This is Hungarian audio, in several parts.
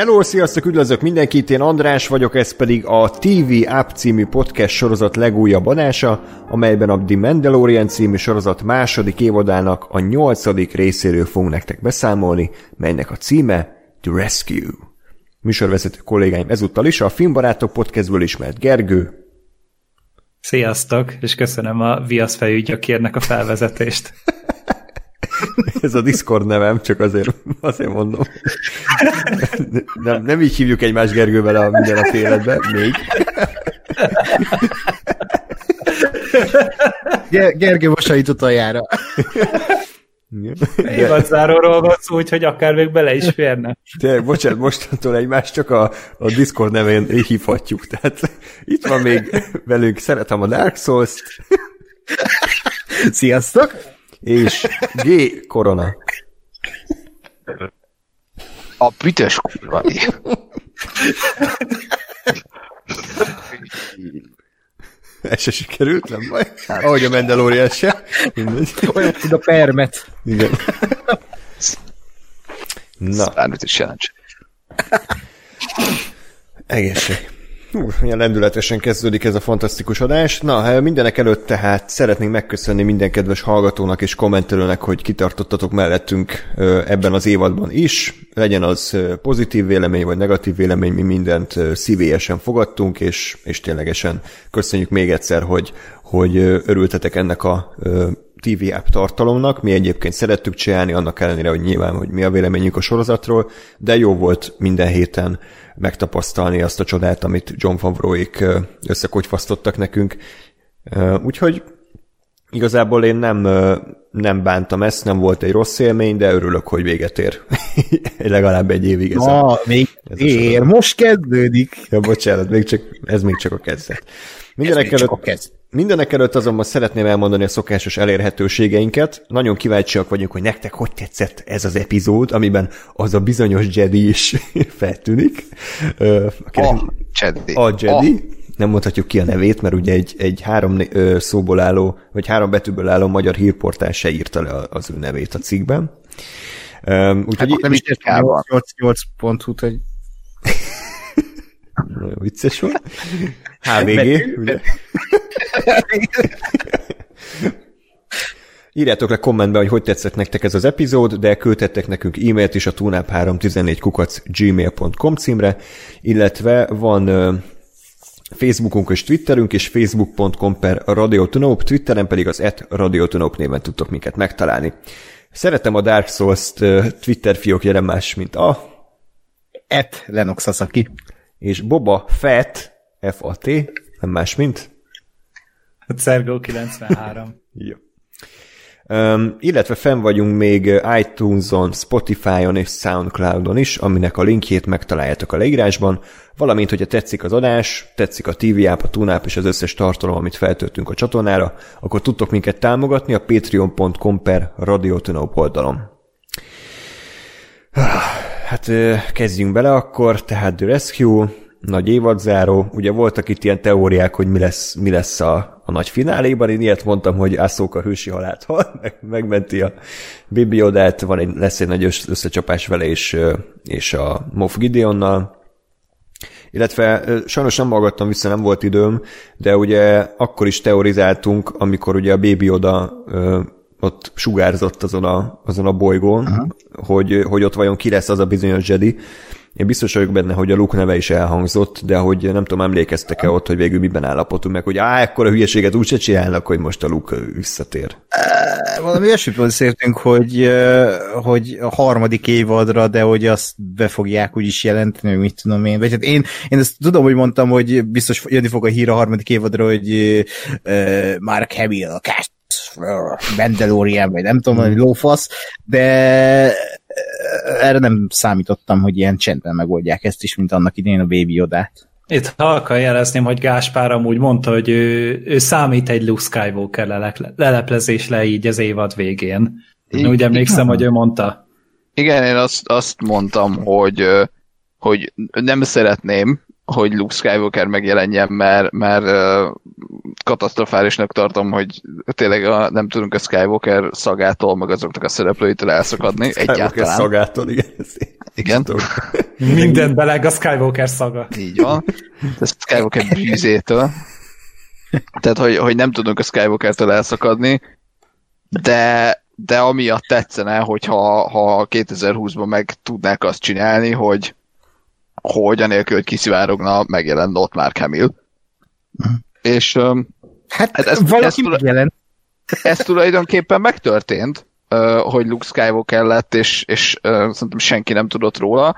Hello, sziasztok, üdvözlök mindenkit, én András vagyok, ez pedig a TV App című podcast sorozat legújabb adása, amelyben a The Mandalorian című sorozat második évadának a nyolcadik részéről fogunk nektek beszámolni, melynek a címe The Rescue. Műsorvezető kollégáim ezúttal is a Filmbarátok podcastből ismert Gergő. Sziasztok, és köszönöm a Viasz fejű gyökérnek a felvezetést. Ez a Discord nevem, csak azért, azért mondom. Nem, nem így hívjuk egymás Gergővel a minden a életben, még. Gergő Vasait utoljára. Évadzáróról van szó, úgyhogy akár még bele is férne. De, bocsánat, mostantól egymást csak a, a Discord nevén hívhatjuk. Tehát itt van még velünk, szeretem a Dark Souls-t. Sziasztok! És G. Korona. A bütös kurva. Ez se sikerült, nem baj. Ahogy a Mandalorian se. Olyan, mint a permet. Igen. Na. Bármit is jelents. Egészség. Hú, milyen lendületesen kezdődik ez a fantasztikus adás. Na, hát mindenek előtt tehát szeretnénk megköszönni minden kedves hallgatónak és kommentelőnek, hogy kitartottatok mellettünk ebben az évadban is. Legyen az pozitív vélemény vagy negatív vélemény, mi mindent szívélyesen fogadtunk, és, és ténylegesen köszönjük még egyszer, hogy, hogy örültetek ennek a TV app tartalomnak. Mi egyébként szerettük csinálni, annak ellenére, hogy nyilván, hogy mi a véleményünk a sorozatról, de jó volt minden héten megtapasztalni azt a csodát, amit John Favreauik összekogyfasztottak nekünk. Úgyhogy igazából én nem, nem bántam ezt, nem volt egy rossz élmény, de örülök, hogy véget ér. Legalább egy évig ez Na, a, még ez ér, most kezdődik. Ja, bocsánat, még csak, ez még csak a kezdet. Mindenek előtt, a kezd. Mindenek előtt azonban szeretném elmondani a szokásos elérhetőségeinket. Nagyon kíváncsiak vagyunk, hogy nektek hogy tetszett ez az epizód, amiben az a bizonyos Jedi is feltűnik. A Jedi. A Jedi. A. Nem mondhatjuk ki a nevét, mert ugye egy, egy három szóból álló, vagy három betűből álló magyar hírportál se írta le az ő nevét a cikkben. Úgyhogy hát nem is 8, pont, hogy vicces volt. HVG, ugye? Írjátok le kommentbe, hogy hogy tetszett nektek ez az epizód, de küldhettek nekünk e-mailt is a tunap314 kukac gmail.com címre, illetve van Facebookunk és Twitterünk, és facebook.com per radiotunop, Twitteren pedig az et radiotunop néven tudtok minket megtalálni. Szeretem a Dark Souls-t Twitter fiók jelen más, mint a... Et Lennox Sasaki és Boba Fett, F-A-T, nem más, mint? Szergó 93. Jó. Um, illetve fenn vagyunk még iTunes-on, Spotify-on és Soundcloud-on is, aminek a linkjét megtaláljátok a leírásban, valamint, hogyha tetszik az adás, tetszik a TV app, a Tunap és az összes tartalom, amit feltöltünk a csatornára, akkor tudtok minket támogatni a patreon.com per radiotunop oldalon. Hát kezdjünk bele akkor, tehát The Rescue, nagy évadzáró. Ugye voltak itt ilyen teóriák, hogy mi lesz, mi lesz a, a nagy fináléban. Én ilyet mondtam, hogy a hősi halált hal, meg, megmenti a Bibi Odát, van egy, lesz egy nagy összecsapás vele és, és a Moff Gideonnal. Illetve sajnos nem hallgattam vissza, nem volt időm, de ugye akkor is teorizáltunk, amikor ugye a Baby Oda ott sugárzott azon a, azon a bolygón, uh-huh. hogy, hogy ott vajon ki lesz az a bizonyos Jedi. Én biztos vagyok benne, hogy a Luke neve is elhangzott, de hogy nem tudom, emlékeztek-e ott, hogy végül miben állapotunk meg, hogy á, ekkora hülyeséget úgyse csinálnak, hogy most a Luke visszatér. Valami ilyesmit beszéltünk, hogy, hogy a harmadik évadra, de hogy azt be fogják úgyis jelenteni, hogy mit tudom én. Vagy hát én, én ezt tudom, hogy mondtam, hogy biztos jönni fog a hír a harmadik évadra, hogy uh, Mark Hamill, a Mandalorian, vagy nem tudom, hogy lófasz, de erre nem számítottam, hogy ilyen csendben megoldják ezt is, mint annak idén a Baby Yodát. Itt halkan jelezném, hogy Gáspár amúgy mondta, hogy ő, ő számít egy Luke Skywalker leleplezésre így az évad végén. Én úgy emlékszem, hogy ő mondta. Igen, én azt, azt mondtam, hogy, hogy nem szeretném, hogy Luke Skywalker megjelenjen, mert, mert uh, katasztrofálisnak tartom, hogy tényleg a, nem tudunk a Skywalker szagától, meg azoknak a szereplőitől elszakadni. Skywalker egyáltalán. szagától, igen. Igen. Minden beleg a Skywalker szaga. Így van. Ez Skywalker bűzétől. Tehát, hogy, hogy nem tudunk a Skywalker-től elszakadni, de, de amiatt tetszene, hogyha ha 2020-ban meg tudnák azt csinálni, hogy, hogy anélkül, hogy kiszivárogna, megjelent ott már Camille. És hát, hát ez, valaki ez, megjelent. Ez tulajdonképpen megtörtént, hogy Luke Skywalker lett, és, és szerintem senki nem tudott róla.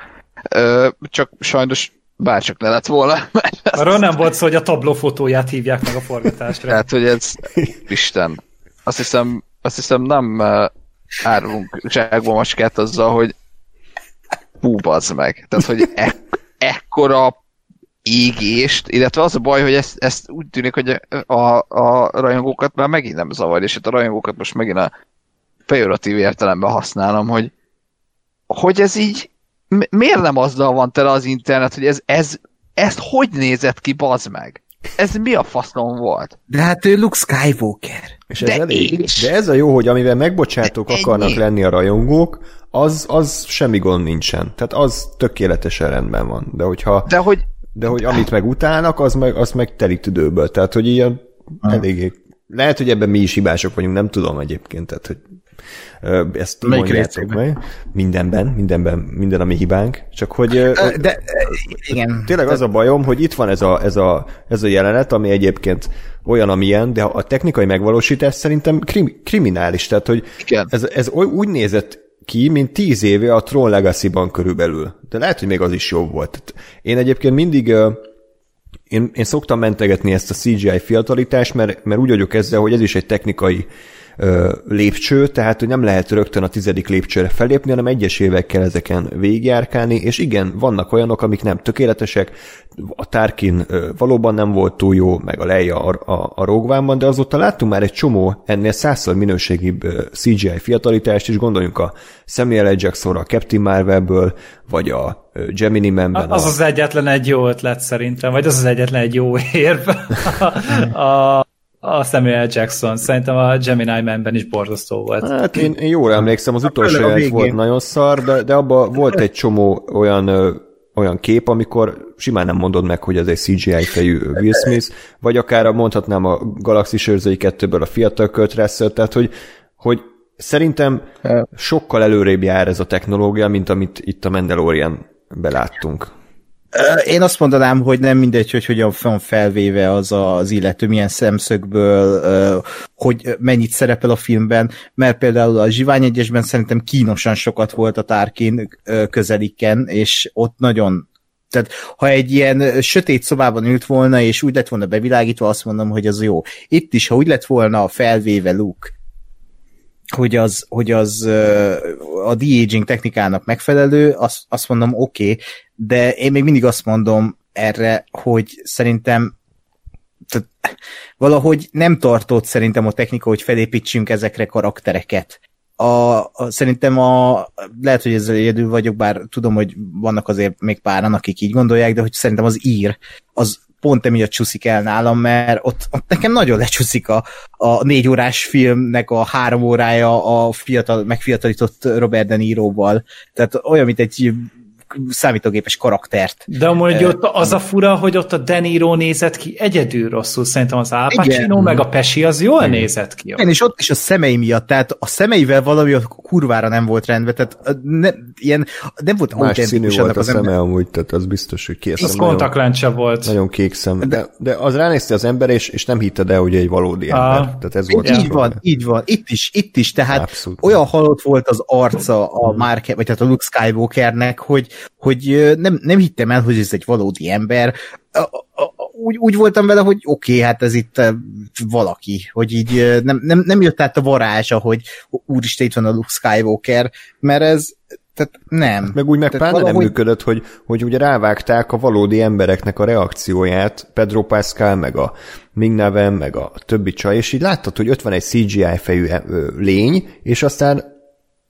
Csak sajnos bárcsak ne lett volna. Arról nem volt szó, hogy a tabló fotóját hívják meg a forgatásra. Tehát, hogy ez Isten. Azt hiszem, azt hiszem nem árulunk zsákba macskát azzal, hogy hú, meg. Tehát, hogy e- ekkora égést, illetve az a baj, hogy ezt, ezt úgy tűnik, hogy a, a rajongókat már megint nem zavar, és itt a rajongókat most megint a pejoratív értelemben használom, hogy, hogy ez így miért nem azzal van tele az internet, hogy ez, ez ezt hogy nézett ki, bazd meg? Ez mi a faszom volt? De hát ő Luke Skywalker. És ez de, elég. de ez a jó, hogy amivel megbocsátók de akarnak ennyi. lenni a rajongók, az, az semmi gond nincsen. Tehát az tökéletesen rendben van. De hogyha de hogy, de hogy amit meg utálnak, az meg, az meg telik tüdőből. Tehát, hogy ilyen eléggé... Lehet, hogy ebben mi is hibások vagyunk, nem tudom egyébként. Tehát, hogy ezt Melyik mondjátok meg. Mindenben, mindenben, minden, ami hibánk. Csak hogy... De, igen. Tényleg az a bajom, hogy itt van ez a, ez a, ez a jelenet, ami egyébként olyan, amilyen, de a technikai megvalósítás szerintem krim, kriminális. Tehát, hogy igen. ez, ez úgy nézett ki, mint tíz éve a Tron Legacy-ban körülbelül. De lehet, hogy még az is jobb volt. Én egyébként mindig én, én szoktam mentegetni ezt a CGI fiatalitást, mert, mert úgy vagyok ezzel, hogy ez is egy technikai ö, lépcső, tehát hogy nem lehet rögtön a tizedik lépcsőre felépni, hanem egyesével kell ezeken végigjárkálni, és igen, vannak olyanok, amik nem tökéletesek, a Tarkin ö, valóban nem volt túl jó, meg a Leia a, a, a Rogvánban, de azóta láttunk már egy csomó ennél százszor minőségibb ö, CGI fiatalitást, és gondoljunk a Samuel L. Jacksonra, a Captain Marvelből, vagy a Gemini Man-ben. Az a... az egyetlen egy jó ötlet szerintem, vagy az az egyetlen egy jó érv. a, a Samuel Jackson. Szerintem a Gemini Man-ben is borzasztó volt. Hát én, én jól emlékszem, az utolsó hát, volt nagyon szar, de, de abban volt egy csomó olyan olyan kép, amikor simán nem mondod meg, hogy ez egy CGI fejű Will Smith, vagy akár mondhatnám a Galaxis őrzői kettőből a fiatal Kurt Russell, tehát hogy, hogy szerintem sokkal előrébb jár ez a technológia, mint amit itt a Mandalorian beláttunk. Én azt mondanám, hogy nem mindegy, hogy hogyan van felvéve az az illető, milyen szemszögből, hogy mennyit szerepel a filmben, mert például a Zsivány egyesben szerintem kínosan sokat volt a Tárkin közeliken, és ott nagyon tehát ha egy ilyen sötét szobában ült volna, és úgy lett volna bevilágítva, azt mondom, hogy az jó. Itt is, ha úgy lett volna felvéve Luke, hogy az, hogy az a de-aging technikának megfelelő, azt, azt mondom oké, okay, de én még mindig azt mondom erre, hogy szerintem tehát valahogy nem tartott szerintem a technika, hogy felépítsünk ezekre karaktereket. A, a, szerintem a, lehet, hogy ezzel egyedül vagyok, bár tudom, hogy vannak azért még páran, akik így gondolják, de hogy szerintem az ír, az pont emiatt csúszik el nálam, mert ott, ott nekem nagyon lecsúszik a, a négy órás filmnek a három órája a fiatal, megfiatalított Robert De Niroval. Tehát olyan, mint egy számítógépes karaktert. De amúgy ott az a fura, hogy ott a Deniro nézett ki egyedül rosszul. Szerintem az Al Pacino meg a Pesi az jól Igen. nézett ki. Igen, és ott is a szemei miatt, tehát a szemeivel valami a kurvára nem volt rendben, tehát ne, ilyen, nem volt Más színű volt a szeme ember. amúgy, tehát az biztos, hogy kész. Az kontaktlencse volt. Nagyon kék szem. De, de az ránézte az ember, és, és nem hitte el, hogy egy valódi a... ember. Tehát ez volt így van, így van. Itt is, itt is, tehát Abszolút. olyan halott volt az arca a Mark, vagy tehát a Luke Skywalkernek, hogy, hogy nem, nem hittem el, hogy ez egy valódi ember. Úgy, úgy voltam vele, hogy oké, okay, hát ez itt valaki, hogy így nem, nem, nem jött át a varázsa, hogy úristen, itt van a Luke Skywalker, mert ez, tehát nem. Meg úgy meg pláne valahogy... nem működött, hogy, hogy ugye rávágták a valódi embereknek a reakcióját, Pedro Pascal, meg a Ming meg a többi csaj, és így láttad, hogy ott van egy CGI fejű lény, és aztán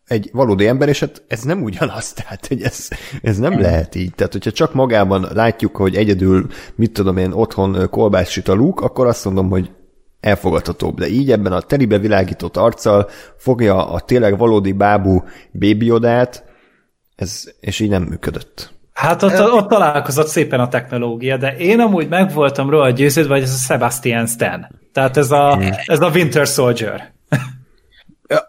egy valódi ember, és hát ez nem ugyanaz, tehát hogy ez, ez nem lehet így. Tehát, hogyha csak magában látjuk, hogy egyedül, mit tudom én, otthon kolbász süt a lúk, akkor azt mondom, hogy elfogadhatóbb. De így ebben a telibe világított arccal fogja a tényleg valódi bábú bébiodát, ez, és így nem működött. Hát ott, ott találkozott szépen a technológia, de én amúgy meg voltam róla győződve, hogy ez a Sebastian Stan. Tehát ez a, hmm. ez a Winter Soldier.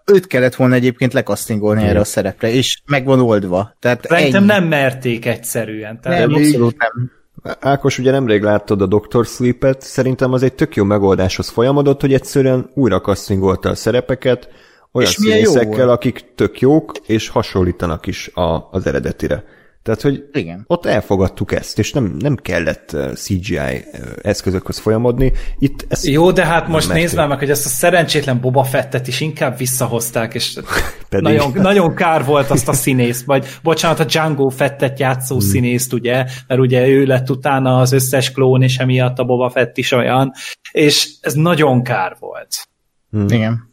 Őt kellett volna egyébként lekasztingolni erre a szerepre, és meg van oldva. Tehát Szerintem ennyi. nem merték egyszerűen. Tehát nem, abszolút nem. Ákos, ugye nemrég láttad a Doctor Sleep-et, szerintem az egy tök jó megoldáshoz folyamodott, hogy egyszerűen újra castingolta a szerepeket, olyan és színészekkel, akik tök jók, és hasonlítanak is a, az eredetire. Tehát, hogy Igen. ott elfogadtuk ezt, és nem, nem kellett CGI eszközökhöz folyamodni. Itt ezt Jó, de hát most nézd meg, hogy ezt a szerencsétlen Boba Fettet is inkább visszahozták, és nagyon, nagyon kár volt azt a színészt, vagy bocsánat, a Django Fettet játszó hmm. színészt, ugye, mert ugye ő lett utána az összes klón, és emiatt a Boba Fett is olyan, és ez nagyon kár volt. Hmm. Igen.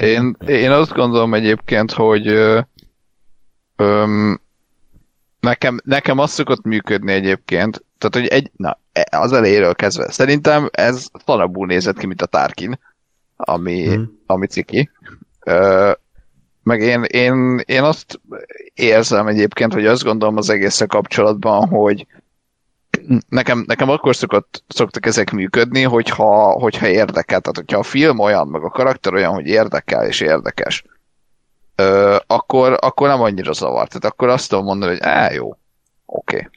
Én, én azt gondolom egyébként, hogy öm, nekem, nekem az szokott működni egyébként, tehát hogy egy, na, e, az elejéről kezdve. Szerintem ez szarabul nézett ki, mint a Tarkin, ami, hmm. ami ciki. Ö, meg én, én, én azt érzem egyébként, hogy azt gondolom az egészre kapcsolatban, hogy nekem, nekem akkor szokott, szoktak ezek működni, hogyha, hogyha érdekel. Tehát, hogyha a film olyan, meg a karakter olyan, hogy érdekel és érdekes, ö, akkor, akkor nem annyira zavar. Tehát akkor azt tudom mondani, hogy á, jó, oké. Okay.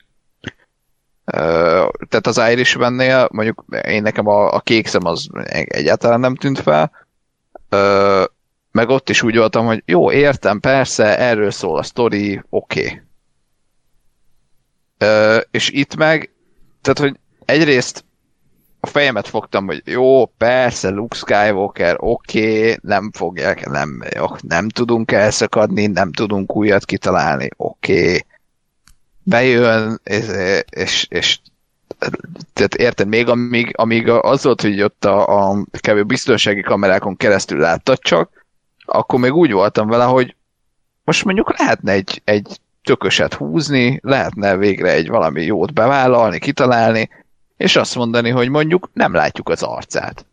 tehát az Irishmannél mondjuk én nekem a, a kék szem az egyáltalán nem tűnt fel, ö, meg ott is úgy voltam, hogy jó, értem, persze, erről szól a sztori, oké. Okay. És itt meg, tehát, hogy egyrészt a fejemet fogtam, hogy jó, persze, Luke Skywalker, oké, okay, nem fogják, nem, nem tudunk elszakadni, nem tudunk újat kitalálni, oké. Okay. Bejön, és, és, és tehát érted, még amíg, amíg az volt, hogy ott a, a kevő biztonsági kamerákon keresztül láttad csak, akkor még úgy voltam vele, hogy most mondjuk lehetne egy, egy tököset húzni, lehetne végre egy valami jót bevállalni, kitalálni, és azt mondani, hogy mondjuk nem látjuk az arcát.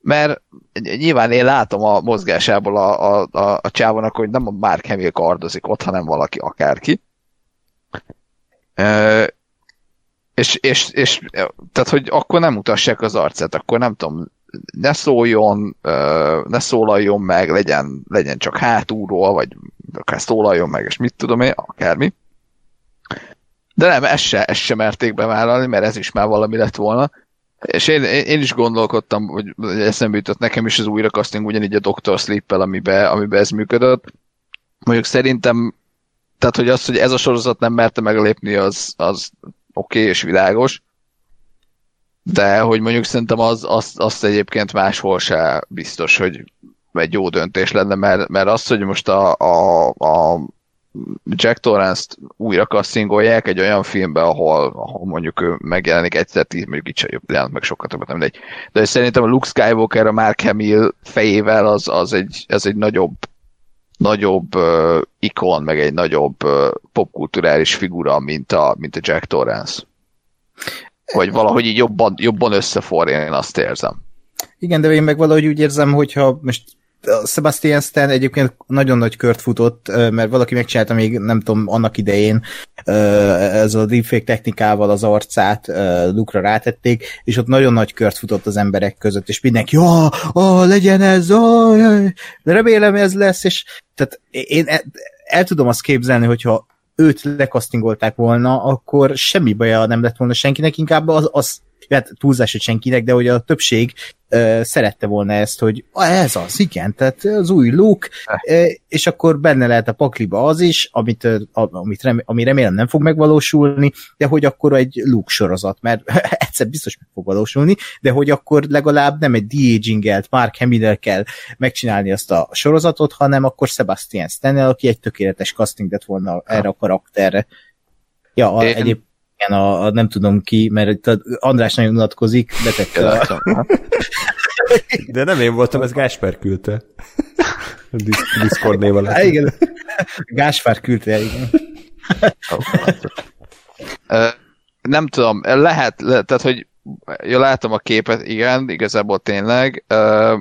Mert nyilván én látom a mozgásából a, a, a, a csávonak, hogy nem a Mark Hamill kardozik ott, hanem valaki akárki. E, és, és, és tehát, hogy akkor nem mutassák az arcát, akkor nem tudom, ne szóljon, ne szólaljon meg, legyen, legyen csak hátulról, vagy akár szólaljon meg, és mit tudom én, akármi. De nem, ezt se, ezt se merték bevállalni, mert ez is már valami lett volna. És én, én is gondolkodtam, hogy eszembe jutott nekem is az újrakaszting ugyanígy a Doctor Sleep-el, amiben, amiben ez működött. Mondjuk szerintem, tehát hogy az, hogy ez a sorozat nem merte meglépni, az, az oké okay és világos. De hogy mondjuk szerintem az, az, azt egyébként máshol se biztos, hogy egy jó döntés lenne, mert, mert az, hogy most a, a, a Jack Torrance-t újra kasszingolják egy olyan filmbe, ahol, ahol mondjuk ő megjelenik egyszer tíz, mondjuk itt se jobb, jelent meg sokkal többet, nem egy. De szerintem a Luke Skywalker a Mark Hamill fejével az, az egy, ez egy nagyobb nagyobb uh, ikon, meg egy nagyobb uh, popkulturális figura, mint a, mint a Jack Torrance. Vagy valahogy így jobban, jobban összeforr, én azt érzem. Igen, de én meg valahogy úgy érzem, hogyha most Sebastian Stan egyébként nagyon nagy kört futott, mert valaki megcsinálta még, nem tudom, annak idején ez a deepfake technikával az arcát Lukra rátették, és ott nagyon nagy kört futott az emberek között, és mindenki, ja, oh, legyen ez, de remélem ez lesz, és tehát én el, el tudom azt képzelni, hogyha őt lekasztingolták volna, akkor semmi baja nem lett volna senkinek, inkább az, az hát túlzás, hogy senkinek, de hogy a többség uh, szerette volna ezt, hogy ez az, igen, tehát az új look, uh, és akkor benne lehet a pakliba az is, amit, uh, amit rem, ami remélem nem fog megvalósulni, de hogy akkor egy look sorozat, mert egyszer biztos meg fog valósulni, de hogy akkor legalább nem egy de-agingelt Mark hamill kell megcsinálni azt a sorozatot, hanem akkor Sebastian stan aki egy tökéletes casting lett volna erre a karakterre. Ja, a, egyéb, igen, a, a, nem tudom ki, mert itt András nagyon unatkozik, betette a... De nem én voltam, ez Gásper küldte. Discord név alatt. Igen, Gáspár küldte, igen. nem tudom, lehet, le, tehát, hogy ja, látom a képet, igen, igazából tényleg. Uh,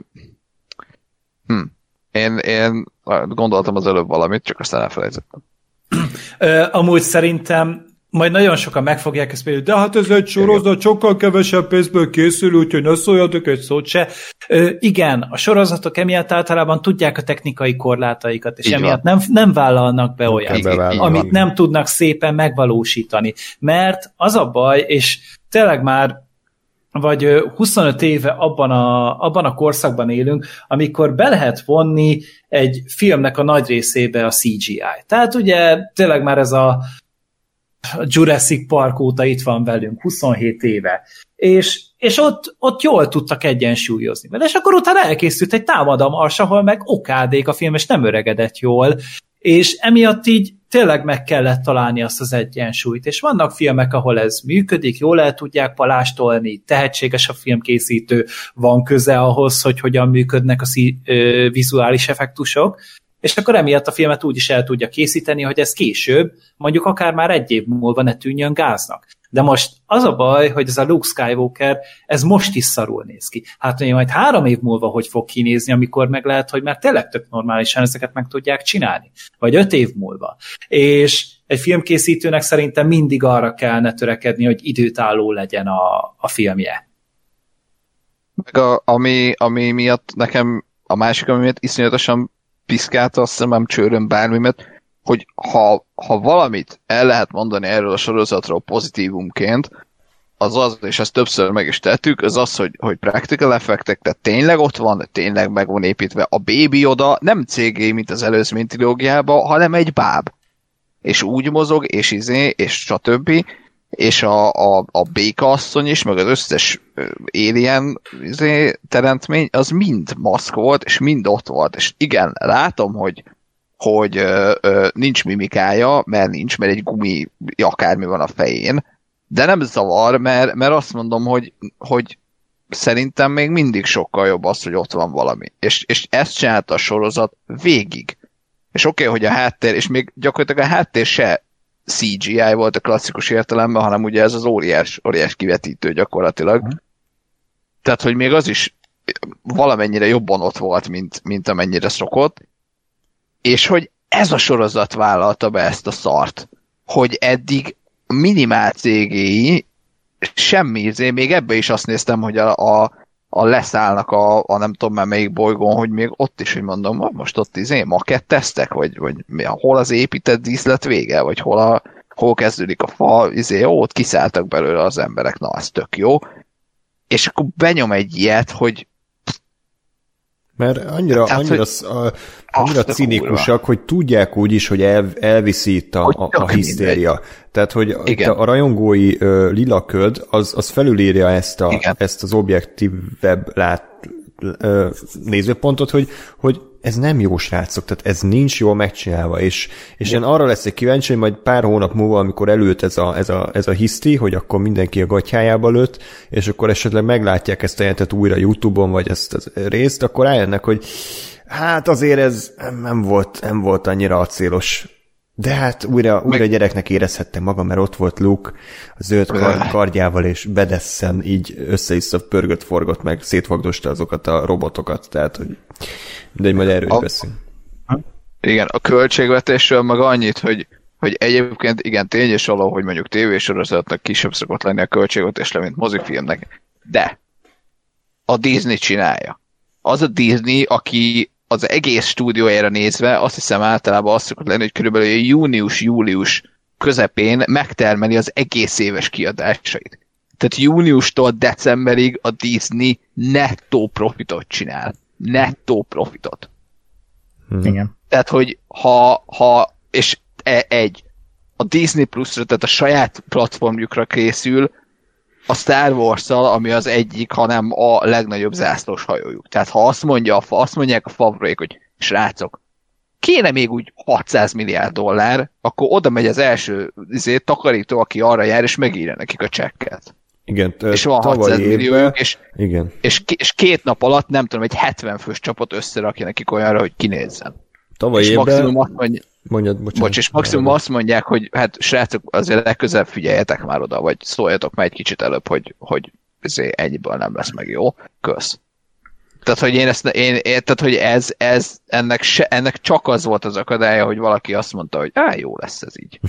hm. Én, én gondoltam az előbb valamit, csak aztán elfelejtettem. Amúgy szerintem majd nagyon sokan megfogják ezt például, de hát ez egy sorozat, sokkal kevesebb pénzből készül, úgyhogy ne szóljatok egy szót se. Ö, igen, a sorozatok emiatt általában tudják a technikai korlátaikat, és Így emiatt nem, nem vállalnak be olyat, amit nem tudnak szépen megvalósítani. Mert az a baj, és tényleg már vagy 25 éve abban a, abban a korszakban élünk, amikor be lehet vonni egy filmnek a nagy részébe a CGI. Tehát ugye tényleg már ez a Jurassic Park óta itt van velünk, 27 éve. És, és ott, ott jól tudtak egyensúlyozni vele. És akkor utána elkészült egy támadam ars, ahol meg okádék a film, és nem öregedett jól. És emiatt így tényleg meg kellett találni azt az egyensúlyt. És vannak filmek, ahol ez működik, jól el tudják palástolni, tehetséges a filmkészítő, van köze ahhoz, hogy hogyan működnek a vizuális effektusok, és akkor emiatt a filmet úgy is el tudja készíteni, hogy ez később, mondjuk akár már egy év múlva ne tűnjön gáznak. De most az a baj, hogy ez a Luke Skywalker, ez most is szarul néz ki. Hát hogy majd három év múlva hogy fog kinézni, amikor meg lehet, hogy már tényleg tök normálisan ezeket meg tudják csinálni. Vagy öt év múlva. És egy filmkészítőnek szerintem mindig arra kellene törekedni, hogy időtálló legyen a, a filmje. Meg a, ami, ami miatt nekem a másik, ami miatt iszonyatosan piszkálta a szemem csőröm bármimet, hogy ha, ha valamit el lehet mondani erről a sorozatról pozitívumként, az az, és ezt többször meg is tettük, az az, hogy, hogy practical effektek, tehát tényleg ott van, tényleg meg van építve. A Baby oda nem cégé, mint az előzmény trilógiában, hanem egy báb. És úgy mozog, és izé, és stb. És a, a, a béka asszony is, meg az összes alien izé, teremtmény, az mind maszk volt, és mind ott volt. És igen, látom, hogy hogy ö, ö, nincs mimikája, mert nincs, mert egy gumi akármi van a fején, de nem zavar, mert, mert azt mondom, hogy, hogy szerintem még mindig sokkal jobb az, hogy ott van valami. És, és ezt csinálta a sorozat végig. És oké, okay, hogy a háttér, és még gyakorlatilag a háttér se CGI volt a klasszikus értelemben, hanem ugye ez az óriás, óriás kivetítő gyakorlatilag. Uh-huh. Tehát, hogy még az is valamennyire jobban ott volt, mint, mint amennyire szokott, és hogy ez a sorozat vállalta be ezt a szart, hogy eddig minimál cégéi semmi, én még ebbe is azt néztem, hogy a, a, a leszállnak a, a, nem tudom már melyik bolygón, hogy még ott is, hogy mondom, most ott izé maketteztek, vagy, vagy mi, hol az épített díszlet vége, vagy hol, a, hol kezdődik a fa, izé, ó, ott kiszálltak belőle az emberek, na, az tök jó. És akkor benyom egy ilyet, hogy mert annyira, Tehát, annyira, hogy... annyira cinikusak, hogy tudják úgy is, hogy el, elviszi itt a, a, a hisztéria. Tehát, hogy Igen. a rajongói uh, lila köd, az, az felülírja ezt, a, ezt az objektívebb lát, uh, nézőpontot, hogy, hogy ez nem jó srácok, tehát ez nincs jól megcsinálva, és, és én arra leszek kíváncsi, hogy majd pár hónap múlva, amikor előtt ez a, ez a, ez a hiszti, hogy akkor mindenki a gatyájába lőtt, és akkor esetleg meglátják ezt a jelentet újra YouTube-on, vagy ezt a részt, akkor rájönnek, hogy hát azért ez nem volt, nem volt annyira acélos. De hát újra, újra Meg... gyereknek érezhettem magam, mert ott volt Luke a zöld kar, kardjával, és bedesszen így össze-vissza pörgött, forgott meg, szétvagdosta azokat a robotokat, tehát hogy de egy majd erről a... beszélünk. Igen, a költségvetésről meg annyit, hogy, hogy egyébként igen, tényes való, hogy mondjuk tévésorozatnak kisebb szokott lenni a költségvetésre, mint mozifilmnek, de a Disney csinálja. Az a Disney, aki az egész stúdiójára nézve azt hiszem általában azt szokott lenni, hogy körülbelül június-július közepén megtermeli az egész éves kiadásait. Tehát júniustól decemberig a Disney nettó profitot csinál nettó profitot. Hmm. Igen. Tehát, hogy ha, ha és e, egy, a Disney Plus-ra, tehát a saját platformjukra készül, a Star wars ami az egyik, hanem a legnagyobb zászlós hajójuk. Tehát ha azt, mondja, azt mondják a Favrék, hogy srácok, kéne még úgy 600 milliárd dollár, akkor oda megy az első izé, takarító, aki arra jár, és megírja nekik a csekket. Igen, és van 600 milliójuk, és, igen. És, és két nap alatt nem tudom, egy 70 fős csapat összerakja nekik olyanra, hogy kinézzen. Tavaly és évben... maximum azt mondja, Mondjad, bocsánat. Bocs, és maximum azt mondják, hogy hát srácok, azért legközelebb figyeljetek már oda, vagy szóljatok már egy kicsit előbb, hogy, hogy ezért ennyiből nem lesz meg jó. Kösz. Tehát, hogy én ezt, én tehát, hogy ez, ez ennek, se, ennek csak az volt az akadálya, hogy valaki azt mondta, hogy á, jó lesz ez így.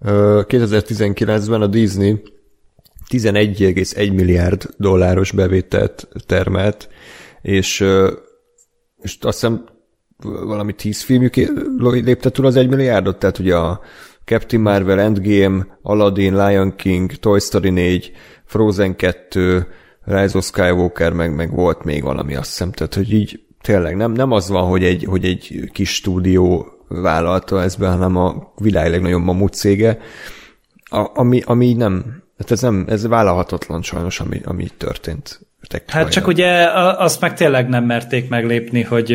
2019-ben a Disney 11,1 milliárd dolláros bevételt termelt, és, és azt hiszem valami 10 filmjük lépte túl az 1 milliárdot, tehát ugye a Captain Marvel, Endgame, Aladdin, Lion King, Toy Story 4, Frozen 2, Rise of Skywalker, meg, meg volt még valami, azt hiszem, tehát hogy így tényleg nem, nem az van, hogy egy, hogy egy kis stúdió vállalta ezt be, hanem a világ legnagyobb mamut cége, a, ami, ami nem, hát ez nem, ez vállalhatatlan sajnos, ami, ami történt. Hát csak ugye azt meg tényleg nem merték meglépni, hogy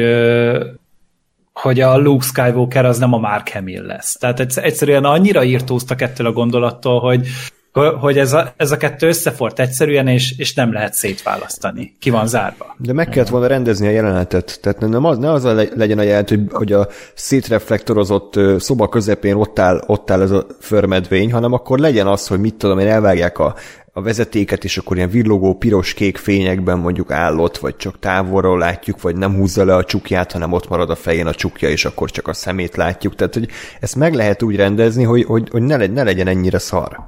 hogy a Luke Skywalker az nem a Mark Hamill lesz. Tehát egyszerűen annyira írtóztak ettől a gondolattól, hogy hogy ez a, ez a kettő összefort egyszerűen, és, és nem lehet szétválasztani. Ki van zárva. De meg kellett volna rendezni a jelenetet. Tehát nem az, ne az legyen a jelenet, hogy, hogy a szétreflektorozott szoba közepén ott áll, ott áll ez a förmedvény, hanem akkor legyen az, hogy mit tudom én, elvágják a, a vezetéket, és akkor ilyen villogó piros-kék fényekben mondjuk állott, vagy csak távolról látjuk, vagy nem húzza le a csukját, hanem ott marad a fején a csukja, és akkor csak a szemét látjuk. Tehát, hogy ezt meg lehet úgy rendezni, hogy, hogy, hogy ne, ne legyen ennyire szar.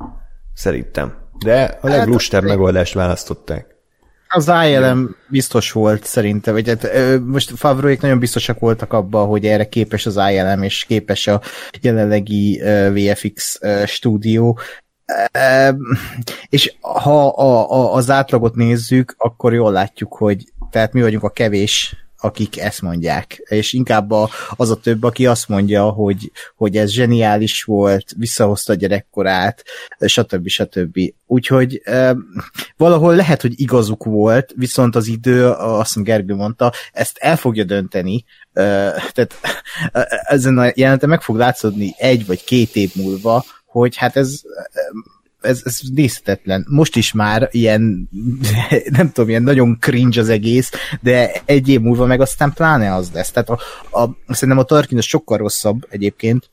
Szerintem. De a leglustább hát, megoldást választották. Az ILM biztos volt szerintem, vagy hát, most Favroék nagyon biztosak voltak abban, hogy erre képes az ILM, és képes a jelenlegi VFX stúdió, és ha a, a, az átlagot nézzük, akkor jól látjuk, hogy tehát mi vagyunk a kevés akik ezt mondják, és inkább a, az a több, aki azt mondja, hogy, hogy ez zseniális volt, visszahozta a gyerekkorát, stb. stb. Úgyhogy valahol lehet, hogy igazuk volt, viszont az idő, azt Gergő mondta, ezt el fogja dönteni, tehát ezen a jeleneten meg fog látszódni egy vagy két év múlva, hogy hát ez ez, ez nézhetetlen. Most is már ilyen, nem tudom, ilyen nagyon cringe az egész, de egy év múlva meg aztán pláne az lesz. Tehát a, a, szerintem a Tarkin az sokkal rosszabb egyébként,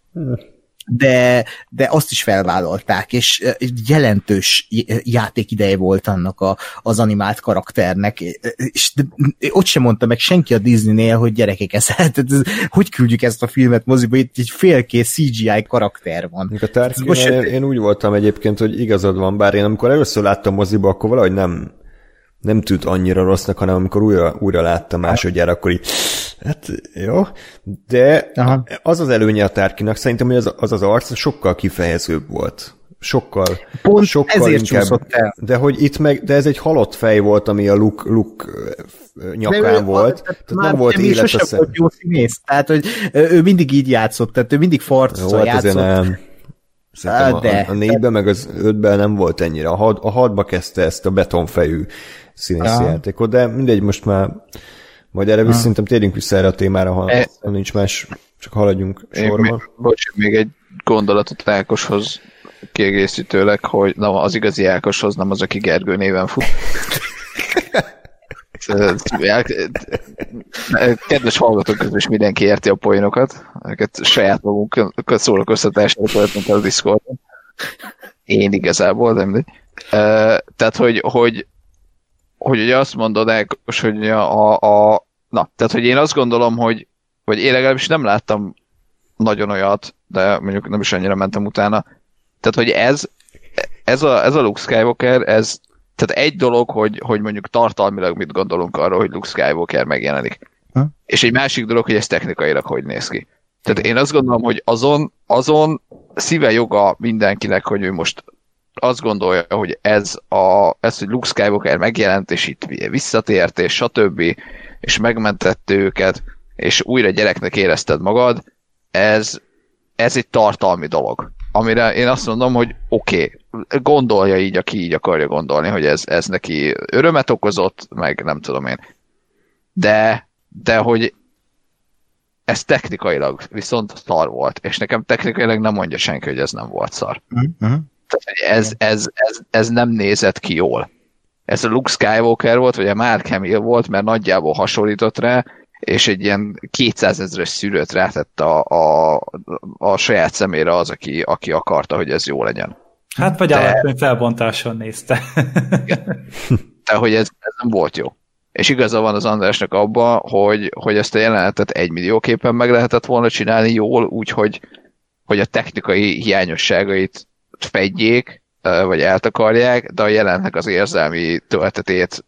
de, de azt is felvállalták, és jelentős játékideje volt annak a, az animált karakternek, és de, ott sem mondta meg senki a Disneynél, hogy gyerekek, ez, ez, ez, hogy küldjük ezt a filmet moziba, itt egy félkész CGI karakter van. A Tarkin, most én, én úgy voltam egyébként, hogy igazad van, bár én amikor először láttam moziba, akkor valahogy nem nem tűnt annyira rossznak, hanem amikor újra, újra láttam másodjára, akkor így Hát jó, de Aha. az az előnye a tárkinak, szerintem, hogy az az, az arc sokkal kifejezőbb volt. Sokkal, Pont sokkal ezért inkább. El. De hogy itt meg, de ez egy halott fej volt, ami a luk, luk nyakán de volt. tehát nem volt élet a volt jó színész, tehát hogy ő mindig így játszott, tehát ő mindig farccal hát játszott. Nem. Szerintem a, de, a, a négyben, meg az ötben nem volt ennyire. A, had, a hadba kezdte ezt a betonfejű színész játékot, de mindegy, most már majd erre visz, szerintem térjünk vissza erre a témára, ha e... nincs más, csak haladjunk sorban. Még, bocs, még egy gondolatot Ákoshoz kiegészítőleg, hogy na, az igazi Ákoshoz, nem az, aki Gergő néven fut. Kedves hallgatók közül is mindenki érti a poénokat, ezeket saját magunkat szórakoztatásra töltünk a Discordon. Én igazából, de mindegy. Tehát, hogy, hogy hogy ugye azt mondod, Ákos, hogy a, a, na, tehát hogy én azt gondolom, hogy, vagy én legalábbis nem láttam nagyon olyat, de mondjuk nem is annyira mentem utána. Tehát, hogy ez, ez a, ez a Luke Skywalker, ez, tehát egy dolog, hogy, hogy mondjuk tartalmilag mit gondolunk arról, hogy Luke Skywalker megjelenik. Ha? És egy másik dolog, hogy ez technikailag hogy néz ki. Tehát én azt gondolom, hogy azon, azon szíve joga mindenkinek, hogy ő most azt gondolja, hogy ez, a, ez hogy Luke Skywalker megjelent, és itt visszatért, és stb., és megmentette őket, és újra gyereknek érezted magad, ez, ez egy tartalmi dolog. Amire én azt mondom, hogy oké, okay, gondolja így, aki így akarja gondolni, hogy ez, ez neki örömet okozott, meg nem tudom én. De, de hogy ez technikailag viszont szar volt, és nekem technikailag nem mondja senki, hogy ez nem volt szar. Uh-huh. Ez, ez, ez, ez nem nézett ki jól. Ez a Luke Skywalker volt, vagy a Mark Hamill volt, mert nagyjából hasonlított rá, és egy ilyen 200 ezeres szűrőt rátett a, a, a saját szemére az, aki, aki akarta, hogy ez jó legyen. Hát vagy alacsony felbontáson nézte. De hogy ez, ez nem volt jó. és igaza van az Andrásnak abba, hogy, hogy ezt a jelenetet egy millióképpen meg lehetett volna csinálni jól, úgyhogy hogy a technikai hiányosságait fedjék, vagy eltakarják, de a jelennek az érzelmi töltetét,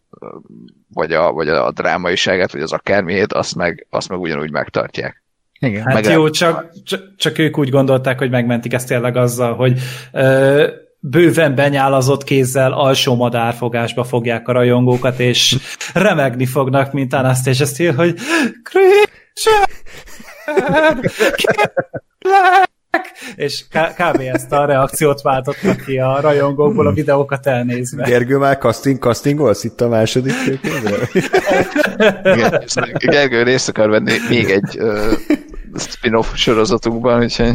vagy a, vagy a drámaiságát, vagy az akármiét, azt meg, azt meg ugyanúgy megtartják. Igen. Hát meg jó, csak, csak, csak ők úgy gondolták, hogy megmentik ezt tényleg azzal, hogy ö, bőven benyálazott kézzel alsó madárfogásba fogják a rajongókat, és remegni fognak, mint Anastasia Steele, hogy Christian! és kb. ezt a reakciót váltottak ki a rajongókból a videókat elnézve. Gergő már casting, castingolsz itt a második Igen, Gergő részt akar venni még egy uh, spin-off sorozatunkban, úgyhogy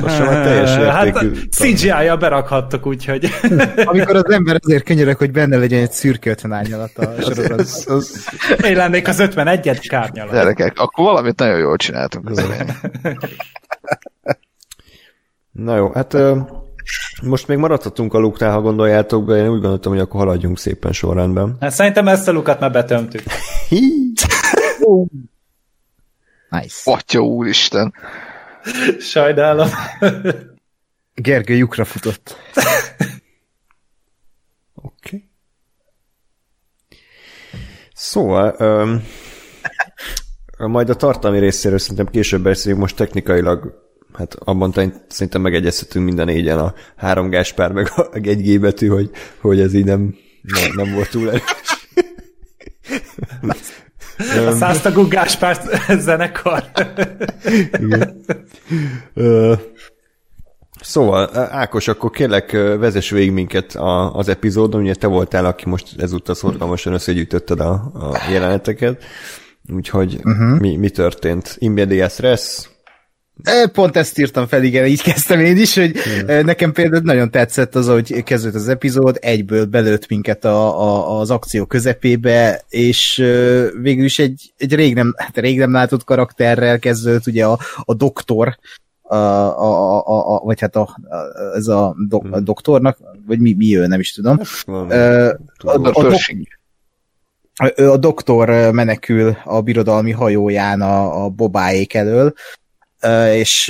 most már teljes Hát CGI-ja berakhattak, úgyhogy... Amikor az ember azért könyörök, hogy benne legyen egy szürke 50 árnyalat a sorozat. Az, az... Én lennék az 51 kárnyalat. Gyerekek, akkor valamit nagyon jól csináltunk az Na jó, hát most még maradhatunk a luknál, ha gondoljátok be, én úgy gondoltam, hogy akkor haladjunk szépen sorrendben. Hát szerintem ezt a lukat már betömtük. nice. Atya úristen. Sajnálom. Gergő lyukra futott. Oké. Okay. Szóval, um, majd a tartalmi részéről szerintem később beszéljünk, most technikailag hát abban szerintem megegyezhetünk minden négyen a három Gáspár meg a egy G betű, hogy, hogy ez így nem, nem, nem volt túl erős. A száztagú Gáspár zenekar. Igen. Szóval, Ákos, akkor kérlek vezess végig minket a, az epizódon, ugye te voltál, aki most ezúttal szorgalmasan összegyűjtötted a, a jeleneteket, úgyhogy uh-huh. mi, mi történt? Immedias res, Pont ezt írtam fel, igen, így kezdtem én is, hogy hmm. nekem például nagyon tetszett az, hogy kezdődött az epizód, egyből belőtt minket a, a, az akció közepébe, és végül is egy, egy rég, nem, hát rég nem látott karakterrel kezdődött, ugye a, a doktor, a, a, a, a, vagy hát a, a, ez a, do, a hmm. doktornak, vagy mi, mi ő, nem is tudom. Hát, a, a, a, a, a doktor menekül a birodalmi hajóján a, a bobáék elől, és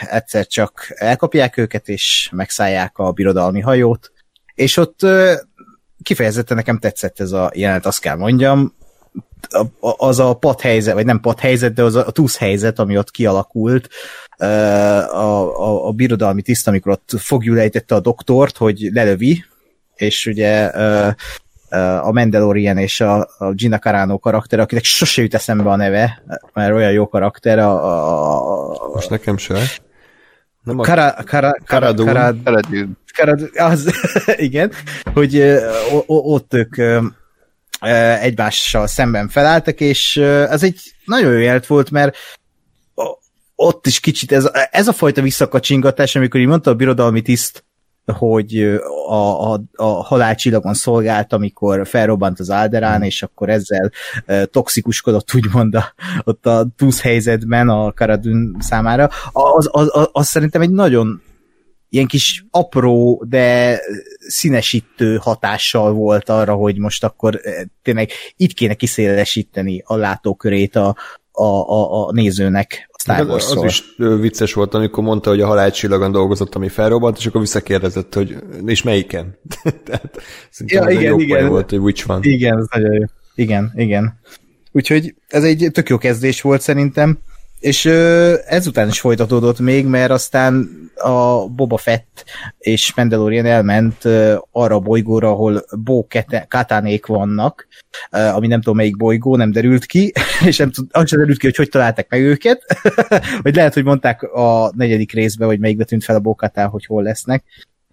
egyszer csak elkapják őket, és megszállják a birodalmi hajót, és ott kifejezetten nekem tetszett ez a jelenet, azt kell mondjam, az a helyzet, vagy nem helyzet, de az a túsz helyzet, ami ott kialakult, a, a, a birodalmi tiszt, amikor ott fogjul a doktort, hogy lelövi, és ugye a Mandalorian és a, a Gina Carano karakter, akinek sose jut eszembe a neve, mert olyan jó karakter. A, a, a Most nekem se. Nem a Kara, Kara, Karadun. Karadun. Karadun. Az, igen, hogy o, ott ők egymással szemben felálltak, és ez egy nagyon jó jelet volt, mert ott is kicsit ez, ez a fajta visszakacsingatás, amikor így mondta a birodalmi tiszt, hogy a, a, a halálcsillagon szolgált, amikor felrobbant az Alderán, mm. és akkor ezzel e, toxikuskodott úgymond a, ott a túsz helyzetben a Karadun számára. Az, az, az, az szerintem egy nagyon ilyen kis apró, de színesítő hatással volt arra, hogy most akkor tényleg itt kéne kiszélesíteni a látókörét a, a, a, a nézőnek Star Wars Az is vicces volt, amikor mondta, hogy a halálcsillagon dolgozott, ami felrobbant, és akkor visszakérdezett, hogy és melyiken? Tehát ja, igen, igen. volt, hogy which one. Igen, ez nagyon jó. Igen, igen. Úgyhogy ez egy tök jó kezdés volt szerintem, és ezután is folytatódott még, mert aztán a Boba Fett és Mandalorian elment arra a bolygóra, ahol Bo Katánék vannak, ami nem tudom melyik bolygó, nem derült ki, és nem tud, az sem derült ki, hogy hogy találták meg őket, vagy lehet, hogy mondták a negyedik részben, hogy melyikbe tűnt fel a Bokatán, hogy hol lesznek.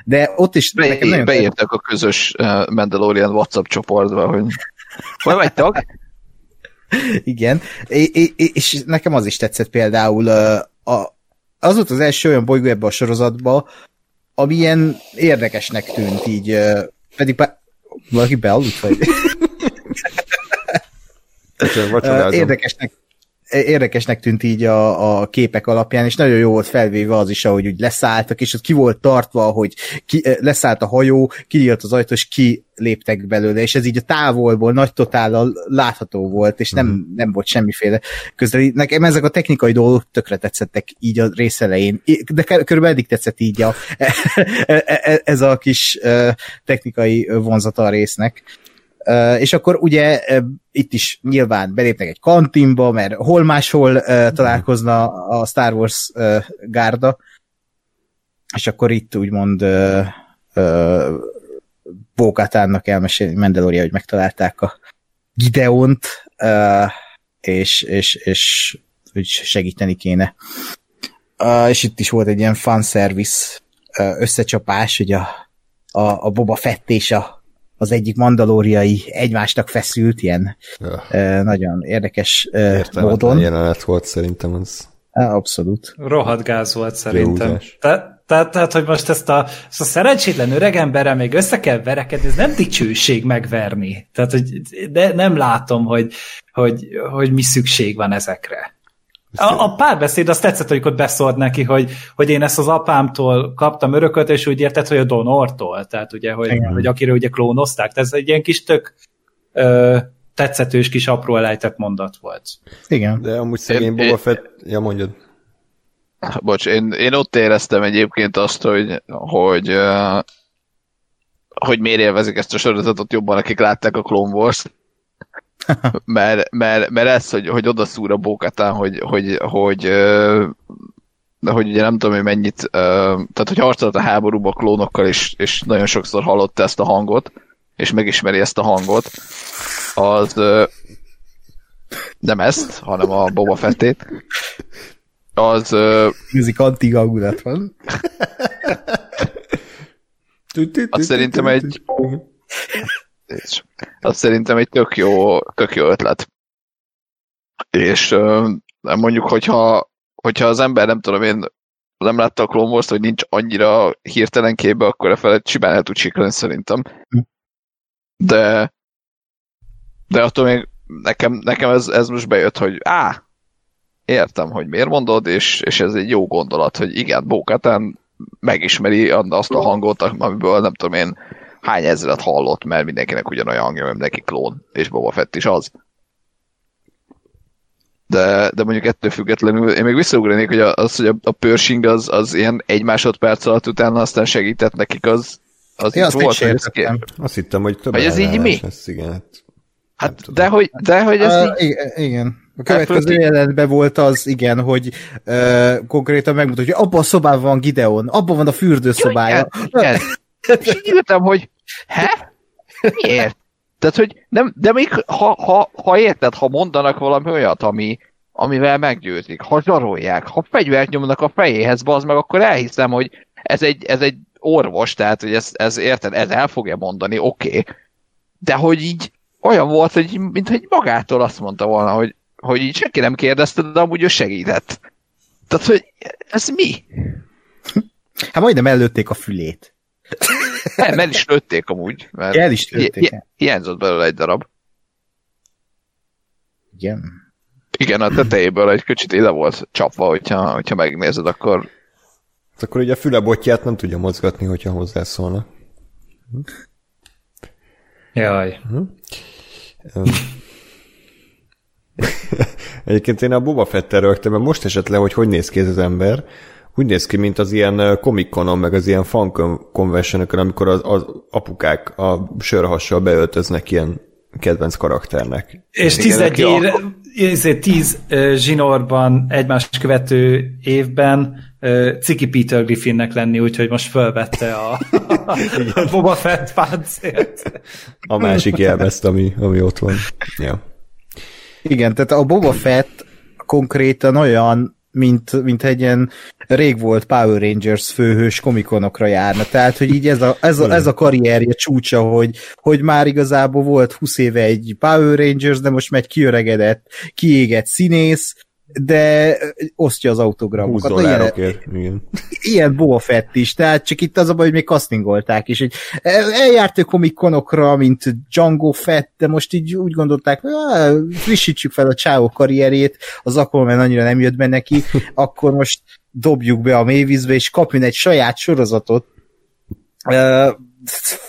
De ott is Be, nekem nagyon beírtak a közös Mandalorian WhatsApp csoportba, hogy hol vagytok? Igen, és nekem az is tetszett például, a, az volt az első olyan bolygó ebbe a sorozatba, ami ilyen érdekesnek tűnt így, pedig valaki bealudt, vagy? érdekesnek, érdekesnek tűnt így a, a képek alapján, és nagyon jó volt felvéve az is, ahogy úgy leszálltak, és ott ki volt tartva, hogy ki, leszállt a hajó, kinyílt az ajtó, és ki léptek belőle, és ez így a távolból nagy totállal látható volt, és nem, mm. nem volt semmiféle közeli. Nekem ezek a technikai dolgok tökre tetszettek így a rész elején, de körülbelül eddig tetszett így a, ez a kis technikai vonzata a résznek. És akkor ugye itt is nyilván belépnek egy kantinba, mert hol máshol uh, találkozna a Star Wars gárda, és akkor itt úgymond Bókátánnak elmeséli Mandalorian, hogy megtalálták a Gideont, és, és, és hogy segíteni kéne. És itt is volt egy ilyen fanservice összecsapás, hogy a, a, a Boba Fett és a az egyik mandalóriai egymásnak feszült, ilyen ja. nagyon érdekes uh, módon. jelenet volt szerintem az. Abszolút. Rohadt gáz volt szerintem. Tehát, tehát, tehát, hogy most ezt a, ezt a szerencsétlen öregemberrel még össze kell verekedni, ez nem dicsőség megverni. Tehát, hogy de nem látom, hogy, hogy, hogy mi szükség van ezekre. A, a párbeszéd azt tetszett, hogy ott beszólt neki, hogy, hogy én ezt az apámtól kaptam örököt, és úgy érted, hogy a Donortól, tehát ugye, hogy, hogy akiről ugye klónozták. Tehát ez egy ilyen kis tök ö, tetszetős kis apró elejtett mondat volt. Igen. De amúgy szegény Boba Fett... Ja, mondjad. Bocs, én, én ott éreztem egyébként azt, hogy, hogy, hogy miért élvezik ezt a sorozatot jobban, akik látták a Clone Wars-t mert, mert, mert ez, hogy, hogy odaszúr a bókatán, hogy, hogy, hogy, de hogy ugye nem tudom, hogy mennyit, tehát hogy harcolt a háborúba klónokkal, és, és nagyon sokszor hallotta ezt a hangot, és megismeri ezt a hangot, az nem ezt, hanem a Boba Fettét, az... Music anti van. azt szerintem egy és az szerintem egy tök jó, tök jó ötlet. És mondjuk, hogyha, hogyha az ember nem tudom én nem látta a Clone Wars, hogy nincs annyira hirtelen képbe, akkor a felett simán el tud siklani szerintem. De de attól még nekem, nekem ez, ez most bejött, hogy á, értem, hogy miért mondod, és, és ez egy jó gondolat, hogy igen, Bókatán megismeri azt a hangot, amiből nem tudom én hány ezeret hallott, mert mindenkinek ugyanolyan hangja, mert neki klón, és Boba Fett is az. De, de mondjuk ettől függetlenül, én még visszaugranék, hogy az, hogy a, a Pershing az, az ilyen egy másodperc alatt utána aztán segített nekik, az, az ja, azt volt, hogy Azt hittem, hogy több Hogy ez így mi? Lesz, igen, hát, hát de hogy, de hogy ez uh, így... Igen. A következő jelenetben volt az, igen, hogy uh, konkrétan megmutatja, hogy abban a szobában van Gideon, abban van a fürdőszobája. Igen, igen. És így írtam, hogy he? Miért? Tehát, hogy nem, de még ha, ha, ha érted, ha mondanak valami olyat, ami, amivel meggyőzik, ha zsarolják, ha fegyvert nyomnak a fejéhez, az meg, akkor elhiszem, hogy ez egy, ez egy orvos, tehát, hogy ez, ez érted, ez el fogja mondani, oké. Okay. De hogy így olyan volt, hogy mint hogy magától azt mondta volna, hogy, hogy így senki nem kérdezte, de amúgy ő segített. Tehát, hogy ez mi? Hát majdnem előtték a fülét. Nem, el is lőtték amúgy. Mert el is lőtték. Hi- hiányzott belőle egy darab. Igen. Igen, a tetejéből egy kicsit ide volt csapva, hogyha, hogyha megnézed, akkor... Hát akkor ugye a fülebotját nem tudja mozgatni, hogyha hozzászólna. Jaj. Hm? Egyébként én a Boba Fettel rögtem, mert most esett le, hogy hogy néz ki ez az ember, úgy néz ki, mint az ilyen komikonon, meg az ilyen fan convention amikor az, az apukák a sörhassal beöltöznek ilyen kedvenc karakternek. És tizegy ér, tíz zsinórban egymást követő évben Ciki Peter Griffinnek lenni, úgyhogy most fölvette a, a Boba Fett páncélt. A másik jelmezt, ami, ami ott van. Ja. Igen, tehát a Boba Fett konkrétan olyan mint, mint egy ilyen rég volt Power Rangers főhős komikonokra járna. Tehát, hogy így ez a, ez a, ez a karrierje csúcsa, hogy, hogy már igazából volt 20 éve egy Power Rangers, de most megy kiöregedett, kiégett színész, de osztja az autogramokat. 20 dollárokért, igen. Ilyen Boba Fett is, tehát csak itt az a baj, hogy még castingolták is. Hogy eljárt ő komikonokra, mint Django Fett, de most így úgy gondolták, hogy frissítsük fel a Csáó karrierét, az Aquaman annyira nem jött be neki, akkor most dobjuk be a mélyvízbe, és kapjon egy saját sorozatot.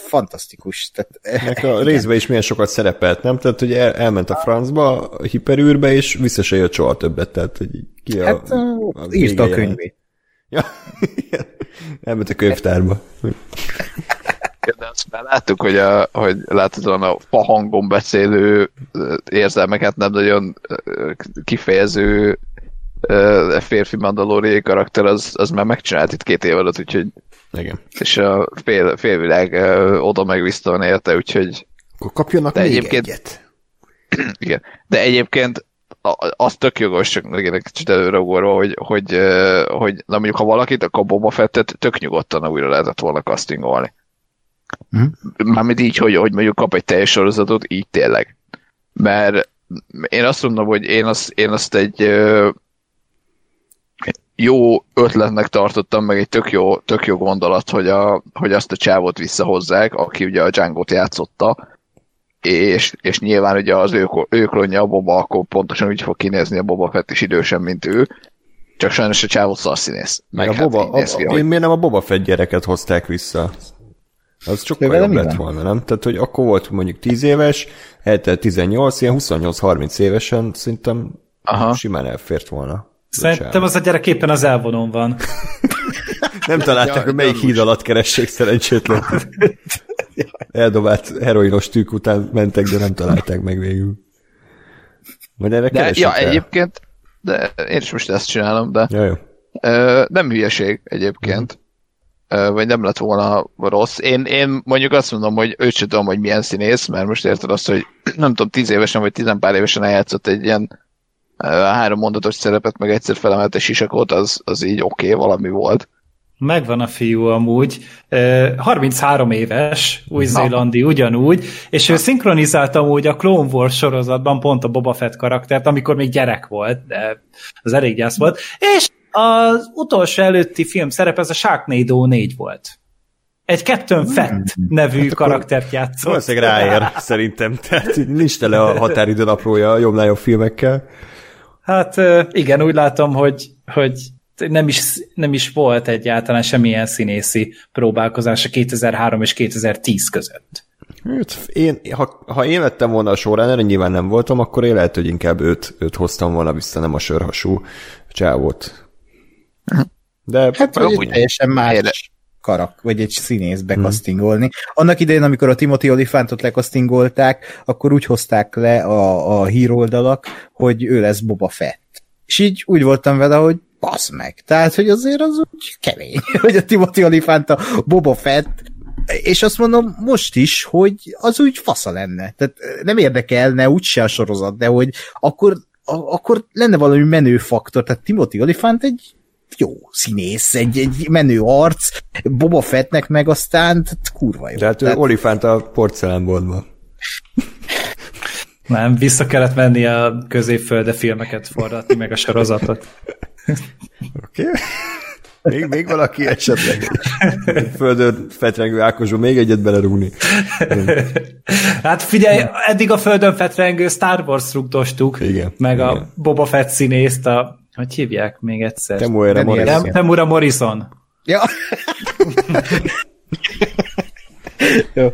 Fantasztikus. Tehát, a részben is milyen sokat szerepelt, nem? Tehát, hogy el, elment a francba, a hiperűrbe, és vissza se jött soha többet. Tehát, hogy ki a, hát, a, a írta a könyvét. Ja, elment a könyvtárba. De azt már láttuk, hogy, a, hogy látod, a fahangon beszélő érzelmeket nem nagyon kifejező férfi mandalóriai karakter, az, az már megcsinált itt két év alatt, úgyhogy igen. És a fél, félvilág oda meg vissza érte, úgyhogy... Akkor kapjanak de még egyébként, egyet. Igen. De egyébként az tök jogos, csak egy kicsit előreugorva, hogy, hogy, hogy na mondjuk ha valakit, akkor Boba Fettet tök nyugodtan újra lehetett volna castingolni. Mm. Mármint így, hogy, hogy mondjuk kap egy teljes sorozatot, így tényleg. Mert én azt mondom, hogy én azt, én azt egy jó ötletnek tartottam, meg egy tök jó, tök jó gondolat, hogy, a, hogy azt a csávot visszahozzák, aki ugye a Django-t játszotta, és, és nyilván ugye az ő, ő klonja a Boba, akkor pontosan úgy fog kinézni a Boba Fett is idősen, mint ő, csak sajnos a csávot szarszínész. Meg, a hát Boba, a, ki, hogy... én miért nem a Boba Fett gyereket hozták vissza? Az sokkal jobb lett volna, nem? Tehát, hogy akkor volt mondjuk 10 éves, eltelt 18, ilyen 28-30 évesen szerintem Aha. simán elfért volna. Szerintem az a gyerek éppen az elvonon van. Nem találták, ja, hogy melyik híd alatt keressék szerencsétlen. Eldobált heroinos tűk után mentek, de nem találták meg végül. Vagy erre de, ja, el? egyébként, de én is most ezt csinálom, de ja, jó. Ö, nem hülyeség egyébként. Ö, vagy nem lett volna rossz. Én, én mondjuk azt mondom, hogy őt sem tudom, hogy milyen színész, mert most érted azt, hogy nem tudom, tíz évesen vagy tizenpár évesen eljátszott egy ilyen három mondatos szerepet, meg egyszer felemelt egy sisakot, az, az így oké, okay, valami volt. Megvan a fiú amúgy, 33 éves, új-zélandi ugyanúgy, és ő szinkronizálta amúgy a Clone Wars sorozatban pont a Boba Fett karaktert, amikor még gyerek volt, de az elég gyász volt, és az utolsó előtti film szerep, ez a Sharknado 4 volt. Egy Captain Fett hmm. nevű hát karaktert játszott. Valószínűleg ráér, szerintem. Tehát nincs tele a határidő naplója a jobb-nagyobb filmekkel. Hát igen, úgy látom, hogy, hogy nem is, nem is volt egyáltalán semmilyen színészi próbálkozás a 2003 és 2010 között. Hát, én, ha, ha én lettem volna a során, erre nyilván nem voltam, akkor én lehet, hogy inkább őt, őt hoztam volna vissza, nem a sörhasú csávót. De hát, hogy teljesen más karak, vagy egy színész bekasztingolni. Hmm. Annak idején, amikor a Timothy Olifantot lekasztingolták, akkor úgy hozták le a, a híroldalak, hogy ő lesz Boba Fett. És így úgy voltam vele, hogy basz meg. Tehát, hogy azért az úgy kemény, hogy a Timothy Olyphant a Boba Fett, és azt mondom most is, hogy az úgy fasza lenne. Tehát nem érdekelne úgyse a sorozat, de hogy akkor, a, akkor lenne valami menő faktor. Tehát Timothy Olyphant egy jó színész, egy, egy menő arc, Boba Fettnek meg aztán kurva jó. De hát Tehát... Olifánt a porcelánboltban. Nem, vissza kellett menni a középfölde filmeket forratni, meg a sorozatot. Oké. Okay. Még, még valaki esetleg földön fetrengő Ákosú még egyet belerúgni. Hát figyelj, eddig a földön fetrengő Star Wars rúgtostuk, igen, meg igen. a Boba Fett színészt, a hogy hívják még egyszer? Temuera Morrison. Temura Morrison. Ja. jó.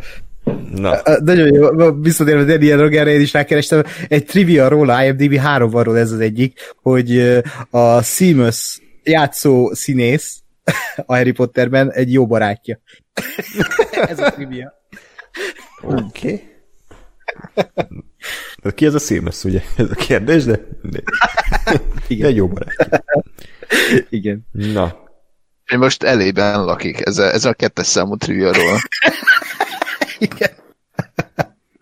Na. Nagyon jó, visszatérve Daniel Rogerre, én is rákerestem, egy trivia róla, IMDb 3 van ez az egyik, hogy a Seamus játszó színész a Harry Potterben egy jó barátja. ez a trivia. Oké. Okay. Ki ez a Seamus, ugye? Ez a kérdés, de... Igen. Egy jó barát. Igen. Na. Én most elében lakik, ez a, ez a kettes számú trivia-ról. Igen.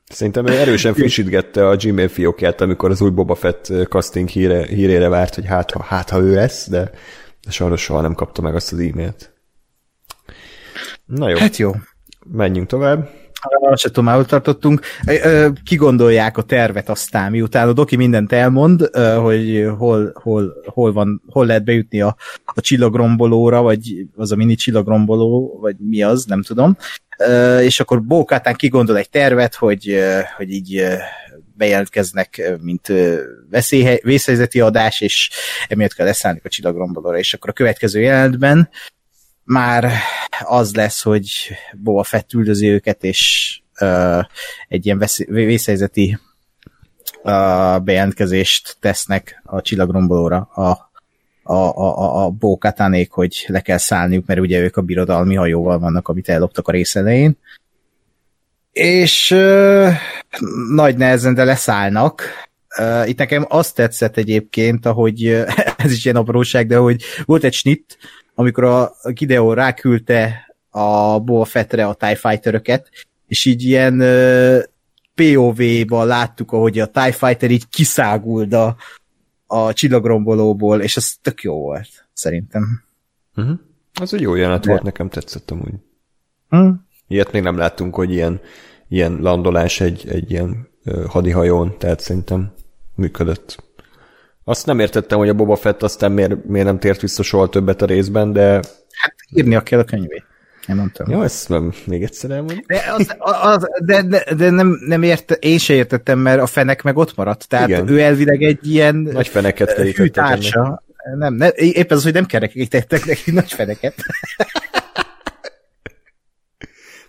Szerintem ő erősen frissítgette a Gmail fiókját, amikor az új Boba Fett casting híre, hírére várt, hogy hát ha, hát, ha ő lesz, de, de sajnos soha nem kapta meg azt az e-mailt. Na jó. Hát jó. Menjünk tovább. Se tudom, ahol tartottunk. Kigondolják a tervet aztán, miután a doki mindent elmond, hogy hol, hol, hol, van, hol lehet bejutni a, a csillagrombolóra, vagy az a mini csillagromboló, vagy mi az, nem tudom. És akkor Bókátán kigondol egy tervet, hogy, hogy így bejelentkeznek, mint veszélyhely, vészhelyzeti adás, és emiatt kell leszállni a csillagrombolóra, és akkor a következő jelentben már az lesz, hogy Boba Fett üldözi őket, és uh, egy ilyen vészhelyzeti uh, bejelentkezést tesznek a csillagrombolóra a, a, a, a bókatánék, hogy le kell szállniuk, mert ugye ők a birodalmi hajóval vannak, amit elloptak a rész elején. És uh, nagy nehezen, de leszállnak. Uh, itt nekem azt tetszett egyébként, ahogy ez is ilyen apróság, de hogy volt egy snit, amikor a Gideon ráküldte a Boba Fettre a TIE Fighter-öket, és így ilyen uh, POV-ban láttuk, ahogy a TIE Fighter így kiszáguld a, a csillagrombolóból, és ez tök jó volt, szerintem. Uh-huh. Az egy jó jelenet De. volt, nekem tetszett amúgy. Uh-huh. Ilyet még nem láttunk, hogy ilyen, ilyen landolás egy, egy ilyen uh, hadihajón, tehát szerintem működött. Azt nem értettem, hogy a Boba Fett aztán miért, miért nem tért vissza soha többet a részben, de... Hát írnia kell a könyvét. Nem mondtam. Jó, ezt nem, még egyszer elmondom. De, az, az, de, de, de nem, nem érte, én se értettem, mert a fenek meg ott maradt. Tehát Igen. ő elvileg egy ilyen nagy feneket hűtársa. Nem, nem, éppen az, hogy nem kerekítettek neki nagy feneket.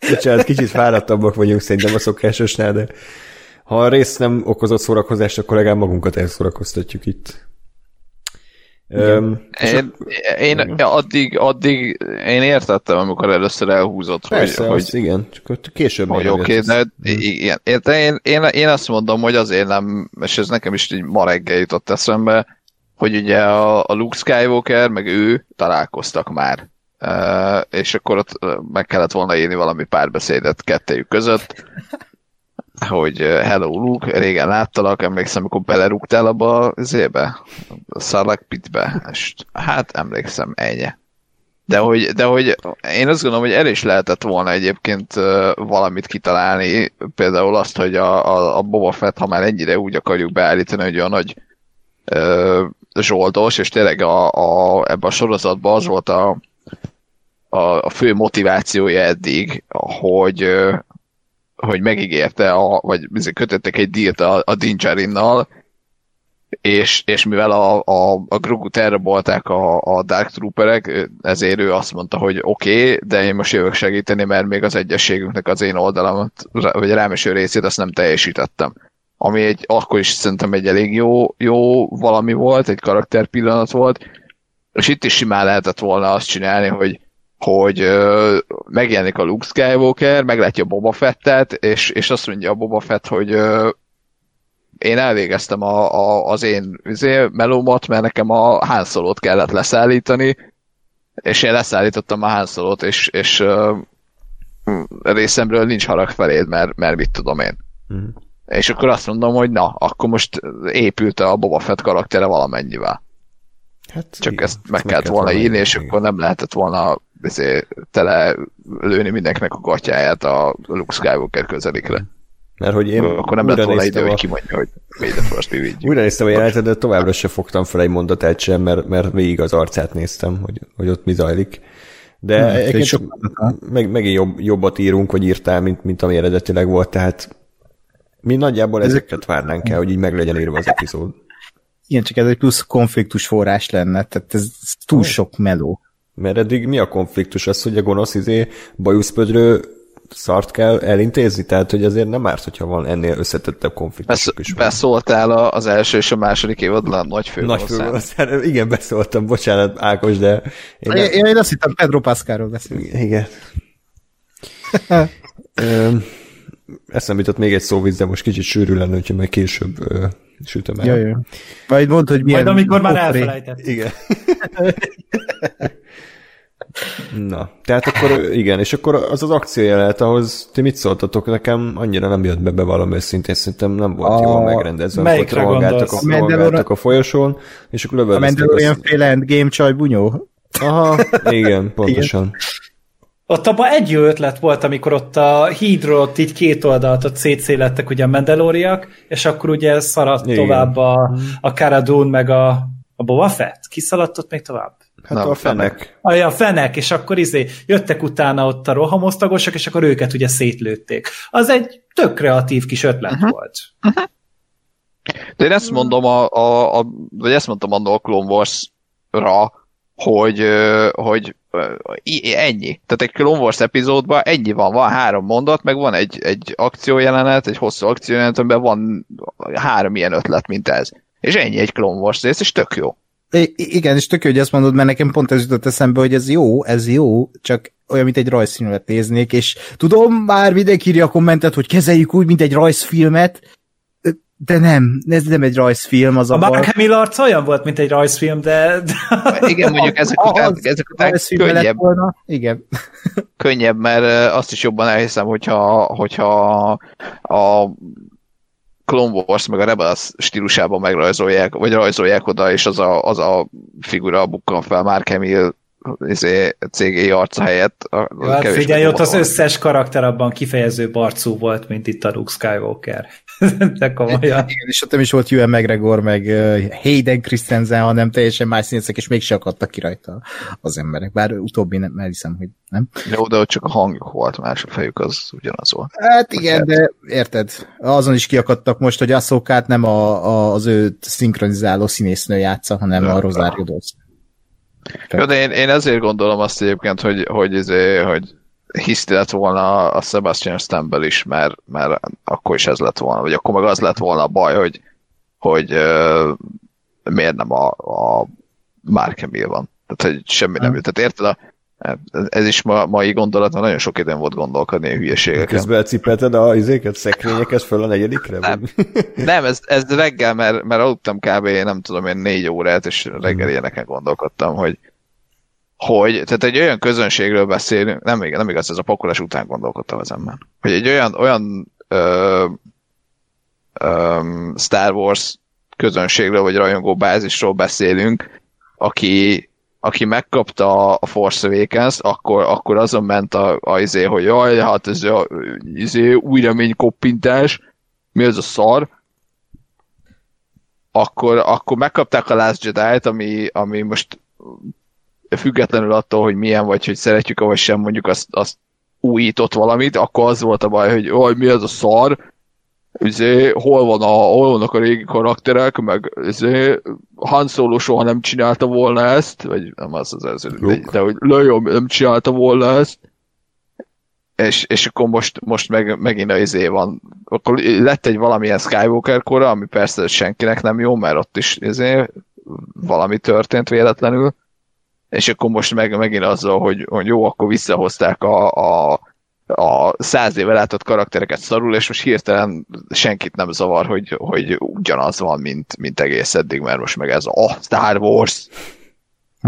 Bocsánat, kicsit fáradtabbak vagyunk szerintem a szokásosnál, de ha a rész nem okozott szórakozást, akkor legalább magunkat elszórakoztatjuk itt. Öm, én, én addig, addig én értettem, amikor először elhúzott, Persze, hogy, hogy igen, csak később hogy oké, okay, de igen, én, én, én azt mondom, hogy azért nem, és ez nekem is így ma reggel jutott eszembe, hogy ugye a, a Luke Skywalker, meg ő találkoztak már. Uh, és akkor ott meg kellett volna írni valami párbeszédet kettejük között, hogy hello Luke, régen láttalak, emlékszem, amikor belerúgtál abba az ébe, a szarlakpitbe, és hát emlékszem, ennyi. De hogy, de hogy én azt gondolom, hogy el is lehetett volna egyébként valamit kitalálni, például azt, hogy a, a, a Boba Fett, ha már ennyire úgy akarjuk beállítani, hogy a nagy ö, zsoldos, és tényleg a, a, ebben a sorozatban az volt a, a, a fő motivációja eddig, hogy, hogy megígérte, a, vagy kötöttek egy dílt a, a Dinjarinnal, és, és mivel a, a, a Grogut elrabolták a, a Dark Trooperek, ezért ő azt mondta, hogy oké, okay, de én most jövök segíteni, mert még az egyességünknek az én oldalamat, vagy rámeső részét azt nem teljesítettem. Ami egy, akkor is szerintem egy elég jó, jó valami volt, egy karakter pillanat volt, és itt is simán lehetett volna azt csinálni, hogy hogy ö, megjelenik a Luke Skywalker, meglátja Boba Fettet, és, és azt mondja a Boba Fett, hogy ö, én elvégeztem a, a, az én izé, melómat, mert nekem a Han Solo-t kellett leszállítani, és én leszállítottam a Han Solo-t, és, és ö, részemről nincs harag feléd, mert, mert mit tudom én. Mm. És akkor azt mondom, hogy na, akkor most épült a Boba Fett karaktere valamennyivel. Hát, Csak igen, ezt meg ezt kellett volna írni, és igen. akkor nem lehetett volna tele lőni mindenkinek a gatyáját a Luke Skywalker közelikre. Mert hogy én Akkor nem lett volna idő, a... hogy kimondja, hogy First be with Újra néztem a jelenetet, de továbbra sem fogtam fel egy mondatát sem, mert, mert végig az arcát néztem, hogy, hogy ott mi zajlik. De hmm, egyébként meg, megint jobb, jobbat írunk, vagy írtál, mint, mint ami eredetileg volt, tehát mi nagyjából Ezek... ezeket várnánk el, hogy így meg legyen írva az epizód. Igen, csak ez egy plusz konfliktus forrás lenne, tehát ez túl sok meló. Mert eddig mi a konfliktus? Az, hogy a gonosz izé bajuszpödrő szart kell elintézni? Tehát, hogy azért nem árt, hogyha van ennél összetettebb konfliktus is. Beszóltál az első és a második évadban a nagy főgonoszán. Nagy igen, beszóltam, bocsánat Ákos, de... Én, nem... én, én azt hittem Pedro Pascalról beszélni. Igen. eszembe jutott még egy szóvíz, de most kicsit sűrű lenne, hogyha meg később sütöm el. Jaj, jaj. Majd mondd, hogy milyen... Majd amikor már elfelejtett. Igen. Na, tehát akkor igen, és akkor az az akciójelet, ahhoz ti mit szóltatok nekem, annyira nem jött be bevallom őszintén, szerintem nem volt a... jól megrendezve, amikor rohangáltak a, rohangáltak a folyosón, és akkor lövöldöztek. A Mandalorian féle endgame csaj bunyó? Aha, igen, pontosan. Igen. Ott abban egy jó ötlet volt, amikor ott a hídról ott így két oldalt ott szétszélettek ugye a Mandaloriak, és akkor ugye szaradt Igen. tovább a, a Cara Dune meg a, a Boba Fett. Kiszaladt ott még tovább? Hát Nem, a fenek. A, a fenek, és akkor izé jöttek utána ott a rohamosztagosok, és akkor őket ugye szétlőtték. Az egy tök kreatív kis ötlet uh-huh. volt. Uh-huh. De én ezt mondom, a, a, a, vagy ezt mondtam a Clone Wars-ra, hogy, hogy ennyi. Tehát egy Clone Wars epizódban ennyi van, van három mondat, meg van egy, egy akciójelenet, egy hosszú akciójelenet, amiben van három ilyen ötlet, mint ez. És ennyi egy Clone Wars rész, és tök jó. I- igen, és tök jó, hogy ezt mondod, mert nekem pont ez jutott eszembe, hogy ez jó, ez jó, csak olyan, mint egy rajzfilmet néznék, és tudom, már mindenki írja a kommentet, hogy kezeljük úgy, mint egy rajzfilmet, de nem, ez nem egy rajzfilm, az a, a Mark Hamill arc olyan volt, mint egy rajzfilm, de... de... Igen, mondjuk ezek után, az, ezek után könnyebb. Volna. Igen. Könnyebb, mert azt is jobban elhiszem, hogyha, hogyha a Clone Wars meg a Rebels stílusában megrajzolják, vagy rajzolják oda, és az a, az a figura bukkan fel Mark Hamill izé, cégé arca helyett. A, a hát figyelj, ott az összes karakter abban kifejező arcú volt, mint itt a Luke Skywalker. De komolyan. Igen, és ott nem is volt Ewan McGregor, meg Hayden Christensen, hanem teljesen más színészek, és mégse akadtak ki rajta az emberek. Bár utóbbi nem, hiszem, hogy nem. Jó, de ott csak a hangjuk volt, más a fejük az ugyanaz volt. Hát igen, de érted, azon is kiakadtak most, hogy Asszókát nem a, a, az ő szinkronizáló színésznő játsza, hanem de, a Rosario Dawson. Jó, de én, én ezért gondolom azt egyébként, hogy, hogy, izé, hogy hiszti lett volna a Sebastian Stembel is, mert, mert akkor is ez lett volna, vagy akkor meg az lett volna a baj, hogy, hogy uh, miért nem a, a Mark Hamill van. Tehát, hogy semmi nem jut. Tehát érted? A, ez is ma, mai gondolat, mert nagyon sok időn volt gondolkodni a hülyeségeket. Közben elcipelted a izéket, szekrényeket föl a negyedikre? Nem, nem ez, ez reggel, mert, mert aludtam kb. nem tudom én négy órát, és reggel hmm. ilyeneken gondolkodtam, hogy hogy, tehát egy olyan közönségről beszélünk, nem, nem igaz, ez a pakolás után gondolkodtam ezen hogy egy olyan, olyan ö, ö, Star Wars közönségről, vagy rajongó bázisról beszélünk, aki, aki megkapta a Force Awakens, akkor, akkor azon ment a, a izé, hogy jaj, hát ez a izé, új remény koppintás, mi az a szar, akkor, akkor megkapták a Last Jedi-t, ami, ami most függetlenül attól, hogy milyen vagy, hogy szeretjük, vagy sem, mondjuk azt, azt újított valamit, akkor az volt a baj, hogy oj, mi ez a szar, izé, hol, van a, hol vannak a régi karakterek, meg izé, Han Solo soha nem csinálta volna ezt, vagy nem az az ez, de, de hogy Leia nem csinálta volna ezt, és, és akkor most, most meg, megint a izé van, akkor lett egy valamilyen Skywalker kora, ami persze senkinek nem jó, mert ott is izé, valami történt véletlenül, és akkor most meg, megint azzal, hogy, hogy jó, akkor visszahozták a, a, a száz éve látott karaktereket szarul, és most hirtelen senkit nem zavar, hogy, hogy ugyanaz van, mint, mint egész eddig, mert most meg ez a Star Wars.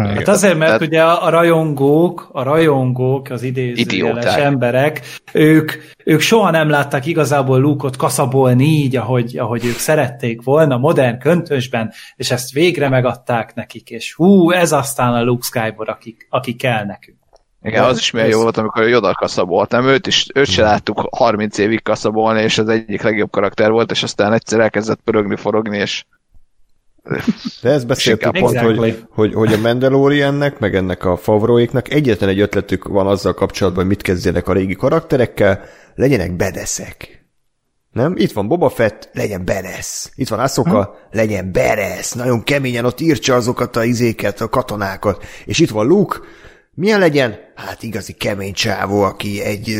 Hát azért, mert ugye a, rajongók, a rajongók, az idézőjeles emberek, ők, ők soha nem látták igazából Luke-ot kaszabolni így, ahogy, ahogy ők szerették volna, modern köntösben, és ezt végre megadták nekik, és hú, ez aztán a Luke Skywalker, aki, aki kell nekünk. Igen, az is milyen jó volt, amikor Yoda kaszaboltam. Őt, és őt se láttuk 30 évig kaszabolni, és az egyik legjobb karakter volt, és aztán egyszer elkezdett pörögni, forogni, és de ezt beszéltük pont, exactly. hogy, hogy, hogy a Mandaloriannek, meg ennek a Favroéknak egyetlen egy ötletük van azzal kapcsolatban, hogy mit kezdjenek a régi karakterekkel, legyenek bedeszek. Nem? Itt van Boba Fett, legyen Beresz. Itt van Asoka, hm? legyen Beresz. Nagyon keményen ott írtsa azokat a izéket, a katonákat. És itt van Luke, milyen legyen? Hát igazi kemény csávó, aki egy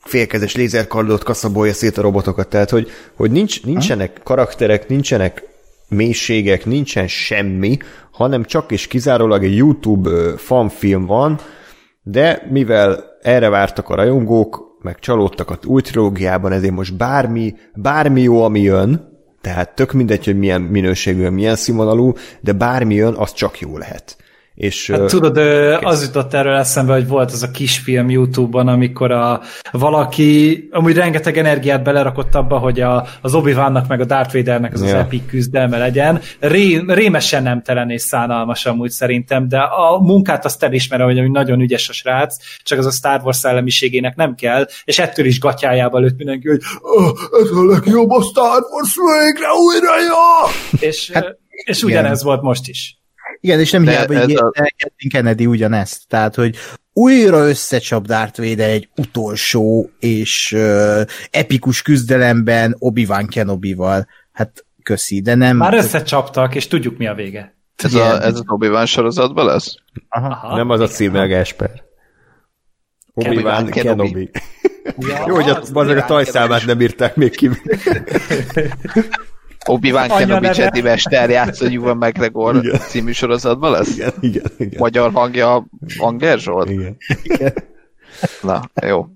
félkezes lézerkardot kaszabolja szét a robotokat. Tehát, hogy, hogy nincs, nincsenek karakterek, nincsenek mélységek, nincsen semmi, hanem csak és kizárólag egy YouTube fanfilm van, de mivel erre vártak a rajongók, meg csalódtak a új trilógiában, ezért most bármi, bármi jó, ami jön, tehát tök mindegy, hogy milyen minőségű, milyen színvonalú, de bármi jön, az csak jó lehet. És, hát tudod, kész. az jutott erről eszembe, hogy volt az a kisfilm YouTube-on, amikor a, valaki amúgy rengeteg energiát belerakott abba, hogy a, az obi meg a Darth Vadernek az, ja. az epic küzdelme legyen. Ré, rémesen nemtelen és szánalmas amúgy szerintem, de a munkát azt elismerem, hogy nagyon ügyes a srác, csak az a Star Wars szellemiségének nem kell, és ettől is gatyájába lőtt mindenki, hogy oh, ez a legjobb a Star Wars végre újra jó! És, hát, és ugyanez volt most is. Igen, és nem hiába, hogy a... Kennedy ugyanezt. Tehát, hogy újra összecsap Darth Vader egy utolsó és uh, epikus küzdelemben Obi-Wan Kenobi-val. Hát köszi, de nem... Már összecsaptak, és tudjuk mi a vége. Ez, a, ez az Obi-Wan sorozatban lesz? Aha. Aha. Nem az a címe a Gásper. Obi-Wan Kenobi. Kenobi. Ja, Jó, hogy a, az a tajszámát nem írták még ki. Obi-Wan Kenobi Jedi Mester játszó Ewan McGregor igen. című sorozatban lesz? Igen, igen, igen. Magyar hangja Angler Zsolt? Igen. igen. Na, jó. Oké,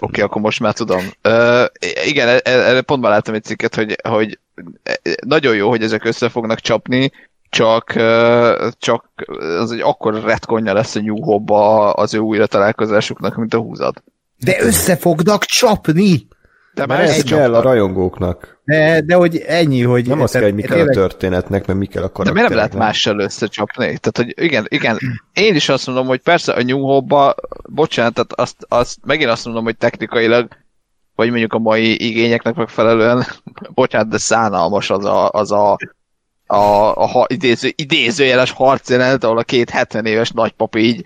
okay, akkor most már tudom. Uh, igen, e- e- erre pont már láttam egy cikket, hogy, hogy nagyon jó, hogy ezek össze fognak csapni, csak, csak az egy akkor retkonja lesz a New hope az ő újra találkozásuknak, mint a húzat. De össze fognak csapni! De már ez kell a rajongóknak. De, de hogy ennyi, hogy... Nem az kell, hogy mi kell tényleg... a történetnek, mert mi kell a karakternek. De miért nem lehet mással összecsapni? Tehát, hogy igen, igen, én is azt mondom, hogy persze a New Hope-ba, bocsánat, tehát azt, azt, megint azt mondom, hogy technikailag, vagy mondjuk a mai igényeknek megfelelően, bocsánat, de szánalmas az a, az a a, a, a idéző, idézőjeles harcjelenet, ahol a két 70 éves nagypap így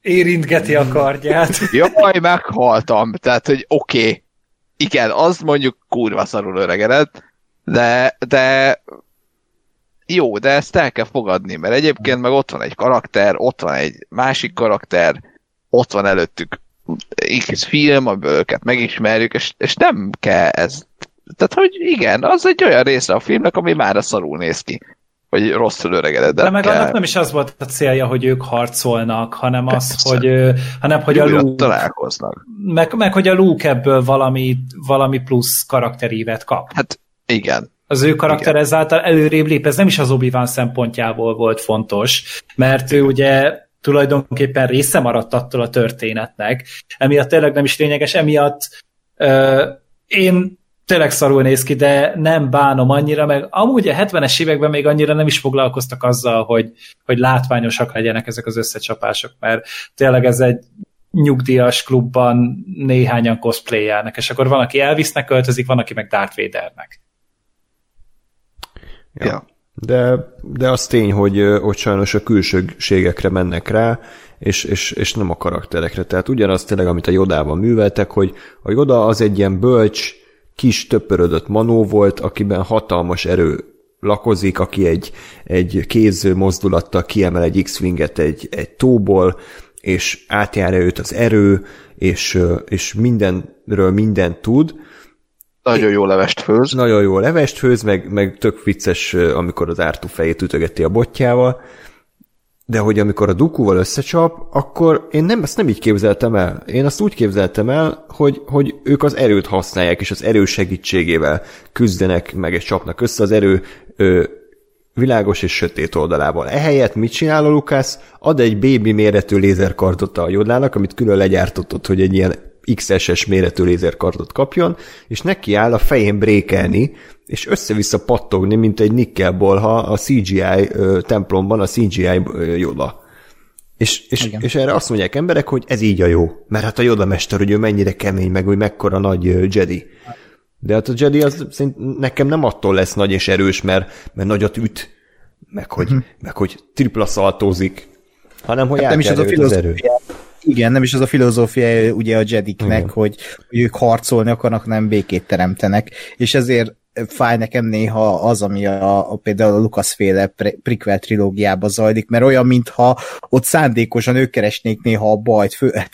érintgeti a kardját. Jaj, meghaltam. Tehát, hogy oké, okay, igen, az mondjuk kurva szarul öregedett, de, de jó, de ezt el kell fogadni, mert egyébként meg ott van egy karakter, ott van egy másik karakter, ott van előttük X film, amiből őket megismerjük, és, és nem kell ez. Tehát, hogy igen, az egy olyan része a filmnek, ami már a szarul néz ki hogy rosszul öregedett. De, meg annak nem is az volt a célja, hogy ők harcolnak, hanem Persze. az, hogy, hanem, hogy a Luke... találkoznak. Meg, meg, hogy a Luke ebből valami, valami plusz karakterívet kap. Hát igen. Az ő karakter igen. ezáltal előrébb lép, ez nem is az obi szempontjából volt fontos, mert ő ugye tulajdonképpen része maradt attól a történetnek, emiatt tényleg nem is lényeges, emiatt uh, én tényleg szarul néz ki, de nem bánom annyira, meg amúgy a 70-es években még annyira nem is foglalkoztak azzal, hogy, hogy látványosak legyenek ezek az összecsapások, mert tényleg ez egy nyugdíjas klubban néhányan cosplayelnek, és akkor van, aki Elvisnek költözik, van, aki meg Darth Vadernek. Ja. ja. De, de az tény, hogy, hogy sajnos a külsőségekre mennek rá, és, és, és nem a karakterekre. Tehát ugyanaz tényleg, amit a Jodában műveltek, hogy a Joda az egy ilyen bölcs, kis töpörödött manó volt, akiben hatalmas erő lakozik, aki egy, egy kéző mozdulattal kiemel egy X-Winget egy, egy tóból, és átjárja őt az erő, és, és mindenről mindent tud. Nagyon jó levest főz. Nagyon jó levest főz, meg, meg tök vicces, amikor az ártú fejét ütögeti a botjával, de hogy amikor a Dukúval összecsap, akkor én nem, ezt nem így képzeltem el. Én azt úgy képzeltem el, hogy, hogy ők az erőt használják, és az erő segítségével küzdenek, meg és csapnak össze az erő ö, világos és sötét oldalával. Ehelyett mit csinál a Lukász? Ad egy baby méretű lézerkardot a Jodlának, amit külön legyártott, hogy egy ilyen XSS méretű lézerkardot kapjon, és neki áll a fején brékelni, és össze-vissza pattogni, mint egy nikkelbolha a CGI templomban a CGI Yoda. És, és, és erre azt mondják emberek, hogy ez így a jó. Mert hát a Yoda mester, hogy ő mennyire kemény, meg hogy mekkora nagy Jedi. De hát a Jedi az szerint nekem nem attól lesz nagy és erős, mert, mert nagyot üt, meg hogy, uh-huh. meg hogy tripla szaltózik, hanem hogy hát nem is az a filozófia. Igen, nem is az a filozófia ugye a Jediknek, hogy, hogy ők harcolni akarnak, nem békét teremtenek, és ezért fáj nekem néha az, ami a, a például a Lucas féle prequel trilógiában zajlik, mert olyan, mintha ott szándékosan ők keresnék néha a bajt, fő, hát,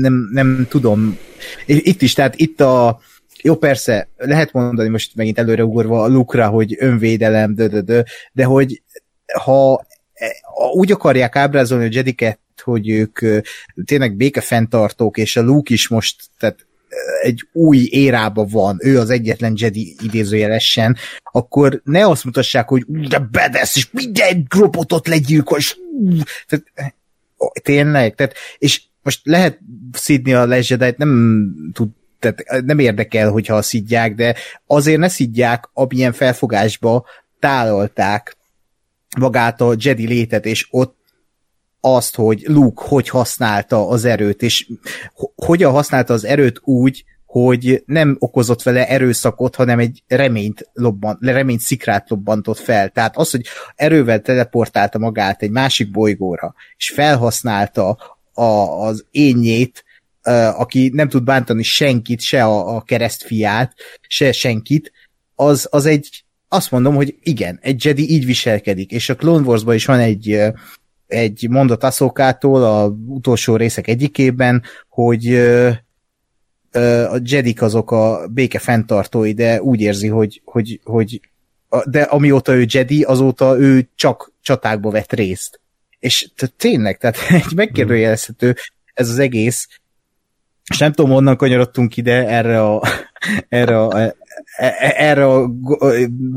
nem, nem tudom. Itt is, tehát itt a jó, persze, lehet mondani most megint előre ugorva a Lukra, hogy önvédelem, de, de, de, de hogy ha úgy akarják ábrázolni a Jediket, hogy ők tényleg békefenntartók, és a Luke is most, tehát egy új érába van, ő az egyetlen Jedi idézőjelesen, akkor ne azt mutassák, hogy de bedesz, és minden robotot legyilkol, és tehát, tényleg, tehát, és most lehet szidni a Les nem tud tehát nem érdekel, hogyha szidják, de azért ne szidják, amilyen felfogásba tálalták magát a Jedi létet, és ott azt, hogy Luke hogy használta az erőt, és hogyan használta az erőt úgy, hogy nem okozott vele erőszakot, hanem egy reményt, lobban, reményt szikrát lobbantott fel. Tehát az, hogy erővel teleportálta magát egy másik bolygóra, és felhasználta a, az énjét, aki nem tud bántani senkit, se a, a keresztfiát, se senkit, az, az egy, azt mondom, hogy igen, egy Jedi így viselkedik, és a Clone Wars-ban is van egy, egy mondat Aszókától a utolsó részek egyikében, hogy a Jedik azok a béke fenntartói, de úgy érzi, hogy, hogy, hogy de amióta ő Jedi, azóta ő csak csatákba vett részt. És tényleg, tehát egy megkérdőjelezhető ez az egész, és nem tudom, honnan kanyarodtunk ide erre a, erre a, erre a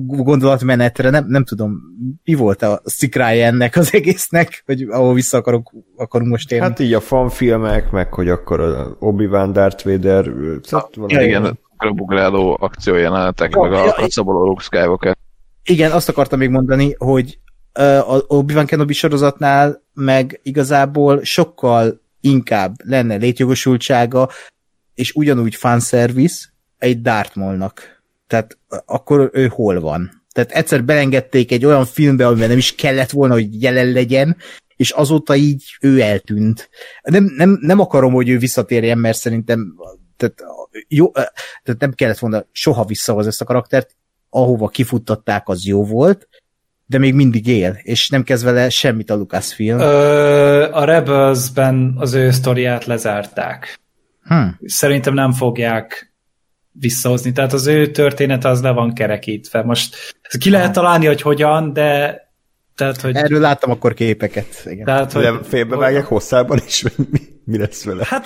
gondolatmenetre, nem, nem tudom, mi volt a szikrája ennek az egésznek, hogy ahol vissza akarok, akarunk most térni. Hát így a fanfilmek, meg hogy akkor a Obi-Wan Darth Vader, szóval ja, igen, a bugráló akciójelenetek, meg a, a szaboló Luke Skywalker. Igen, azt akartam még mondani, hogy a Obi-Wan Kenobi sorozatnál meg igazából sokkal inkább lenne létjogosultsága, és ugyanúgy fanservice egy Dartmolnak. Tehát akkor ő hol van? Tehát egyszer belengedték egy olyan filmbe, amiben nem is kellett volna, hogy jelen legyen, és azóta így ő eltűnt. Nem, nem, nem akarom, hogy ő visszatérjen, mert szerintem tehát, jó, tehát nem kellett volna soha visszahoz ezt a karaktert, ahova kifuttatták, az jó volt, de még mindig él, és nem kezd vele semmit a Lucasfilm. Ö, a Rebels-ben az ő sztoriát lezárták. Hm. Szerintem nem fogják visszahozni, tehát az ő történet az le van kerekítve. Most ki lehet találni, hogy hogyan, de tehát, hogy... Erről láttam akkor képeket. Igen. Tehát, hogy... Félbevágják hosszában is, mi, mi lesz vele? Hát,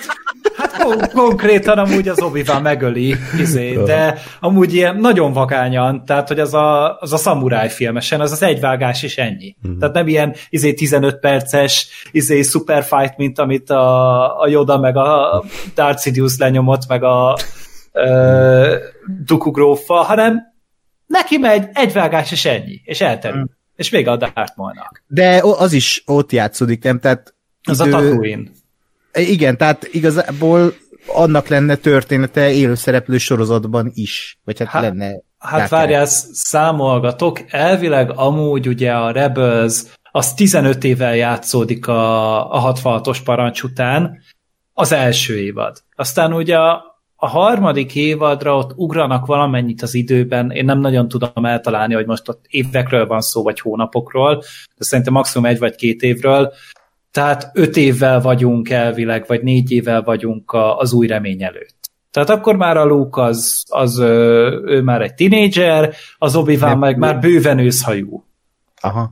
hát kon- konkrétan amúgy az obi megöli, izé, de amúgy ilyen nagyon vakányan, tehát hogy az a, az a szamuráj filmesen, az az egyvágás is ennyi. Mm. Tehát nem ilyen izé 15 perces izé fight, mint amit a, a Yoda meg a Darth Sidious lenyomott, meg a uh, Dooku grófa, hanem neki megy egyvágás és ennyi, és elterül. Mm. És vége a Dartmoornak. De az is ott játszódik, nem? Tehát az idő... a Tatooine. Igen, tehát igazából annak lenne története élőszereplő sorozatban is. Vagy hát, hát lenne... Hát várjál, számolgatok. Elvileg amúgy ugye a Rebels az 15 évvel játszódik a, a 66-os parancs után, az első évad. Aztán ugye a, a harmadik évadra ott ugranak valamennyit az időben, én nem nagyon tudom eltalálni, hogy most ott évekről van szó, vagy hónapokról, de szerintem maximum egy vagy két évről, tehát öt évvel vagyunk elvileg, vagy négy évvel vagyunk az új remény előtt. Tehát akkor már a Luke az, az ő már egy tinédzser, az obi meg már bőven őszhajú. Aha.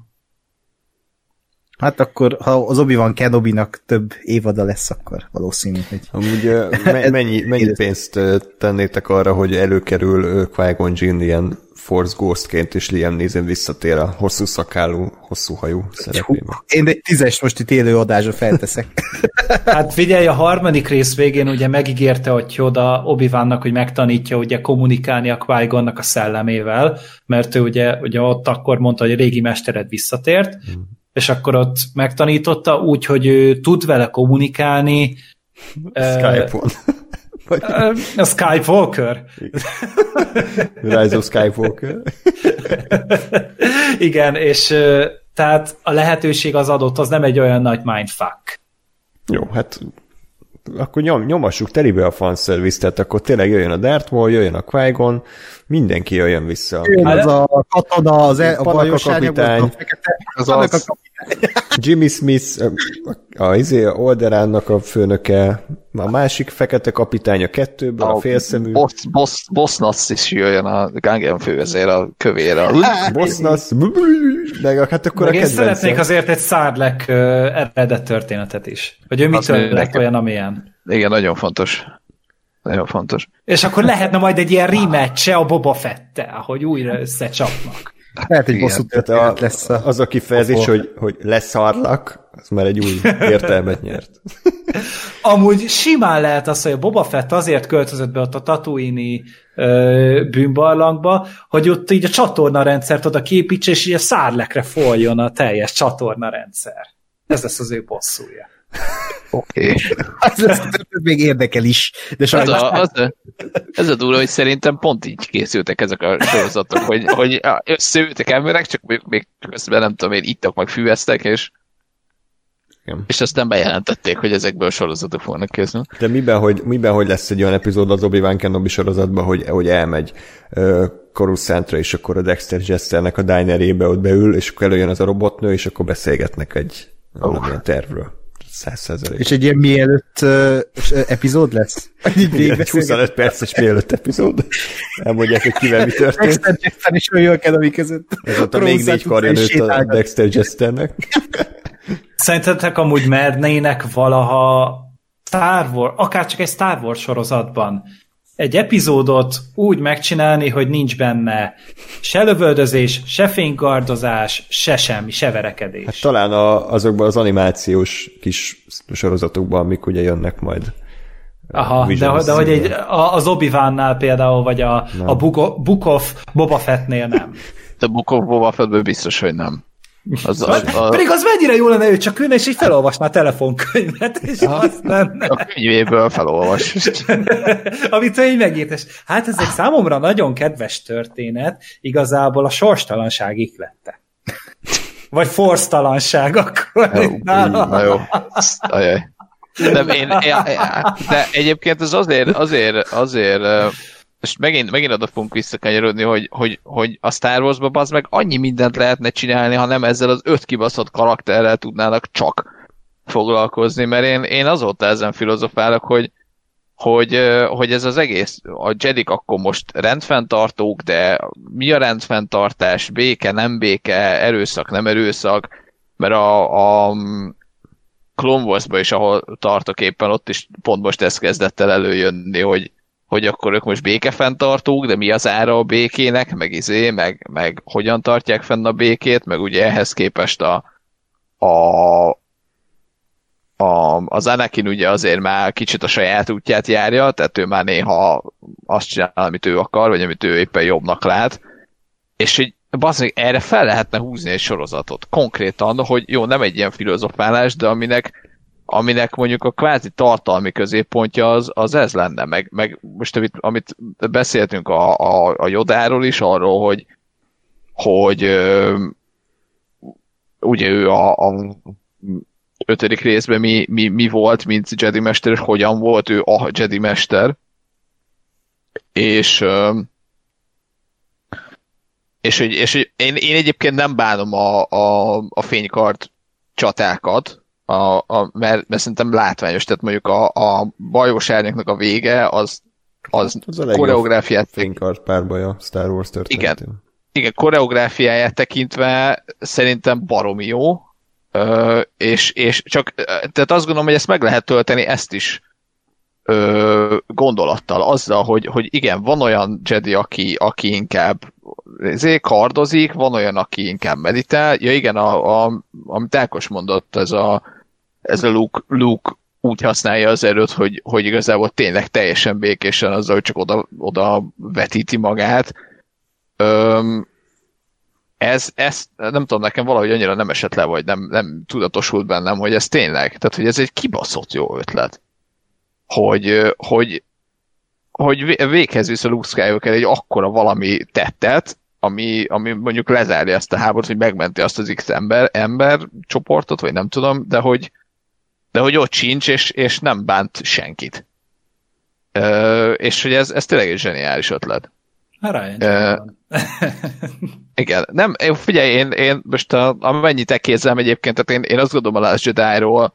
Hát akkor, ha az Obi-Wan Kenobi-nak több évada lesz, akkor valószínű, hogy... Amúgy mennyi, mennyi pénzt tennétek arra, hogy előkerül Qui-Gon Jinn ilyen Force Ghostként, és Liam Neeson visszatér a hosszú szakálú, hosszú hajú szerepében. Én egy tízes most itt élő adásra felteszek. hát figyelj, a harmadik rész végén ugye megígérte, hogy oda obi hogy megtanítja ugye kommunikálni a qui a szellemével, mert ő ugye, ugye ott akkor mondta, hogy a régi mestered visszatért, hmm és akkor ott megtanította úgy, hogy ő tud vele kommunikálni. Skype-on. A Skype Walker. Rise of Skype Walker. Igen, és tehát a lehetőség az adott, az nem egy olyan nagy mindfuck. Jó, hát akkor nyom, nyomassuk telibe a fanservice, tehát akkor tényleg jöjjön a Darth Maul, jöjjön a qui mindenki jöjjön vissza. Jön az a katona, az e, a bajos kapitány, az az, Jimmy Smith, a, a, izé, a Olderánnak a főnöke, a másik fekete kapitány a kettőből, a, a félszemű. Boss, boss, boss is jöjjön a Gangen fővezér a kövére. Bossnasz, meg hát akkor meg a én szeretnék azért egy Szárlek uh, eredet történetet is. Hogy ő mitől lett olyan, amilyen. Igen, nagyon fontos. nagyon fontos. És akkor lehetne majd egy ilyen rematch a Boba Fettel, hogy újra összecsapnak. Lehet, hogy bosszú a, lesz a... Az a kifejezés, hogy, hogy leszarlak, az már egy új értelmet nyert. Amúgy simán lehet az, hogy a Boba Fett azért költözött be ott a Tatooine bűnbarlangba, hogy ott így a csatornarendszert oda képítse, és így a szárlekre folyjon a teljes csatornarendszer. Ez lesz az ő bosszúja. Oké. Okay. az, az, még érdekel is. De sajnos az a, az a, ez a durva, hogy szerintem pont így készültek ezek a sorozatok, hogy, hogy összeültek emberek, csak még, még közben nem tudom én, ittak meg fűveztek, és igen. És aztán bejelentették, hogy ezekből sorozatok fognak készülni. De miben hogy, miben, hogy lesz egy olyan epizód az Obi-Wan Kenobi sorozatban, hogy, hogy elmegy uh, Coruscantra, és akkor a Dexter Jesternek a dinerébe ott beül, és akkor előjön az a robotnő, és akkor beszélgetnek egy oh. valamilyen tervről. 100%. És egy ilyen mielőtt uh, epizód lesz? Igen, egy 25 perces mielőtt epizód. Elmondják, hogy kivel mi történt. Dexter Jester is olyan Kenobi között. Ez ott a még négy karja nőtt a Dexter Jesternek. Szerintetek amúgy mernének valaha Star Wars, akár csak egy Star Wars sorozatban egy epizódot úgy megcsinálni, hogy nincs benne se lövöldözés, se fénygardozás, se semmi, se verekedés. Hát talán a, azokban az animációs kis sorozatokban, amik ugye jönnek majd. Aha, de, de hogy egy, a, az obi például, vagy a, a Book of Boba Fettnél nem. De Book of Boba Fettből biztos, hogy nem. Az, az, az, pedig az mennyire jó lenne, hogy csak ülne, és így felolvasná a telefonkönyvet, és ja, azt lenne. A könyvéből felolvas. Amit ő így megírtes. Hát ez egy számomra nagyon kedves történet, igazából a sorstalanság iklette. Vagy forsztalanság akkor. Jó, na jó. Ajaj. Nem, én, én, de egyébként ez azért, azért, azért most megint, megint oda fogunk visszakanyarodni, hogy, hogy, hogy a Star Wars-ban az meg annyi mindent lehetne csinálni, ha nem ezzel az öt kibaszott karakterrel tudnának csak foglalkozni, mert én, én azóta ezen filozofálok, hogy, hogy, hogy ez az egész, a Jedik akkor most rendfenntartók, de mi a rendfenntartás, béke, nem béke, erőszak, nem erőszak, mert a, a Clone wars is, ahol tartok éppen, ott is pont most ez kezdett el előjönni, hogy, hogy akkor ők most békefenntartók, de mi az ára a békének, meg izé, meg, meg hogyan tartják fenn a békét, meg ugye ehhez képest a, a, a, az Anakin ugye azért már kicsit a saját útját járja, tehát ő már néha azt csinál, amit ő akar, vagy amit ő éppen jobbnak lát, és hogy bazdmeg, erre fel lehetne húzni egy sorozatot. Konkrétan, hogy jó, nem egy ilyen filozofálás, de aminek aminek mondjuk a kvázi tartalmi középpontja az, az ez lenne, meg, meg most amit, amit beszéltünk a, a, a Jodáról is, arról, hogy, hogy ö, ugye ő a, a ötödik részben mi, mi, mi volt, mint Jedi Mester, és hogyan volt ő a Jedi Mester, és ö, és, és hogy én, én egyébként nem bánom a, a, a fénykart csatákat, a, a, mert, mert szerintem látványos, tehát mondjuk a, a bajós árnyaknak a vége az, az, hát az a koreográfiát... Fénykart párbaj a Star Wars történetén. Igen, igen, koreográfiáját tekintve szerintem baromi jó, ö, és, és csak, tehát azt gondolom, hogy ezt meg lehet tölteni, ezt is ö, gondolattal, azzal, hogy, hogy igen, van olyan Jedi, aki, aki inkább ezért kardozik, van olyan, aki inkább meditál. Ja igen, a, a, amit Ákos mondott, ez a, ez a Luke, Luke úgy használja az erőt, hogy, hogy igazából tényleg teljesen békésen azzal, hogy csak oda, oda vetíti magát. Öm, ez, ez, nem tudom, nekem valahogy annyira nem esett le, vagy nem, nem tudatosult bennem, hogy ez tényleg, tehát hogy ez egy kibaszott jó ötlet. Hogy, hogy, hogy véghez visz a Luke Skywalker egy akkora valami tettet, ami, ami mondjuk lezárja ezt a háborút, hogy megmenti azt az X ember, ember csoportot, vagy nem tudom, de hogy, de hogy ott sincs, és, és nem bánt senkit. Ö, és hogy ez, ez tényleg egy zseniális ötlet. Uh, igen, nem, figyelj, én, én most a, amennyit ekézem egyébként, tehát én, én azt gondolom a Last Jedi-ról,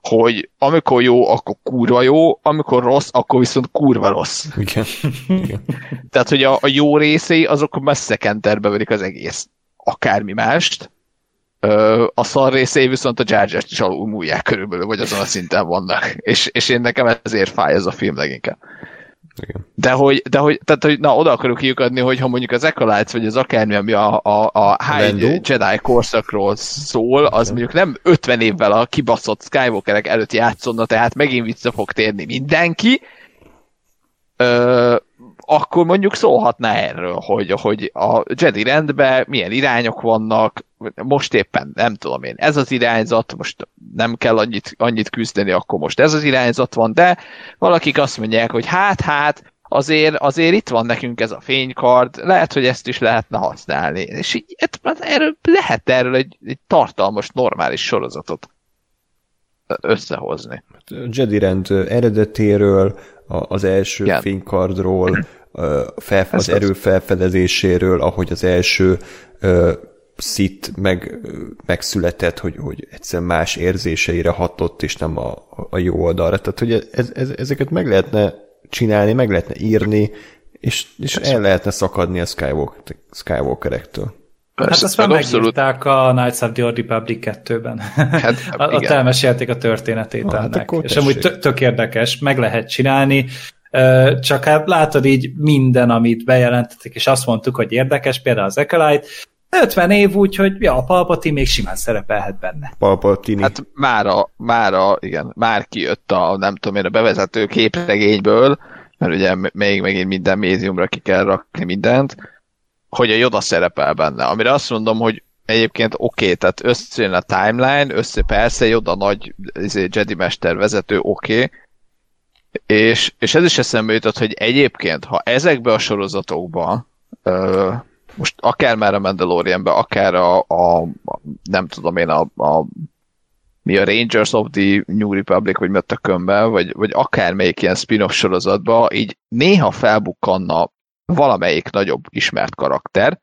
hogy amikor jó, akkor kurva jó, amikor rossz, akkor viszont kurva rossz. Igen. Igen. Tehát, hogy a, a jó részei, azok messze kenterbe verik az egész. Akármi mást. A szar részei viszont a Jar Jar-t is alul múlják körülbelül, vagy azon a szinten vannak. És, és én nekem ezért fáj ez a film leginkább. Igen. De hogy, de hogy, tehát, hogy na, oda akarok kiukadni, hogy ha mondjuk az Acolytes, vagy az akármi, ami a, a, a High Jedi korszakról szól, az mondjuk nem 50 évvel a kibaszott Skywalkerek előtt játszonna, tehát megint vissza fog térni mindenki, ö, akkor mondjuk szólhatná erről, hogy, hogy a Jedi rendben milyen irányok vannak, most éppen nem tudom én, ez az irányzat, most nem kell annyit, annyit küzdeni, akkor most ez az irányzat van, de valakik azt mondják, hogy hát, hát, azért, azért itt van nekünk ez a fénykard, lehet, hogy ezt is lehetne használni. És így, hát erről, lehet erről egy, egy tartalmas, normális sorozatot összehozni. Jedi rend eredetéről, az első Igen. fénykardról, fel, az erő felfedezéséről, ahogy az első szit meg, megszületett, hogy, hogy egyszer más érzéseire hatott, és nem a, a jó oldalra. Tehát, hogy ez, ez, ezeket meg lehetne csinálni, meg lehetne írni, és, és el lehetne szakadni a Skywalker, Skywalkerektől. Persze, hát azt már megírták a Knights of the Old Republic 2-ben. Hát, Ott elmesélték a történetét Na, hát ennek. És amúgy tök érdekes, meg lehet csinálni, csak hát látod így minden, amit bejelentettek, és azt mondtuk, hogy érdekes, például az Acolyte, 50 év, úgyhogy ja, a Palpatine még simán szerepelhet benne. Palpatine. Hát mára, mára, igen, már kijött a, nem tudom én, a bevezető képregényből, mert ugye még megint minden médiumra ki kell rakni mindent, hogy a Yoda szerepel benne. Amire azt mondom, hogy egyébként oké, okay, tehát összejön a timeline, össze persze Yoda nagy izé, Jedi mester vezető, oké, okay, és, és ez is eszembe jutott, hogy egyébként, ha ezekbe a sorozatokba ö, most akár már a Mandalorianbe, akár a, a, nem tudom én, a, a mi a Rangers of the New Republic, vagy mi a tökönbe, vagy, vagy akármelyik ilyen spin-off sorozatba, így néha felbukkanna valamelyik nagyobb ismert karakter,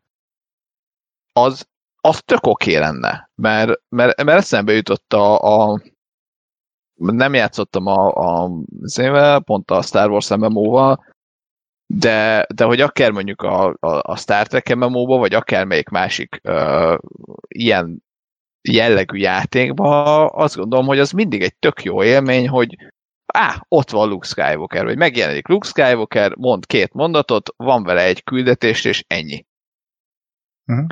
az, az tök oké lenne, mert, mert, mert eszembe jutott a, a nem játszottam a, a zével, pont a Star Wars MMO-val, de, de hogy akár mondjuk a, a, a Star Trek MMO-ba, vagy akár melyik másik uh, ilyen jellegű játékba, azt gondolom, hogy az mindig egy tök jó élmény, hogy á, ott van Luke Skywalker, vagy megjelenik Luke Skywalker, mond két mondatot, van vele egy küldetés, és ennyi. Uh-huh.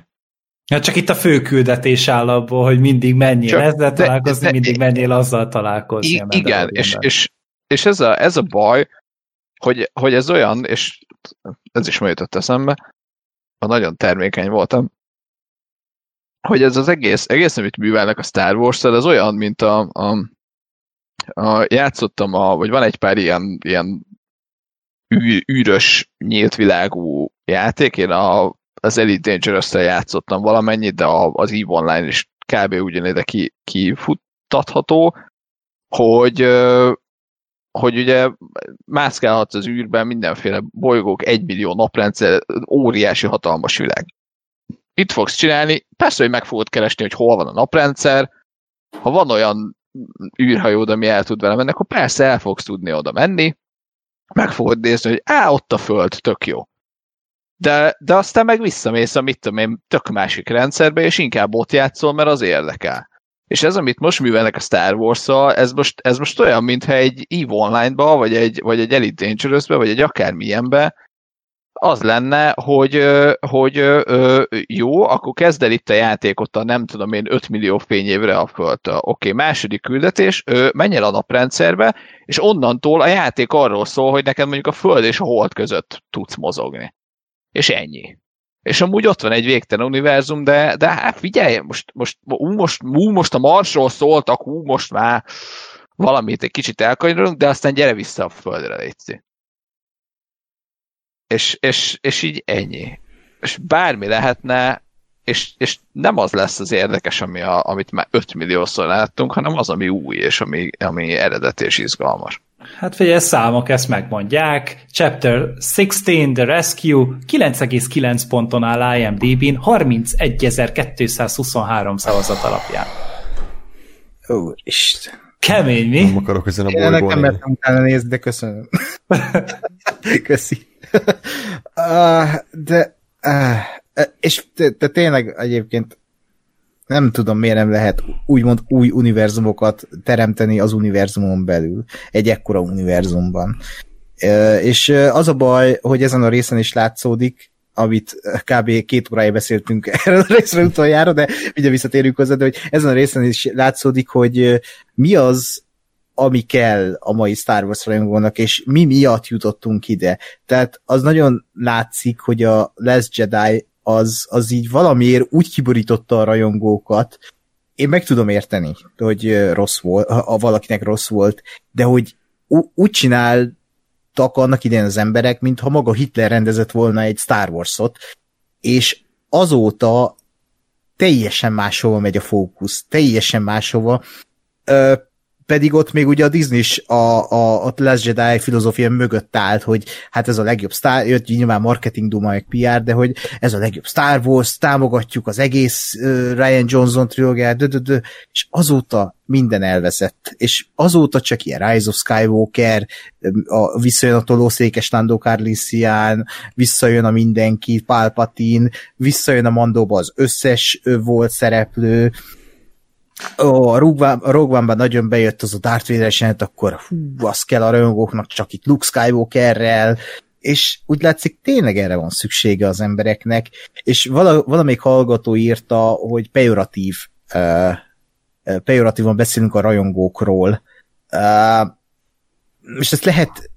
Ja, csak itt a fő küldetés áll abból, hogy mindig menjél csak, ezzel de, találkozni, de, mindig menjél azzal találkozni. I- igen, és, és, és ez, a, ez a baj, hogy, hogy ez olyan, és ez is jutott eszembe, ha nagyon termékeny voltam, hogy ez az egész, egész amit művelnek a Star wars ez olyan, mint a, a, a játszottam, a, vagy van egy pár ilyen, ilyen ű, űrös, nyílt világú játék, én a, az Elite dangerous játszottam valamennyit, de az EVE Online is kb. ugyanide ki, kifuttatható, hogy hogy ugye mászkálhatsz az űrben mindenféle bolygók, egymillió naprendszer, óriási, hatalmas világ. Itt fogsz csinálni, persze, hogy meg fogod keresni, hogy hol van a naprendszer, ha van olyan űrhajód, ami el tud vele menni, akkor persze el fogsz tudni oda menni, meg fogod nézni, hogy á, ott a föld, tök jó. De, de aztán meg visszamész a mit tudom én, tök másik rendszerbe, és inkább ott játszol, mert az érdekel. És ez, amit most művelnek a Star wars ez most, ez most olyan, mintha egy EVE Online-ba, vagy egy, vagy egy Elite dangerous vagy egy akármilyenbe, az lenne, hogy, hogy jó, akkor kezd el itt a játékot a nem tudom én 5 millió fényévre a földtől. Oké, okay, második küldetés, menj el a naprendszerbe, és onnantól a játék arról szól, hogy neked mondjuk a föld és a hold között tudsz mozogni. És ennyi és amúgy ott van egy végtelen univerzum, de, de hát figyelj, most, most, ú, most, ú, most a Marsról szóltak, ú, most már valamit egy kicsit elkanyarodunk, de aztán gyere vissza a Földre, létszi. És, és, és így ennyi. És bármi lehetne, és, és nem az lesz az érdekes, ami a, amit már 5 milliószor láttunk, hanem az, ami új, és ami, ami eredet és izgalmas. Hát figyelj, számok ezt megmondják. Chapter 16, The Rescue, 9,9 ponton áll IMDb-n, 31.223 szavazat alapján. Úristen. Kemény, mi? Nem akarok ezen a bolygón. Nekem mertem utána nézni, de köszönöm. Köszi. uh, de, uh, és te, te tényleg egyébként nem tudom, miért nem lehet úgymond új univerzumokat teremteni az univerzumon belül, egy ekkora univerzumban. És az a baj, hogy ezen a részen is látszódik, amit kb. két órája beszéltünk erről a részről utoljára, de ugye visszatérünk hozzá, de hogy ezen a részen is látszódik, hogy mi az, ami kell a mai Star Wars rajongónak, és mi miatt jutottunk ide. Tehát az nagyon látszik, hogy a Last Jedi az, az így valamiért úgy kiborította a rajongókat, én meg tudom érteni, hogy rossz volt, ha valakinek rossz volt, de hogy úgy csináltak annak idején az emberek, mintha maga Hitler rendezett volna egy Star Wars-ot, és azóta teljesen máshova megy a fókusz, teljesen máshova pedig ott még ugye a Disney is a, a, a Last Jedi filozófia mögött állt, hogy hát ez a legjobb Star, jött nyilván marketing duma, meg PR, de hogy ez a legjobb Star Wars, támogatjuk az egész uh, Ryan Johnson trilógiát, dö, dö, dö, és azóta minden elveszett, és azóta csak ilyen Rise of Skywalker, a, visszajön a tolószékes Lando Carlisian, visszajön a mindenki, Palpatine, visszajön a Mandóba az összes volt szereplő, Ó, a Rogue One-ban nagyon bejött az a Darth vader akkor hú, az kell a rajongóknak csak itt Luke Skywalkerrel, és úgy látszik tényleg erre van szüksége az embereknek, és vala, valamelyik hallgató írta, hogy pejoratív, uh, pejoratívan beszélünk a rajongókról, uh, és ezt lehet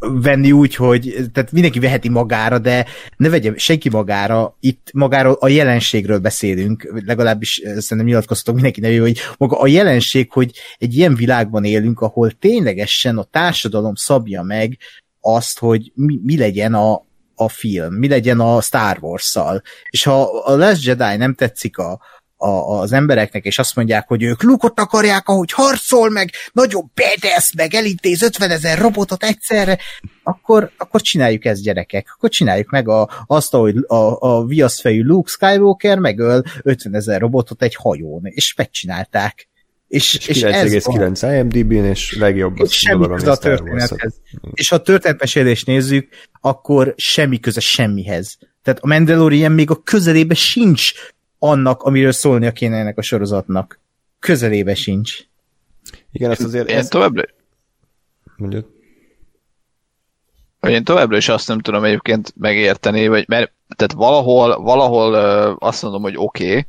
venni úgy, hogy tehát mindenki veheti magára, de ne vegye senki magára, itt magáról a jelenségről beszélünk, legalábbis eh, szerintem nyilatkoztatok mindenki nevű, hogy maga a jelenség, hogy egy ilyen világban élünk, ahol ténylegesen a társadalom szabja meg azt, hogy mi, mi legyen a, a film, mi legyen a Star Wars-szal. És ha a Last Jedi nem tetszik a, a, az embereknek, és azt mondják, hogy ők lukot akarják, ahogy harcol, meg nagyon bedesz, meg elintéz 50 ezer robotot egyszerre, akkor, akkor csináljuk ezt gyerekek. Akkor csináljuk meg a, azt, ahogy a, a viaszfejű Luke Skywalker megöl 50 ezer robotot egy hajón, és megcsinálták. És, és, és 9,9 IMDb-n, és legjobb és semmi köze a történethez. És ha a történetmesélést nézzük, akkor semmi köze semmihez. Tehát a Mandalorian még a közelébe sincs annak, amiről szólnia kéne ennek a sorozatnak. Közelébe sincs. Igen, ezt azért... Én ez... továbbra... Mondjuk. Én továbbra is azt nem tudom egyébként megérteni, vagy mert tehát valahol, valahol azt mondom, hogy oké, okay,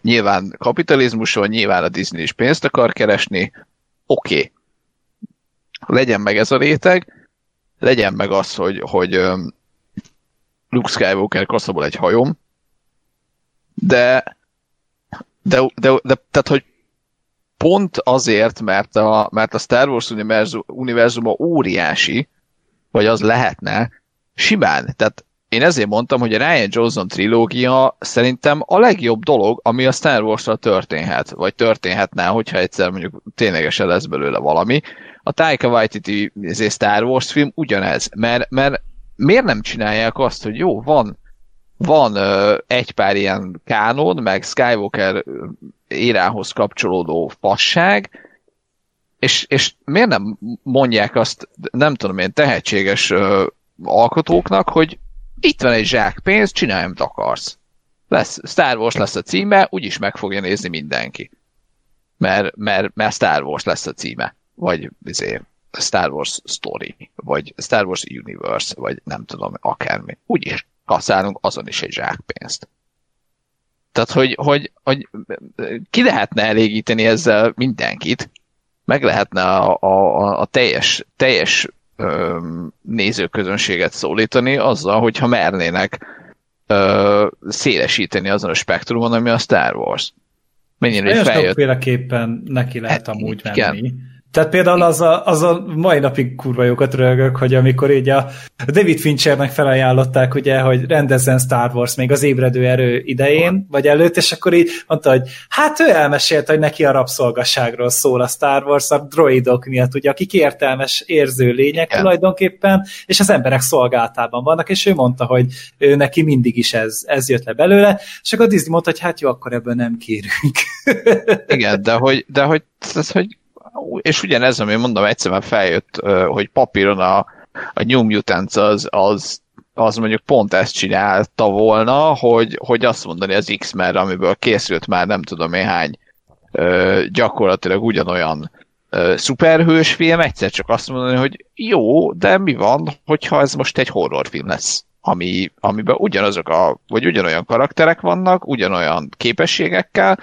nyilván kapitalizmuson, nyilván a Disney is pénzt akar keresni, oké. Okay. Legyen meg ez a réteg, legyen meg az, hogy, hogy Luke Skywalker kaszabol egy hajom, de, de, de, de tehát, hogy pont azért, mert a, mert a Star Wars univerzum, univerzuma óriási, vagy az lehetne, simán, tehát én ezért mondtam, hogy a Ryan Johnson trilógia szerintem a legjobb dolog, ami a Star wars történhet, vagy történhetne, hogyha egyszer mondjuk ténylegesen lesz belőle valami. A Taika Waititi Star Wars film ugyanez, mert, mert miért nem csinálják azt, hogy jó, van van egy pár ilyen kánon, meg Skywalker érához kapcsolódó fasság, és, és miért nem mondják azt, nem tudom én, tehetséges ö, alkotóknak, hogy itt van egy zsák pénz, csinálj, amit akarsz. Lesz, Star Wars lesz a címe, úgyis meg fogja nézni mindenki. Mert, mert, mert Star Wars lesz a címe. Vagy izé, Star Wars Story, vagy Star Wars Universe, vagy nem tudom, akármi. Úgyis kaszálunk azon is egy zsákpénzt. Tehát, hogy, hogy, hogy ki lehetne elégíteni ezzel mindenkit, meg lehetne a, a, a teljes, teljes ö, nézőközönséget szólítani azzal, hogyha mernének ö, szélesíteni azon a spektrumon, ami a Star Wars. Mennyire feljött. Sokféleképpen neki lehet hát, amúgy menni. Tehát például az a, az a mai napig kurva jókat rögök, hogy amikor így a David Finchernek felajánlották, ugye, hogy rendezzen Star Wars még az ébredő erő idején, vagy előtt, és akkor így mondta, hogy hát ő elmesélt, hogy neki a rabszolgasságról szól a Star Wars, a droidok miatt, ugye, akik értelmes, érző lények Igen. tulajdonképpen, és az emberek szolgáltában vannak, és ő mondta, hogy ő neki mindig is ez, ez jött le belőle, és akkor Disney mondta, hogy hát jó, akkor ebből nem kérünk. Igen, de hogy, de hogy, ez, hogy és ugyanez, ami mondom, egyszer már feljött, hogy papíron a, a New Mutants az, az, az mondjuk pont ezt csinálta volna, hogy, hogy azt mondani az X-Men, amiből készült már nem tudom én hány, gyakorlatilag ugyanolyan uh, szuperhős film, egyszer csak azt mondani, hogy jó, de mi van, hogyha ez most egy horrorfilm lesz? Ami, amiben ugyanazok a, vagy ugyanolyan karakterek vannak, ugyanolyan képességekkel,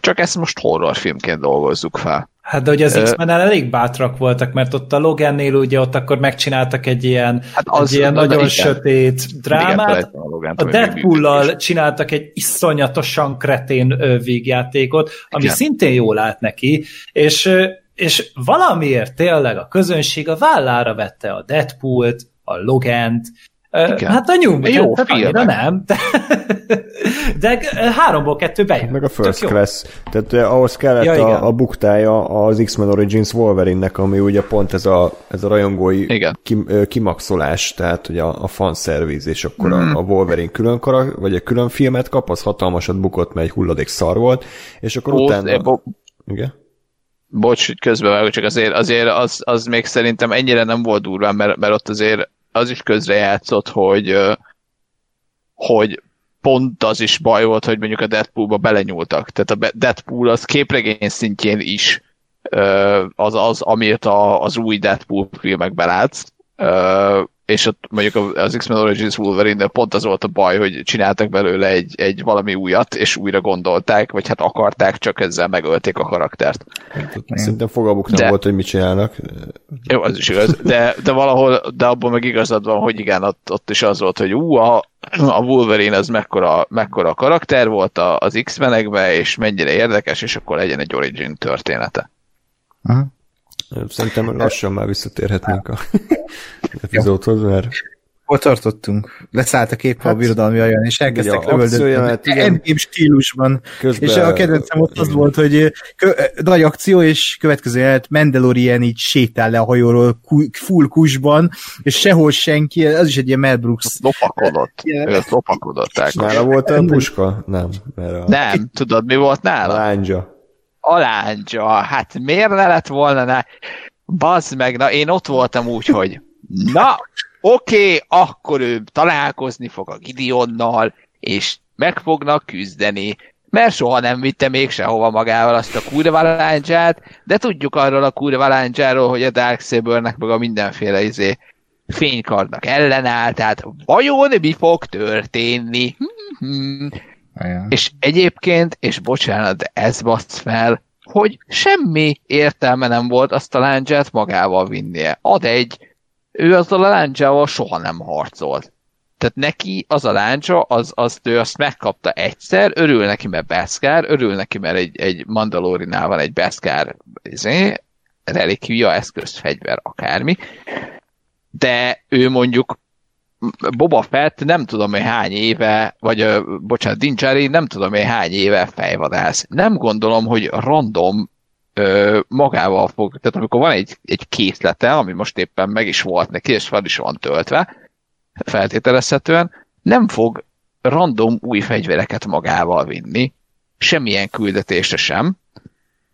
csak ezt most horrorfilmként dolgozzuk fel. Hát de ugye az x men elég bátrak voltak, mert ott a Logannél ugye ott akkor megcsináltak egy ilyen, hát az, egy ilyen nagyon igen. sötét drámát. a, Logan, a Deadpool-lal csináltak egy iszonyatosan kretén végjátékot, ami igen. szintén jól állt neki, és, és valamiért tényleg a közönség a vállára vette a Deadpool-t, a Logant, igen. Hát a nyom, jó tehát annyira nem, de, de háromból kettő bejön. Meg a First Class. Tehát ahhoz kellett ja, a, a buktája az X-Men Origins Wolverine-nek, ami ugye pont ez a, ez a rajongói igen. Kim, kimaxolás, tehát ugye a, a fanszerviz, és akkor mm. a, a Wolverine külön karak, vagy a külön filmet kap, az hatalmasat bukott, mert egy hulladék szar volt, és akkor Ó, utána... Bo- igen? Bocs, hogy közbevágok, csak azért, azért az, az még szerintem ennyire nem volt durván, mert, mert ott azért az is közrejátszott, hogy, hogy pont az is baj volt, hogy mondjuk a Deadpoolba belenyúltak. Tehát a Deadpool az képregény szintjén is az az, amiért a, az új Deadpool filmekben látsz és ott mondjuk az X-Men Origins wolverine pont az volt a baj, hogy csináltak belőle egy, egy valami újat, és újra gondolták, vagy hát akarták, csak ezzel megölték a karaktert. Szerintem fogalmuk nem de, volt, hogy mit csinálnak. Jó, az is igaz, de, de valahol, de abban meg igazad van, hogy igen, ott, ott is az volt, hogy ú, a, a Wolverine az mekkora, mekkora karakter volt az X-menekben, és mennyire érdekes, és akkor legyen egy origin története. Aha. Szerintem lassan már visszatérhetnénk a epizódhoz, mert... Hol tartottunk? Leszállt a kép hát, a birodalmi ajan, és elkezdtek lövöldözni. Endgame stílusban. Közben, és a kedvencem ott az volt, hogy kö, nagy akció, és következő jelet Mandalorian így sétál le a hajóról full kusban, és sehol senki, az is egy ilyen Mel Brooks. Lopakodott. Lopakodott. Nála volt a puska? Nem. Mert a... Nem, tudod mi volt nála? A lándzsa aláncsa, hát miért ne lett volna ne? Bazd meg, na én ott voltam úgy, hogy na, oké, okay, akkor ő találkozni fog a Gideonnal, és meg fognak küzdeni, mert soha nem vitte még sehova magával azt a kurva láncsát, de tudjuk arról a kurva láncsáról, hogy a Darksabernek meg a mindenféle izé fénykardnak ellenáll, tehát vajon mi fog történni? Igen. És egyébként, és bocsánat, de ez basz fel, hogy semmi értelme nem volt azt a láncsát magával vinnie. Ad egy, ő azzal a láncsával soha nem harcolt. Tehát neki az a láncsa, az, az ő azt megkapta egyszer, örül neki, mert Beskar, örül neki, mert egy, egy Mandalorinál van egy Beskar izé, relikvia, eszköz, fegyver, akármi. De ő mondjuk Boba Fett nem tudom én hány éve, vagy bocsánat, Dincsari nem tudom én hány éve fejvadász. Nem gondolom, hogy random uh, magával fog, tehát amikor van egy, egy készlete, ami most éppen meg is volt neki, és fel is van töltve, feltételezhetően, nem fog random új fegyvereket magával vinni, semmilyen küldetésre sem,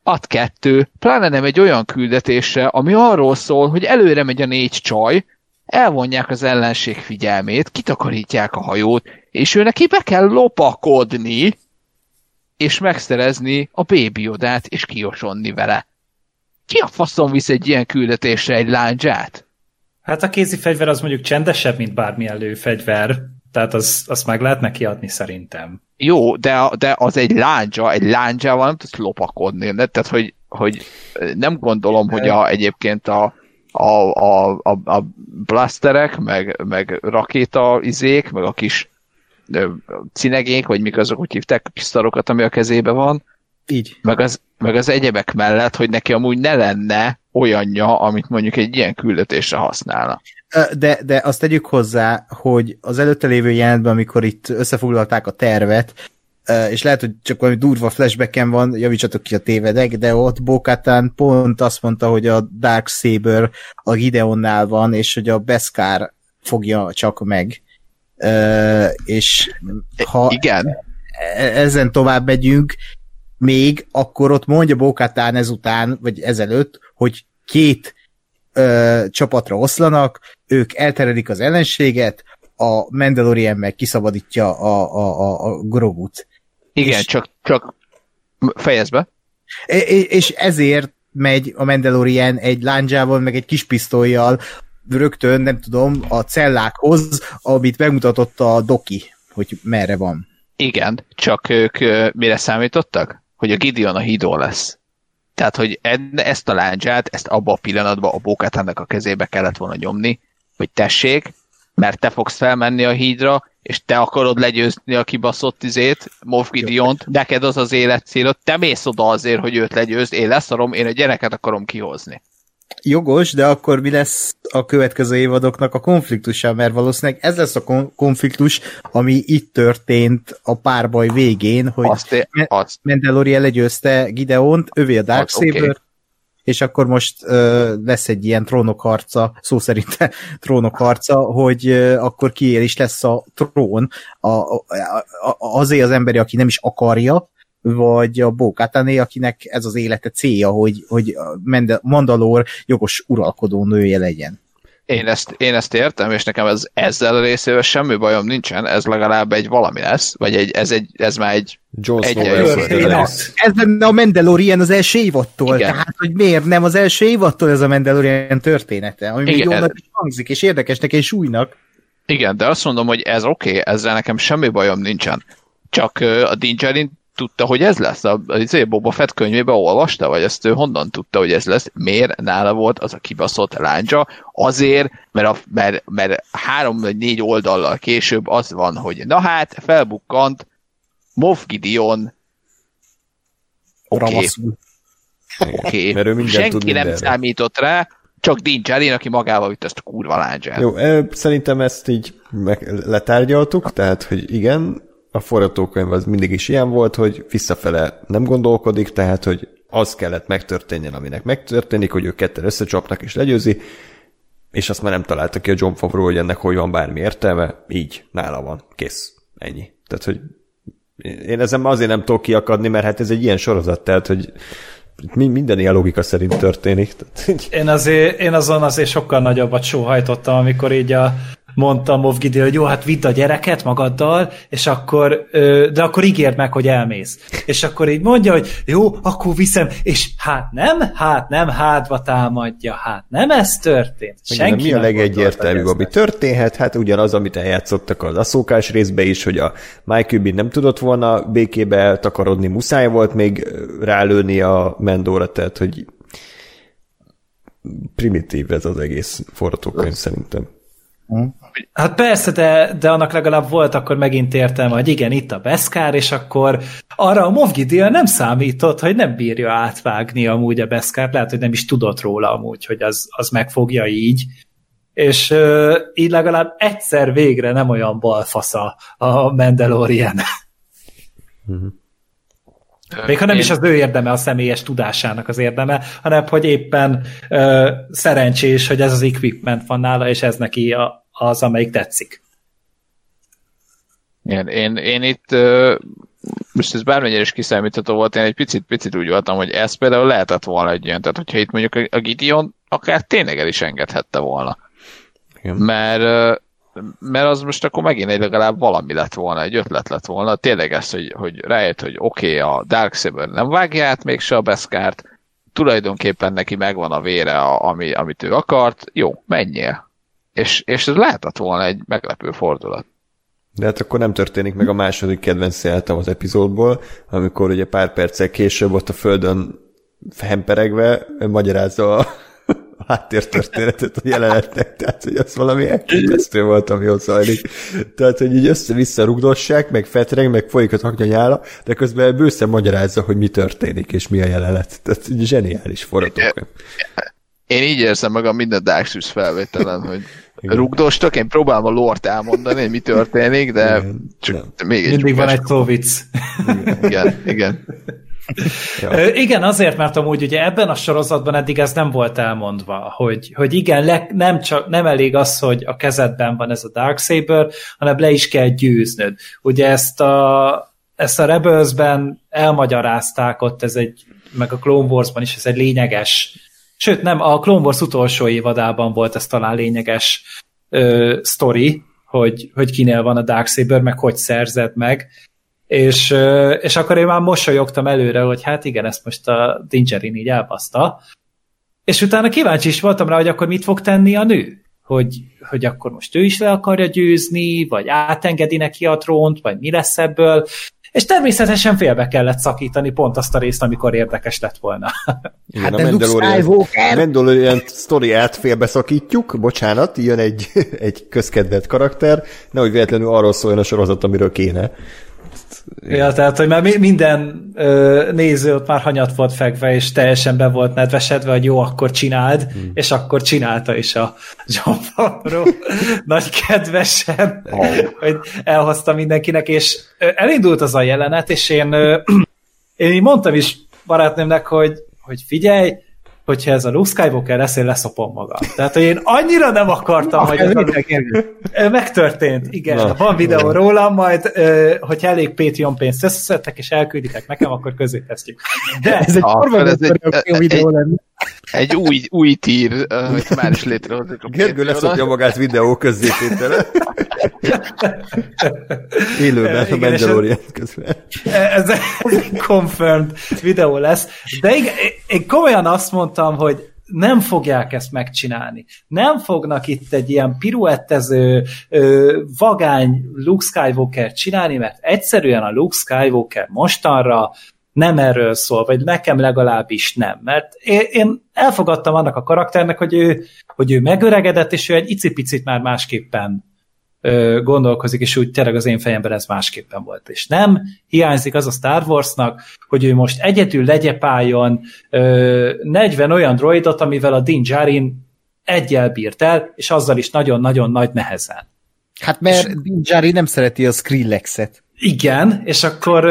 ad kettő, pláne nem egy olyan küldetésre, ami arról szól, hogy előre megy a négy csaj, elvonják az ellenség figyelmét, kitakarítják a hajót, és ő neki be kell lopakodni, és megszerezni a bébiodát, és kiosonni vele. Ki a faszon visz egy ilyen küldetésre egy láncsát? Hát a kézi fegyver az mondjuk csendesebb, mint bármilyen lőfegyver, tehát az, azt meg lehet neki adni szerintem. Jó, de, de az egy láncsa, egy láncsával nem tudsz lopakodni, ne? tehát hogy, hogy nem gondolom, hogy a, egyébként a, a, a, a, a blasterek, meg, meg rakéta izék, meg a kis cinegék, vagy mik azok, úgy hívták, pisztarokat, ami a kezébe van. Így. Meg az, meg az egyebek mellett, hogy neki amúgy ne lenne olyanja, amit mondjuk egy ilyen küldetésre használna. De, de azt tegyük hozzá, hogy az előtte lévő jelentben, amikor itt összefoglalták a tervet, és lehet, hogy csak valami durva flashbacken van, javítsatok ki a tévedek, de ott Bokatán pont azt mondta, hogy a Dark Saber a Gideonnál van, és hogy a Beskar fogja csak meg. És ha Igen. E, ezen tovább megyünk, még akkor ott mondja Bokatán ezután, vagy ezelőtt, hogy két ö, csapatra oszlanak, ők elterelik az ellenséget, a Mandalorian meg kiszabadítja a, a, a, a Grogut. Igen, és, csak, csak fejezd be. És ezért megy a Mandalorian egy lándzsával, meg egy kis pisztolyjal rögtön, nem tudom, a cellákhoz, amit megmutatott a Doki, hogy merre van. Igen, csak ők mire számítottak? Hogy a Gideon a hídon lesz. Tehát, hogy ezt a láncsát, ezt abba a pillanatban a bókátának a kezébe kellett volna nyomni, hogy tessék, mert te fogsz felmenni a hídra, és te akarod legyőzni a kibaszott izét, Moff Gideont, neked az az életcélod, te mész oda azért, hogy őt legyőzd, én leszarom, én a gyereket akarom kihozni. Jogos, de akkor mi lesz a következő évadoknak a konfliktusa, mert valószínűleg ez lesz a konfliktus, ami itt történt a párbaj végén, hogy azt, azt. Mandalorian legyőzte Gideont, övé a Darksaber, okay és akkor most uh, lesz egy ilyen trónokharca, szó szerint trónokharca, hogy uh, akkor kiél is lesz a trón a, a, a, azért az emberi, aki nem is akarja, vagy a Bókátané, akinek ez az élete célja, hogy, hogy Mandalor jogos uralkodó nője legyen. Én ezt, én ezt értem, és nekem ez, ezzel a részével semmi bajom nincsen, ez legalább egy valami lesz, vagy egy, ez, egy, ez már egy John egy, egy Ez lenne a Mandalorian az első évattól, Igen. tehát hogy miért nem az első évattól ez a Mandalorian története, ami még jónak is hangzik, és érdekesnek és újnak. Igen, de azt mondom, hogy ez oké, okay, ezzel nekem semmi bajom nincsen. Csak a Dingerin tudta, hogy ez lesz? A, a izé, Boba Fett könyvébe olvasta, vagy ezt ő honnan tudta, hogy ez lesz? Miért nála volt az a kibaszott láncsa? Azért, mert, a, mert, mert három vagy négy oldallal később az van, hogy na hát, felbukkant Moff Gideon oké. Okay. Okay. Senki nem számított rá, csak Din Djarin, aki magával vitt ezt a kurva láncsát. Jó, szerintem ezt így meg letárgyaltuk, tehát, hogy igen, a forgatókönyv az mindig is ilyen volt, hogy visszafele nem gondolkodik, tehát, hogy az kellett megtörténjen, aminek megtörténik, hogy ők ketten összecsapnak és legyőzi, és azt már nem találta ki a John Favreau, hogy ennek hogy van bármi értelme, így, nála van, kész, ennyi. Tehát, hogy én ezen már azért nem tudok kiakadni, mert hát ez egy ilyen sorozat, tehát, hogy minden ilyen logika szerint történik. Én, azért, én azon azért sokkal nagyobbat sóhajtottam, amikor így a mondta Moff Gideon, hogy jó, hát vidd a gyereket magaddal, és akkor, de akkor ígérd meg, hogy elmész. És akkor így mondja, hogy jó, akkor viszem, és hát nem, hát nem, hátba támadja, hát nem ez történt. Senki mi a legegyértelműbb, ami történhet? Hát ugyanaz, amit eljátszottak az aszókás részbe is, hogy a Mike Ubin nem tudott volna békébe takarodni, muszáj volt még rálőni a Mendóra, tehát hogy primitív ez az egész forgatókönyv szerintem. Hát persze, de, de annak legalább volt akkor megint értelme, hogy igen, itt a Beskár, és akkor arra a Moff Gideon nem számított, hogy nem bírja átvágni amúgy a Beskár, lehet, hogy nem is tudott róla amúgy, hogy az, az megfogja így, és uh, így legalább egyszer végre nem olyan balfasza a Mandalorian. Uh-huh. Még ha nem Én... is az ő érdeme, a személyes tudásának az érdeme, hanem hogy éppen ö, szerencsés, hogy ez az equipment van nála, és ez neki a, az, amelyik tetszik. Igen, én, én itt ö, most ez bármennyire is kiszámítható volt, én egy picit, picit úgy voltam, hogy ez például lehetett volna egy ilyen, tehát hogyha itt mondjuk a Gideon akár tényleg el is engedhette volna. Igen. Mert mert az most akkor megint egy legalább valami lett volna, egy ötlet lett volna. Tényleg ez, hogy, hogy rájött, hogy oké, okay, a Darksaber nem vágja át mégse a Beskárt, tulajdonképpen neki megvan a vére, ami, amit ő akart, jó, menjél. És, és ez lehetett volna egy meglepő fordulat. De hát akkor nem történik meg a második kedvenc jelenetem az epizódból, amikor ugye pár perccel később ott a földön hemperegve magyarázza a háttértörténetet a jelenetnek, tehát hogy az valami elképesztő volt, ami ott zajlik. Tehát, hogy így össze-vissza rugdossák, meg fetreng, meg folyik a taknyanyála, de közben bőszen magyarázza, hogy mi történik, és mi a jelenet. Tehát így zseniális forgatókönyv. Én így érzem magam minden Dark Souls felvételen, hogy rugdostak, én próbálom a lort elmondani, hogy mi történik, de igen. csak még Mindig van egy szó vicc. Igen, igen. igen. Azért, mert amúgy ugye ebben a sorozatban eddig ez nem volt elmondva, hogy, hogy igen, le, nem, csak, nem elég az, hogy a kezedben van ez a Darksaber, hanem le is kell győznöd. Ugye ezt a, ezt a Rebelsben elmagyarázták ott, ez egy, meg a Clone Wars-ban is ez egy lényeges, sőt nem, a Clone Wars utolsó évadában volt ez talán lényeges ö, sztori, hogy, hogy kinél van a Darksaber, meg hogy szerzed meg, És, és akkor én már mosolyogtam előre, hogy hát igen, ezt most a Dingerin így elbaszta. És utána kíváncsi is voltam rá, hogy akkor mit fog tenni a nő. Hogy, hogy akkor most ő is le akarja győzni, vagy átengedi neki a trónt, vagy mi lesz ebből. És természetesen félbe kellett szakítani pont azt a részt, amikor érdekes lett volna. Igen, hát a Mandalorian, Mandalorian sztoriát félbeszakítjuk, bocsánat, jön egy, egy közkedvelt karakter, nehogy véletlenül arról szóljon a sorozat, amiről kéne. Ja, tehát, hogy már minden ö, néző ott már hanyat volt fekve, és teljesen be volt nedvesedve, hogy jó, akkor csináld, hmm. és akkor csinálta is a John Favreau nagy kedvesen, oh. hogy elhozta mindenkinek, és elindult az a jelenet, és én, ö, én mondtam is barátnőmnek, hogy, hogy figyelj, hogyha ez a Luke Skywalker lesz, én leszopom magam. Tehát, hogy én annyira nem akartam, hogy ez a... megtörtént, igen. Na, van videó na. róla, majd, hogyha elég Patreon pénzt összeszedtek, és elkülditek nekem, akkor közé tesztjük. De ez egy, ah, ez egy, videó lenne. Egy új, új tír, hogy már is létrehozik Gergő leszokja magát videó közzététele. Élőben a Mandalorian közben. Ez egy confirmed videó lesz. De igen, én komolyan azt mondtam, hogy nem fogják ezt megcsinálni. Nem fognak itt egy ilyen piruettező, vagány Luke Skywalker csinálni, mert egyszerűen a Luke Skywalker mostanra nem erről szól, vagy nekem legalábbis nem. Mert én elfogadtam annak a karakternek, hogy ő, hogy ő megöregedett, és ő egy icipicit már másképpen ö, gondolkozik, és úgy tényleg az én fejemben ez másképpen volt. És nem hiányzik az a Star Warsnak, hogy ő most egyedül legyepáljon ö, 40 olyan droidot, amivel a Din Djarin egyel bírt el, és azzal is nagyon-nagyon nagy nehezen. Hát mert és... Din Djarin nem szereti a Skrillexet. Igen, és akkor,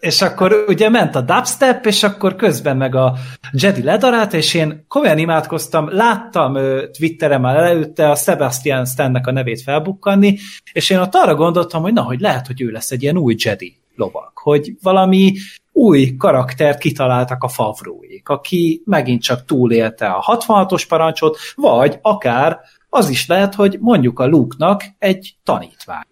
és akkor ugye ment a dubstep, és akkor közben meg a Jedi ledarált, és én komolyan imádkoztam, láttam Twitteren már előtte a Sebastian Stannek a nevét felbukkanni, és én ott arra gondoltam, hogy na, hogy lehet, hogy ő lesz egy ilyen új Jedi lovak, hogy valami új karaktert kitaláltak a favróék, aki megint csak túlélte a 66-os parancsot, vagy akár az is lehet, hogy mondjuk a Luke-nak egy tanítvány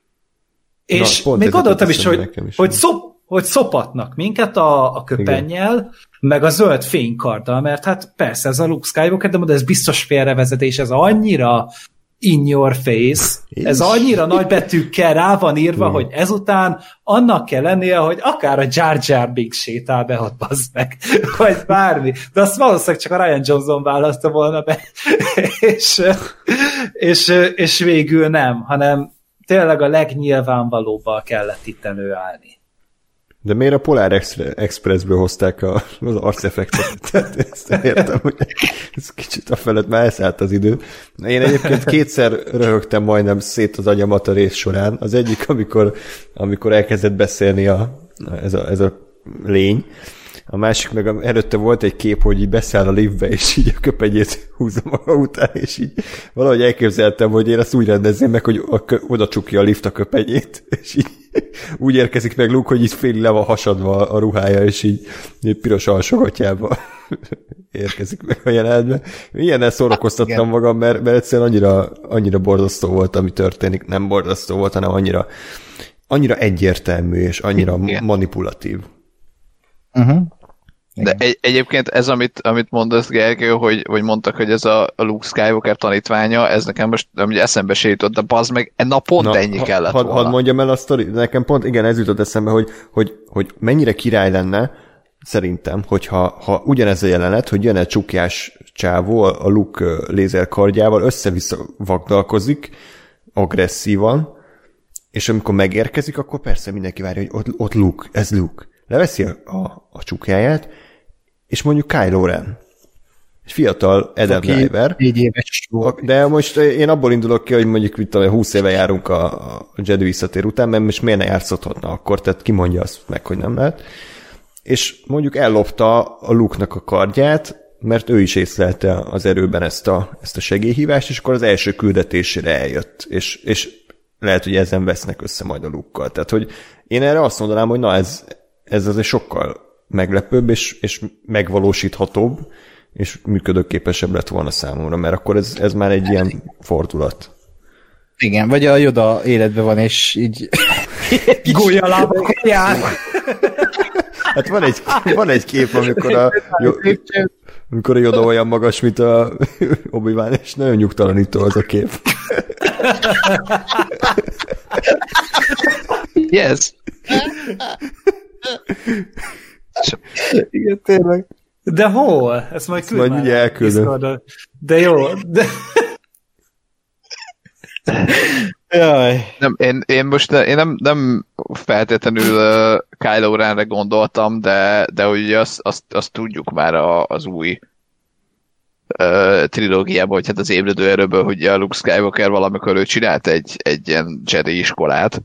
és Na, még gondoltam is, hogy, is, hogy, szop, hogy szopatnak minket a, a köpennyel, meg a zöld fénykarddal, mert hát persze ez a Luke Skywalker, de ez biztos félrevezetés, ez annyira in your face, ez annyira nagy betűkkel rá van írva, Igen. hogy ezután annak kell lennie, hogy akár a Jar Jar Binks sétál be, ott bazd meg, vagy bármi. De azt valószínűleg csak a Ryan Johnson választa volna be, és, és, és végül nem, hanem tényleg a legnyilvánvalóbbal kellett itt előállni. De miért a Polar Expressből hozták a, az arceffektet? Tehát ezt értem, hogy ez kicsit a felett már elszállt az idő. Én egyébként kétszer röhögtem majdnem szét az agyamat a rész során. Az egyik, amikor, amikor elkezdett beszélni a, ez, a, ez a lény, a másik meg előtte volt egy kép, hogy így beszáll a liftbe, és így a köpenyét húzza maga után, és így valahogy elképzeltem, hogy én ezt úgy rendezném meg, hogy oda csukja a lift a köpenyét, és így úgy érkezik meg Luke, hogy így félig le van hasadva a ruhája, és így, így piros alsogatjába érkezik meg a jelenetbe. Ilyennel szórakoztattam hát, magam, mert, mert egyszerűen annyira, annyira borzasztó volt, ami történik. Nem borzasztó volt, hanem annyira, annyira egyértelmű, és annyira igen. manipulatív. Uh-huh. De egy, egyébként ez, amit, amit mondasz, Gergő, hogy, hogy mondtak, hogy ez a, Luke Skywalker tanítványa, ez nekem most ugye eszembe se jutott, de bazd meg, pont Na, ennyi ha, kellett had, volna. Hadd mondjam el a sztori, nekem pont, igen, ez jutott eszembe, hogy, hogy, hogy mennyire király lenne, szerintem, hogyha ha ugyanez a jelenet, hogy jön egy csukjás csávó a Luke lézerkardjával, össze-vissza vagdalkozik, agresszívan, és amikor megérkezik, akkor persze mindenki várja, hogy ott, ott Luke, ez Luke. Leveszi a, a, a csukjáját, és mondjuk Kylo Ren. Egy fiatal Adam Driver. Négy éves De most én abból indulok ki, hogy mondjuk itt 20 éve járunk a, a Jedi visszatér után, mert most miért ne játszhatna akkor, tehát ki mondja azt meg, hogy nem lehet. És mondjuk ellopta a Luke-nak a kardját, mert ő is észlelte az erőben ezt a, ezt a segélyhívást, és akkor az első küldetésére eljött, és, és lehet, hogy ezen vesznek össze majd a lukkal. Tehát, hogy én erre azt mondanám, hogy na ez, ez azért sokkal meglepőbb és, és megvalósíthatóbb, és működőképesebb lett volna számomra, mert akkor ez, ez már egy ilyen fordulat. Igen, vagy a Joda életben van, és így Gólyalába kaját. Hát van egy, van egy kép, amikor a, jó, amikor a Yoda olyan magas, mint a obi és nagyon nyugtalanító az a kép. Yes. Igen, tényleg. De hol? Ezt majd küld Majd elküldöm. De jó. De... Jaj. Nem, én, én most én nem, nem feltétlenül uh, Kylo Renre gondoltam, de, de ugye azt, azt, azt tudjuk már a, az új uh, trilógiában, hogy hát az ébredő erőből, hogy a Luke Skywalker valamikor ő csinált egy, egy ilyen Jedi iskolát.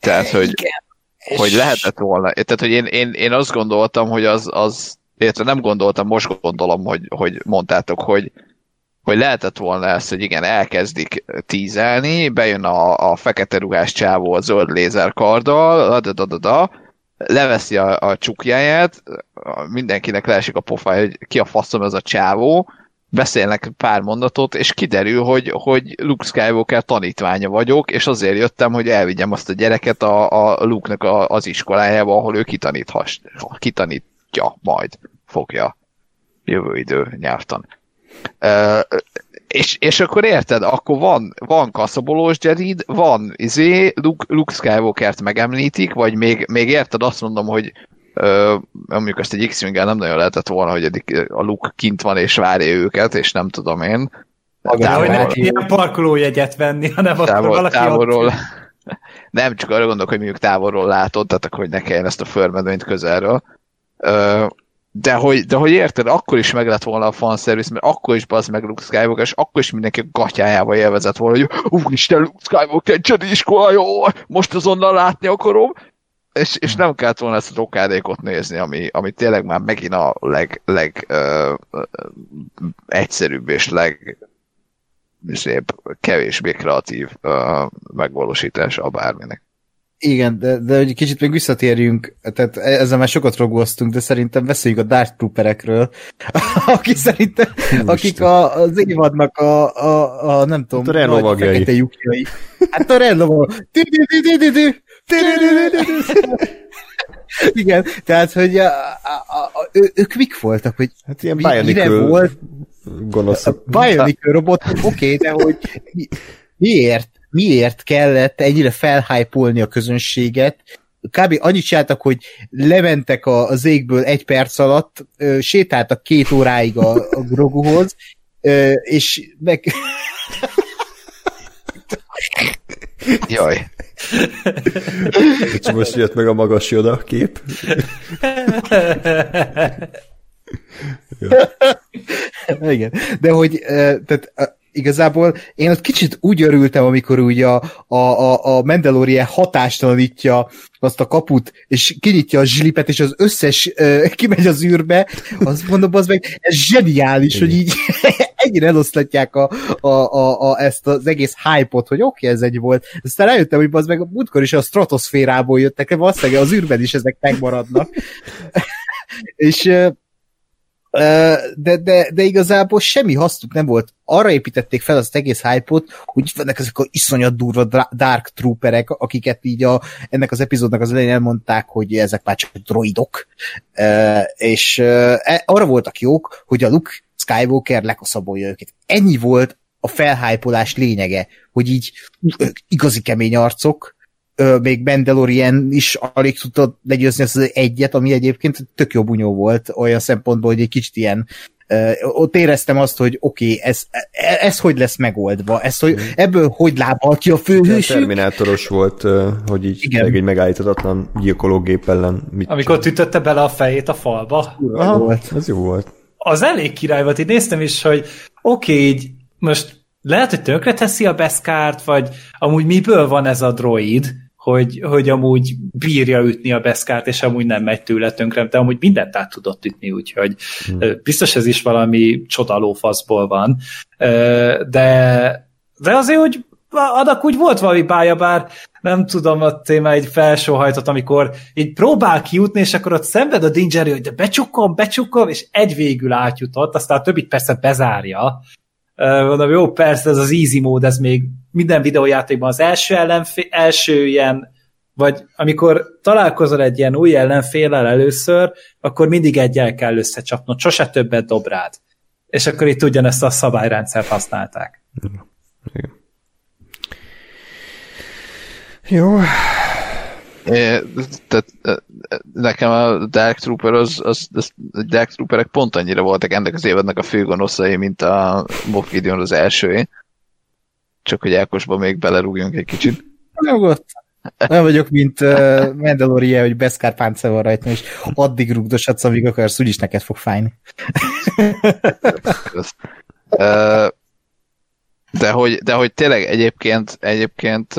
Tehát, hogy, Igen. Hogy lehetett volna. Tehát, hogy én, én, én azt gondoltam, hogy az, az illetve nem gondoltam, most gondolom, hogy, hogy mondtátok, hogy, hogy lehetett volna ezt, hogy igen, elkezdik tízelni, bejön a, a fekete ruhás csávó a zöld lézerkarddal, da, da, da, da, leveszi a, a csukjáját, mindenkinek leesik a pofája, hogy ki a faszom ez a csávó, beszélnek pár mondatot, és kiderül, hogy, hogy Luke Skywalker tanítványa vagyok, és azért jöttem, hogy elvigyem azt a gyereket a, a Luke-nak a, az iskolájába, ahol ő kitaníthass, kitanítja majd, fogja jövő idő nyelvtan. Uh, és, és akkor érted, akkor van, van kaszabolós Jedid, van izé, Luke, Luke Skywalker-t megemlítik, vagy még, még érted, azt mondom, hogy uh, mondjuk ezt egy x nem nagyon lehetett volna, hogy eddig a Luke kint van és várja őket, és nem tudom én. Távol, hogy neki ilyen parkolójegyet venni, hanem távol, akkor valaki távolról, Nem, csak arra gondolok, hogy mondjuk távolról látod, tehát akkor, hogy ne kelljen ezt a förmedvényt közelről. Uh, de hogy, de hogy érted, akkor is meg lett volna a fanservice, mert akkor is bazd meg Luke Skywalker, és akkor is mindenki a gatyájába élvezett volna, hogy úristen, Luke Skywalker, Jedi iskola, jó, most azonnal látni akarom, és, és nem kellett volna ezt a rokádékot nézni, ami, ami tényleg már megint a leg, leg uh, egyszerűbb és leg szép, kevésbé kreatív uh, megvalósítása a bárminek. Igen, de, de hogy kicsit még visszatérjünk, tehát ezzel már sokat rogoztunk, de szerintem beszéljük a Dark Trooperekről, aki szerintem, akik a, az évadnak a, a, a nem tudom, hát a nagy fekete lyukjai. Hát a rendlovag. Igen, tehát, hogy a, a, a, ő, ők mik voltak, hogy hát ilyen mire volt gonoszok. Bionic robot, oké, okay, de hogy miért? miért kellett ennyire felhájpolni a közönséget, kb. annyit csináltak, hogy lementek a, az égből egy perc alatt, ö, sétáltak két óráig a, a Groguhoz, ö, és meg... Jaj. És most jött meg a magas joda kép. Igen, de hogy tehát igazából én ott kicsit úgy örültem, amikor ugye a, a, a, a Mandalorian hatástalanítja azt a kaput, és kinyitja a zsilipet, és az összes uh, kimegy az űrbe, azt mondom, az meg ez zseniális, Igen. hogy így ennyire eloszlatják a, a, a, a, ezt az egész hype-ot, hogy oké, okay, ez egy volt. Aztán rájöttem, hogy az meg a múltkor is a stratoszférából jöttek, valószínűleg az űrben is ezek megmaradnak. és de, de, de igazából semmi hasznuk nem volt. Arra építették fel az egész hype-ot, hogy itt vannak ezek a iszonyat durva Dark Trooperek, akiket így a, ennek az epizódnak az elején elmondták, hogy ezek már csak droidok, és e, arra voltak jók, hogy a Luke Skywalker lekaszabolja őket. Ennyi volt a felhájpolás lényege, hogy így igazi kemény arcok, ö, még Mandalorian is alig tudta legyőzni az egyet, ami egyébként tök jó bunyó volt olyan szempontból, hogy egy kicsit ilyen ö, ott éreztem azt, hogy oké, okay, ez, ez hogy lesz megoldva, ez, hogy, ebből hogy lábal ki a főhős. Terminátoros volt, hogy így Igen. egy megállíthatatlan gyilkológép ellen mit Amikor csinál. ütötte bele a fejét a falba. Aha, volt. Ez jó volt. Az elég király volt, így néztem is, hogy oké, okay, így most lehet, hogy tönkre teszi a Beszkárt, vagy amúgy miből van ez a droid, hogy, hogy amúgy bírja ütni a beszkárt, és amúgy nem megy tőle tönkre, de amúgy mindent át tudott ütni, úgyhogy hmm. biztos ez is valami csodaló faszból van. De, de azért, hogy adak úgy volt valami bája, bár nem tudom, a téma egy felsóhajtott, amikor így próbál kijutni, és akkor ott szenved a Dingery, hogy de becsukom, becsukom, és egy végül átjutott, aztán a többit persze bezárja, Mondom, jó, persze ez az easy mód, ez még minden videójátékban az első ellenfé, első ilyen Vagy amikor találkozol egy ilyen új ellenfélel először, akkor mindig egyel kell összecsapnod, sose többet dob rád. És akkor itt ugyanezt a szabályrendszert használták. Igen. Jó. É, tehát nekem a Dark Trooper az, az, az a Dark Trooperek pont annyira voltak ennek az évadnak a főgonoszai, mint a Moff Gideon az első. Csak hogy Ákosba még belerúgjunk egy kicsit. Nyugodt. Nem vagyok, mint uh, Mandalorian, hogy Beskar pánce van rajta, és addig rugdoshatsz, amíg akarsz, úgyis neked fog fájni. de, hogy, de hogy tényleg egyébként, egyébként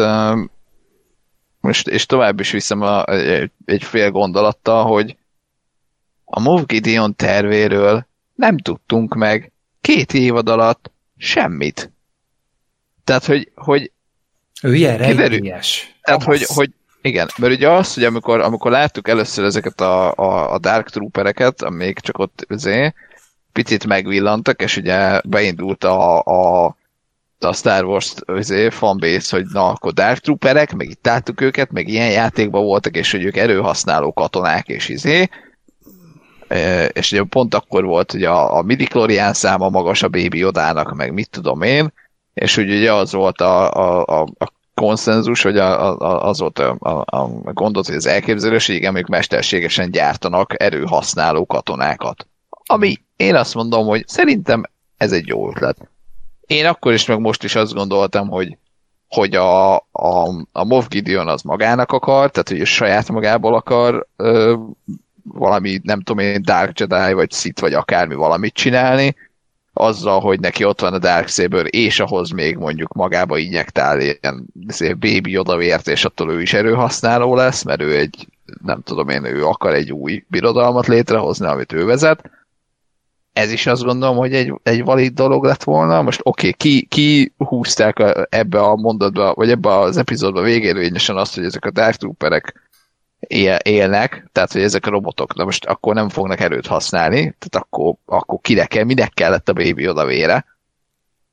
most, és tovább is viszem a, egy, fél gondolattal, hogy a Moff Gideon tervéről nem tudtunk meg két évad alatt semmit. Tehát, hogy, hogy ő ilyen rejtélyes. Tehát, hogy, hogy igen, mert ugye az, hogy amikor, amikor láttuk először ezeket a, a, a Dark Troopereket, amik csak ott azért picit megvillantak, és ugye beindult a, a a Star Wars izé, fanbase, hogy na, akkor Dark Trooperek, meg itt láttuk őket, meg ilyen játékban voltak, és hogy ők erőhasználó katonák, és izé, és ugye pont akkor volt, hogy a, a midichlorian száma magas a Baby Odának, meg mit tudom én, és hogy ugye az volt a, a, a, a konszenzus, hogy a, a, az volt a, a, a gondot, hogy az elképzelés, hogy igen, ők mesterségesen gyártanak erőhasználó katonákat. Ami én azt mondom, hogy szerintem ez egy jó ötlet én akkor is, meg most is azt gondoltam, hogy, hogy a, a, a Moff Gideon az magának akar, tehát hogy saját magából akar ö, valami, nem tudom én, Dark Jedi, vagy Sith, vagy akármi valamit csinálni, azzal, hogy neki ott van a Dark Saber, és ahhoz még mondjuk magába injektál ilyen baby odavért, és attól ő is erőhasználó lesz, mert ő egy, nem tudom én, ő akar egy új birodalmat létrehozni, amit ő vezet, ez is azt gondolom, hogy egy, egy valid dolog lett volna. Most oké, okay, ki, ki húzták a, ebbe a mondatba, vagy ebbe az epizódba végérvényesen azt, hogy ezek a Dark Trooperek él, élnek, tehát hogy ezek a robotok, de most akkor nem fognak erőt használni, tehát akkor, akkor kire kell, minek kellett a baby oda vére,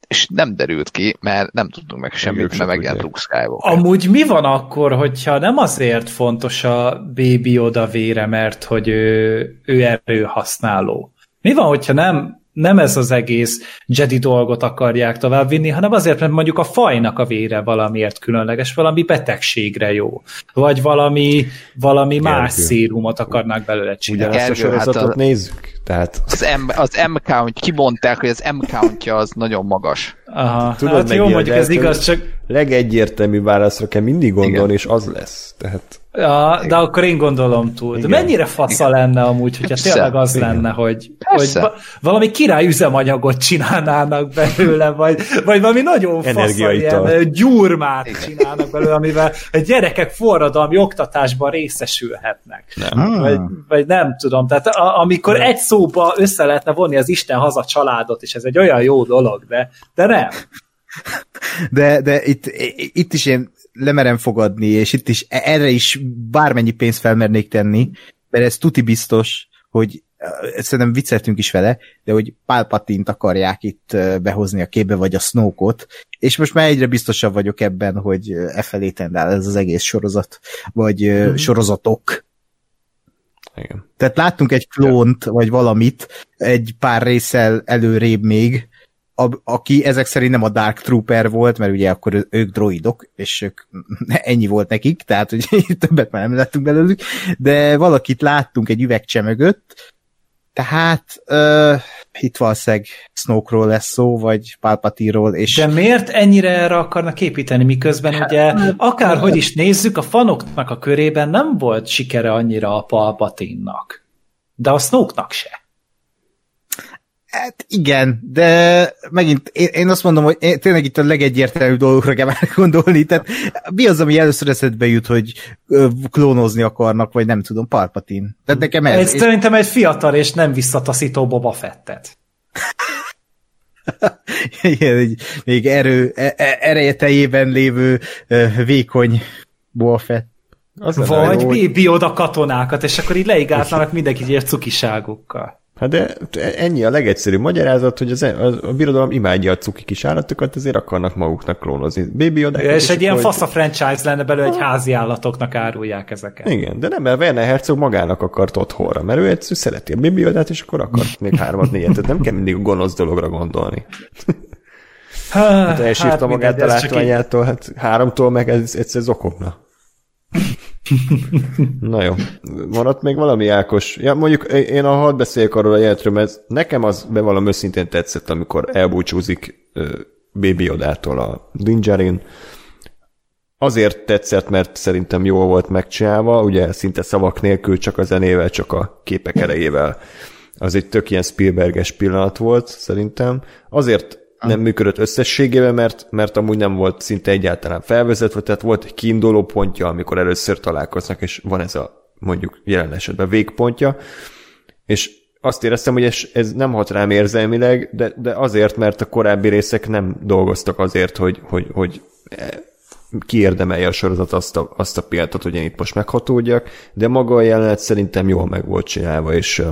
és nem derült ki, mert nem tudtunk meg semmit, mert megjelent Luke Skywalker. Amúgy mi van akkor, hogyha nem azért fontos a baby oda vére, mert hogy ő, ő erőhasználó, mi van, hogyha nem, nem ez az egész Jedi dolgot akarják továbbvinni, hanem azért, mert mondjuk a fajnak a vére valamiért különleges, valami betegségre jó, vagy valami, valami más szérumot akarnak belőle csinálni. Ugyanezt a sorozatot hát a, nézzük. Tehát... Az, M, az M-count, kimondták, hogy az M-countja az nagyon magas. Aha, Tudod, hát jó, mondjuk ez igaz, csak... Legegyértelmű válaszra kell mindig gondolni, Igen. és az lesz. Tehát... Ja, de akkor én gondolom túl. De mennyire fasza lenne amúgy, hogyha Persze. tényleg az Igen. lenne, hogy, hogy valami király üzemanyagot csinálnának belőle, vagy, vagy valami nagyon fasza ilyen gyurmát Igen. csinálnak belőle, amivel a gyerekek forradalmi oktatásban részesülhetnek. Nem. Vagy, vagy nem tudom. Tehát a, amikor nem. egy szóba össze lehetne vonni az Isten haza családot, és ez egy olyan jó dolog, de, de nem. De, de itt, itt is én lemerem fogadni, és itt is erre is bármennyi pénzt felmernék tenni, mert ez tuti biztos, hogy szerintem vicceltünk is vele, de hogy Palpatint akarják itt behozni a képbe, vagy a Snoke-ot, és most már egyre biztosabb vagyok ebben, hogy e felé tendál ez az egész sorozat, vagy mm-hmm. sorozatok. Igen. Tehát láttunk egy klónt, vagy valamit, egy pár részsel előrébb még, a, aki ezek szerint nem a Dark Trooper volt, mert ugye akkor ők droidok, és ők ennyi volt nekik, tehát hogy többet már nem láttunk belőlük, de valakit láttunk egy üvegcse mögött, tehát uh, itt valószínűleg Snoke-ról lesz szó, vagy Palpatine-ról. És... De miért ennyire erre akarnak építeni, miközben hát, ugye akárhogy is nézzük, a fanoknak a körében nem volt sikere annyira a Palpatine-nak. De a Snoke-nak se. Hát igen, de megint én, én azt mondom, hogy én, tényleg itt a legegyértelműbb dolgokra kell már gondolni. Tehát mi az, ami először eszedbe jut, hogy klónozni akarnak, vagy nem tudom, Palpatine. Tehát nekem ez... ez szerintem egy fiatal és nem visszataszító Boba Fettet. Igen, egy, még erő, e, e, ereje teljében lévő vékony Boba Fett. Az Vagy Baby oda katonákat, és akkor így leigáltanak mindenkit ilyen cukiságokkal. Hát de ennyi a legegyszerűbb magyarázat, hogy az, a, a birodalom imádja a cuki kis állatokat, ezért akarnak maguknak klónozni. Baby Yoda. És egy ilyen fasz a franchise lenne belőle, hogy házi állatoknak árulják ezeket. Igen, de nem, mert Werner Herzog magának akart otthonra, mert ő egyszerűen szereti a Baby Yoda-t, és akkor akart még hármat, négyet, tehát nem kell mindig gonosz dologra gondolni. Hát elsírta hát magát a látványától, hát háromtól meg ez egyszer zokogna. Na jó. Maradt még valami Ákos? Ja, mondjuk én a hadd beszéljek arról a jelentről, mert nekem az bevallom őszintén tetszett, amikor elbúcsúzik uh, Baby Odától a Dingerin. Azért tetszett, mert szerintem jól volt megcsinálva, ugye szinte szavak nélkül, csak a zenével, csak a képek erejével. Az egy tök ilyen Spielberges pillanat volt, szerintem. Azért nem működött összességében, mert, mert amúgy nem volt szinte egyáltalán felvezetve, tehát volt egy kiinduló pontja, amikor először találkoznak, és van ez a mondjuk jelen esetben végpontja, és azt éreztem, hogy ez, ez nem hat rám érzelmileg, de, de azért, mert a korábbi részek nem dolgoztak azért, hogy, hogy, hogy kiérdemelje a sorozat azt a, azt a pillanatot, hogy én itt most meghatódjak, de maga a jelenet szerintem jól meg volt csinálva, és,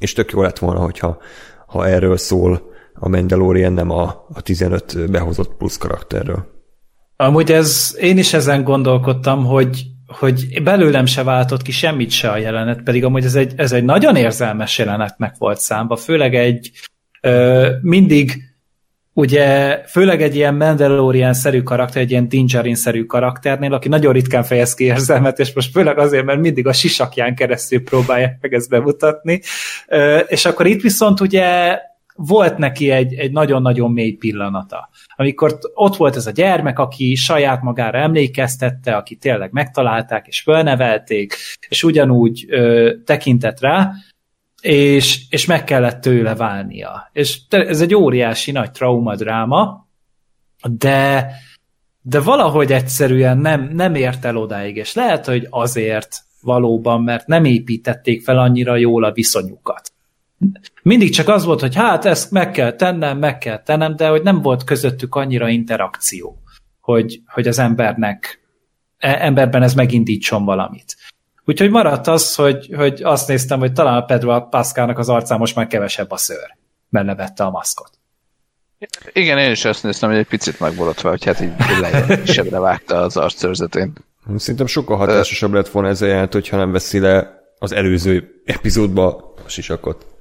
és tök jó lett volna, hogyha ha erről szól a Mandalorian, nem a, a 15 behozott plusz karakterről. Amúgy ez, én is ezen gondolkodtam, hogy, hogy belőlem se váltott ki semmit se a jelenet, pedig amúgy ez egy, ez egy nagyon érzelmes jelenetnek volt számba, főleg egy ö, mindig ugye főleg egy ilyen Mandalorian-szerű karakter, egy ilyen Dingerin-szerű karakternél, aki nagyon ritkán fejez ki érzelmet, és most főleg azért, mert mindig a sisakján keresztül próbálják meg ezt bemutatni. És akkor itt viszont ugye volt neki egy, egy nagyon-nagyon mély pillanata. Amikor ott volt ez a gyermek, aki saját magára emlékeztette, aki tényleg megtalálták és fölnevelték, és ugyanúgy ö, tekintett rá, és, és meg kellett tőle válnia. És ez egy óriási nagy traumadráma, de, de valahogy egyszerűen nem, nem ért el odáig, és lehet, hogy azért valóban, mert nem építették fel annyira jól a viszonyukat mindig csak az volt, hogy hát ezt meg kell tennem, meg kell tennem, de hogy nem volt közöttük annyira interakció, hogy, hogy az embernek, e, emberben ez megindítson valamit. Úgyhogy maradt az, hogy, hogy azt néztem, hogy talán a Pedro Pascalnak az arcán most már kevesebb a szőr, mert levette a maszkot. Igen, én is azt néztem, hogy egy picit megborotva, hogy hát így lejjebb vágta az arcszörzetén. Szerintem sokkal hatásosabb lett volna ez a jelent, hogyha nem veszi le az előző epizódba a sisakot.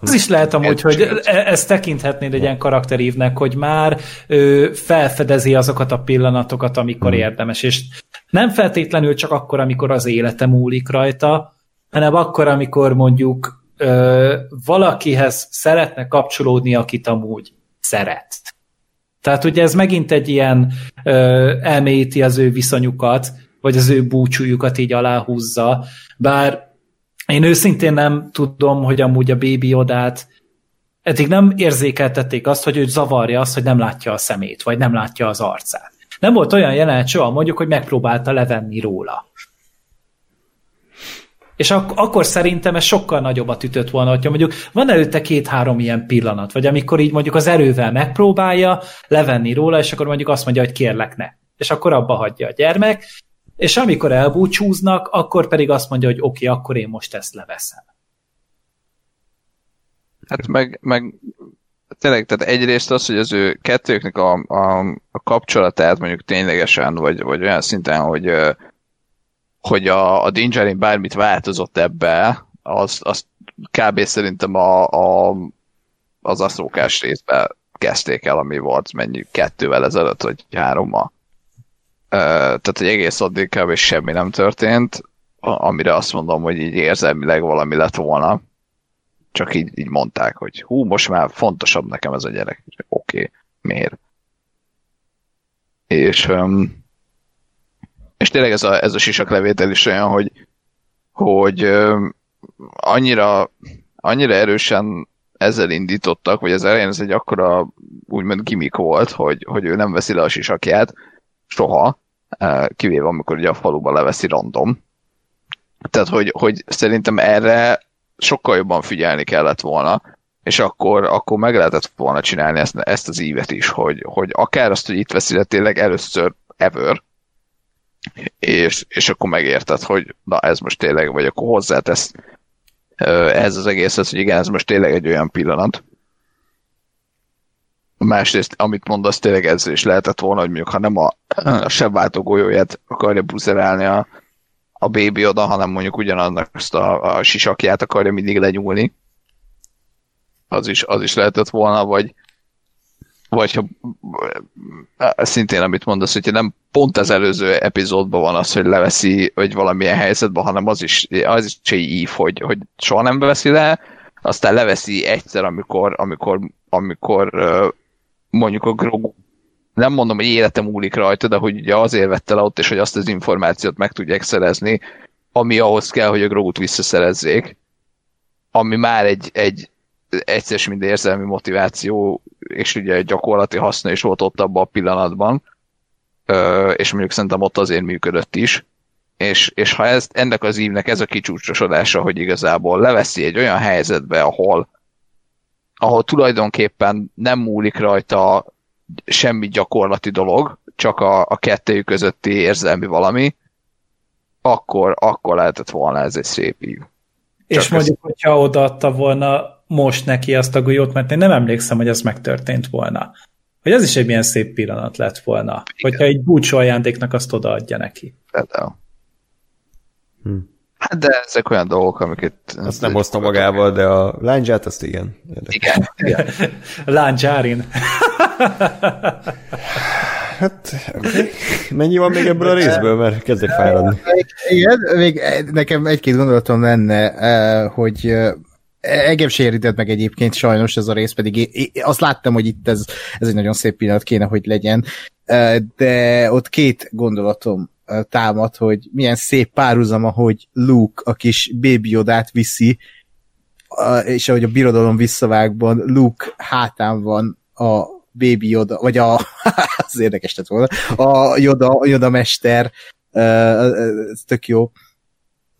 Az is lehet amúgy, hogy e- ezt tekinthetnéd egy ilyen karakterívnek, hogy már ő felfedezi azokat a pillanatokat, amikor hmm. érdemes, és nem feltétlenül csak akkor, amikor az élete múlik rajta, hanem akkor, amikor mondjuk ö, valakihez szeretne kapcsolódni, akit amúgy szeret. Tehát ugye ez megint egy ilyen ö, elmélyíti az ő viszonyukat, vagy az ő búcsújukat így aláhúzza, bár én őszintén nem tudom, hogy amúgy a Baby Odát eddig nem érzékeltették azt, hogy őt zavarja azt, hogy nem látja a szemét, vagy nem látja az arcát. Nem volt olyan jelenet soha mondjuk, hogy megpróbálta levenni róla. És ak- akkor szerintem ez sokkal nagyobbat ütött volna, hogyha mondjuk van előtte két-három ilyen pillanat, vagy amikor így mondjuk az erővel megpróbálja levenni róla, és akkor mondjuk azt mondja, hogy kérlek ne. És akkor abba hagyja a gyermek, és amikor elbúcsúznak, akkor pedig azt mondja, hogy oké, okay, akkor én most ezt leveszem. Hát meg, meg tényleg, tehát egyrészt az, hogy az ő kettőknek a, a, a kapcsolatát mondjuk ténylegesen, vagy, vagy olyan szinten, hogy, hogy a, a Dingerin bármit változott ebbe, az, az kb. szerintem a, a, az asztrókás részben kezdték el, ami volt mennyi kettővel ezelőtt, vagy hárommal tehát hogy egész addig kb. semmi nem történt, amire azt mondom, hogy így érzelmileg valami lett volna. Csak így, így mondták, hogy hú, most már fontosabb nekem ez a gyerek. Oké, okay, miért? És, és tényleg ez a, ez a sisaklevétel is olyan, hogy, hogy annyira, annyira erősen ezzel indítottak, vagy az elején ez egy akkora úgymond gimmick volt, hogy, hogy ő nem veszi le a sisakját, soha, eh, kivéve amikor ugye a faluba leveszi random. Tehát, hogy, hogy szerintem erre sokkal jobban figyelni kellett volna, és akkor, akkor meg lehetett volna csinálni ezt, ezt az ívet is, hogy, hogy akár azt, hogy itt veszi le tényleg először ever, és, és akkor megérted, hogy na ez most tényleg, vagy akkor hozzátesz ez az egészhez, hogy igen, ez most tényleg egy olyan pillanat. Másrészt, amit mondasz, tényleg ez is lehetett volna, hogy mondjuk, ha nem a, a sebváltó golyóját akarja buzerálni a, a bébi oda, hanem mondjuk ugyanannak azt a, a sisakját akarja mindig lenyúlni. Az is, az is lehetett volna, vagy, vagy ha szintén amit mondasz, hogyha nem pont az előző epizódban van az, hogy leveszi, vagy valamilyen helyzetben, hanem az is, az is egy ív, hogy, hogy soha nem veszi le, aztán leveszi egyszer, amikor, amikor, amikor mondjuk a Grogu nem mondom, hogy életem múlik rajta, de hogy ugye azért vette le ott, és hogy azt az információt meg tudják szerezni, ami ahhoz kell, hogy a Grogut visszaszerezzék, ami már egy, egy egyszer mind érzelmi motiváció, és ugye gyakorlati haszna is volt ott abban a pillanatban, és mondjuk szerintem ott azért működött is, és, és ha ez, ennek az ívnek ez a kicsúcsosodása, hogy igazából leveszi egy olyan helyzetbe, ahol, ahol tulajdonképpen nem múlik rajta semmi gyakorlati dolog, csak a, a kettőjük közötti érzelmi valami, akkor, akkor lehetett volna ez egy szép ív. És mondjuk, ez... hogyha odaadta volna most neki azt a golyót, mert én nem emlékszem, hogy ez megtörtént volna. Hogy ez is egy milyen szép pillanat lett volna. Igen. Hogyha egy búcsú ajándéknak azt odaadja neki. Például. Hm. Hát de ezek olyan dolgok, amiket... Azt nem hozta magával, de a lányzsát azt igen. Érdekes. Igen. igen. Lányzsárin. Hát, okay. mennyi van még ebből a részből, mert kezdek fáradni. Igen, még nekem egy-két gondolatom lenne, eh, hogy eh, engem sérített meg egyébként sajnos ez a rész, pedig én azt láttam, hogy itt ez, ez egy nagyon szép pillanat kéne, hogy legyen, eh, de ott két gondolatom támad, hogy milyen szép párhuzama, hogy Luke a kis baby odát viszi, és ahogy a birodalom visszavágban Luke hátán van a baby Yoda, vagy a, az érdekes lett volna, a Yoda, Yoda mester, ez tök jó.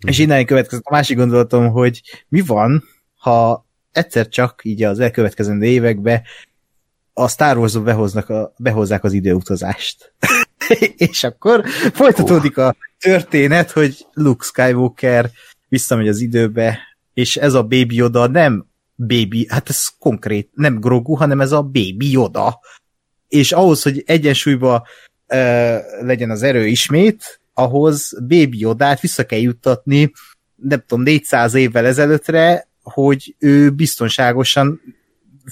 És mhm. innen következett a másik gondolatom, hogy mi van, ha egyszer csak így az elkövetkezendő években a Star wars behoznak a, behozzák az időutazást. és akkor folytatódik a történet, hogy Luke Skywalker visszamegy az időbe, és ez a Baby Yoda nem Baby, hát ez konkrét, nem Grogu, hanem ez a Baby Yoda. És ahhoz, hogy egyensúlyba uh, legyen az erő ismét, ahhoz Baby Yodát vissza kell juttatni, nem tudom, 400 évvel ezelőttre, hogy ő biztonságosan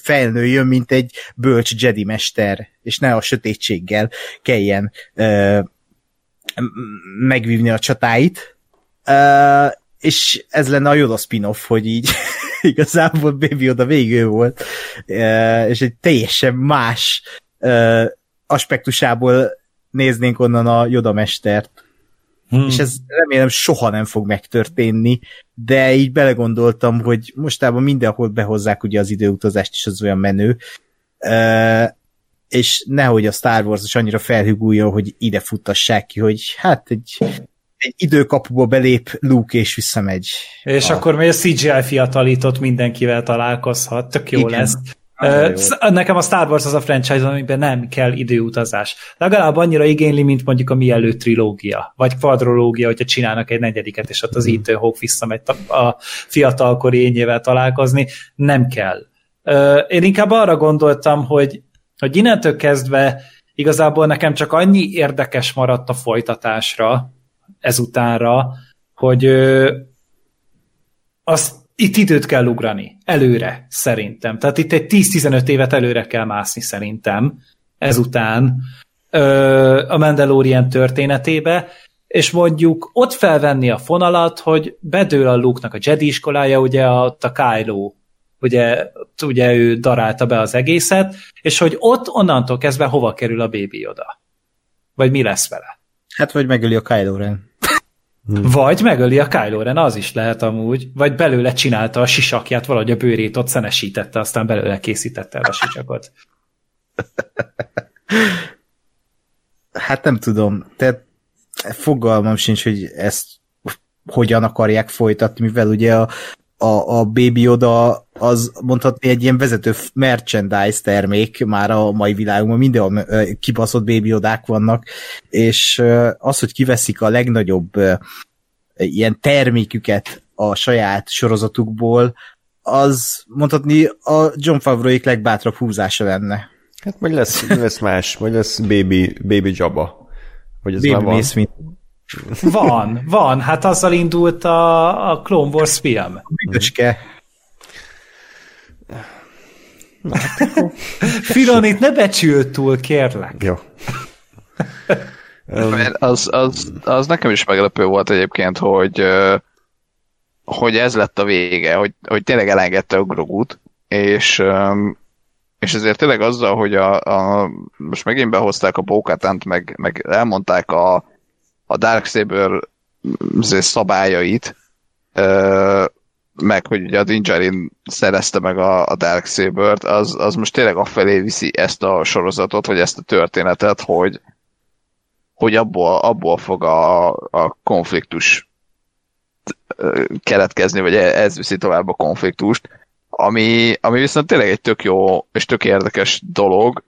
felnőjön, mint egy bölcs Jedi mester, és ne a sötétséggel kelljen uh, megvívni a csatáit. Uh, és ez lenne a Yoda spin-off, hogy így igazából Baby oda végül volt, uh, és egy teljesen más uh, aspektusából néznénk onnan a Yoda mestert. Hmm. És ez remélem soha nem fog megtörténni, de így belegondoltam, hogy mostában mindenhol behozzák ugye az időutazást is az olyan menő, uh, és nehogy a Star Wars is annyira felhűguljon, hogy ide futtassák ki, hogy hát egy, egy időkapuba belép Luke és visszamegy. És a... akkor még a CGI fiatalított mindenkivel találkozhat, tök jó Igen. lesz. Uh, nekem a Star Wars az a franchise, amiben nem kell időutazás. Legalább annyira igényli, mint mondjuk a mielőtt trilógia, vagy kvadrológia, hogyha csinálnak egy negyediket, és ott az Ethan Hawke visszamegy a fiatalkori ényével találkozni. Nem kell. Uh, én inkább arra gondoltam, hogy, hogy innentől kezdve igazából nekem csak annyi érdekes maradt a folytatásra, ezutánra, hogy uh, azt itt időt kell ugrani, előre, szerintem. Tehát itt egy 10-15 évet előre kell mászni, szerintem, ezután ö, a Mandalorian történetébe, és mondjuk ott felvenni a fonalat, hogy bedől a luke a Jedi iskolája, ugye ott a Kylo, ugye, ugye ő darálta be az egészet, és hogy ott onnantól kezdve hova kerül a bébi oda. Vagy mi lesz vele. Hát, vagy megöli a Kylo Ren. Hmm. Vagy megöli a Kylo Ren, az is lehet amúgy. Vagy belőle csinálta a sisakját, valahogy a bőrét ott szenesítette, aztán belőle készítette el a sisakot. Hát nem tudom. Tehát fogalmam sincs, hogy ezt hogyan akarják folytatni, mivel ugye a, a, a Baby Oda az mondhatni egy ilyen vezető merchandise termék már a mai világunkban, mindenhol kibaszott Baby Odák vannak, és az, hogy kiveszik a legnagyobb ilyen terméküket a saját sorozatukból, az mondhatni a John Favreau legbátrabb húzása lenne. Hát majd lesz, lesz más, majd lesz Baby, Baby Jabba. Vagy ez Baby már van? Van, van. Hát azzal indult a, a Clone Wars film. Büdöske. Filonit ne becsült túl, kérlek. Jó. Mert az, az, az nekem is meglepő volt egyébként, hogy hogy ez lett a vége, hogy, hogy tényleg elengedte a Grogut, és, és ezért tényleg azzal, hogy a, a most megint behozták a Bókatánt, meg, meg elmondták a, a Darksaber szabályait, meg hogy ugye a Dinjarin szerezte meg a, a Darksaber-t, az, az most tényleg afelé viszi ezt a sorozatot, vagy ezt a történetet, hogy, hogy abból, abból fog a, a konfliktus keletkezni, vagy ez viszi tovább a konfliktust, ami, ami viszont tényleg egy tök jó és tök érdekes dolog,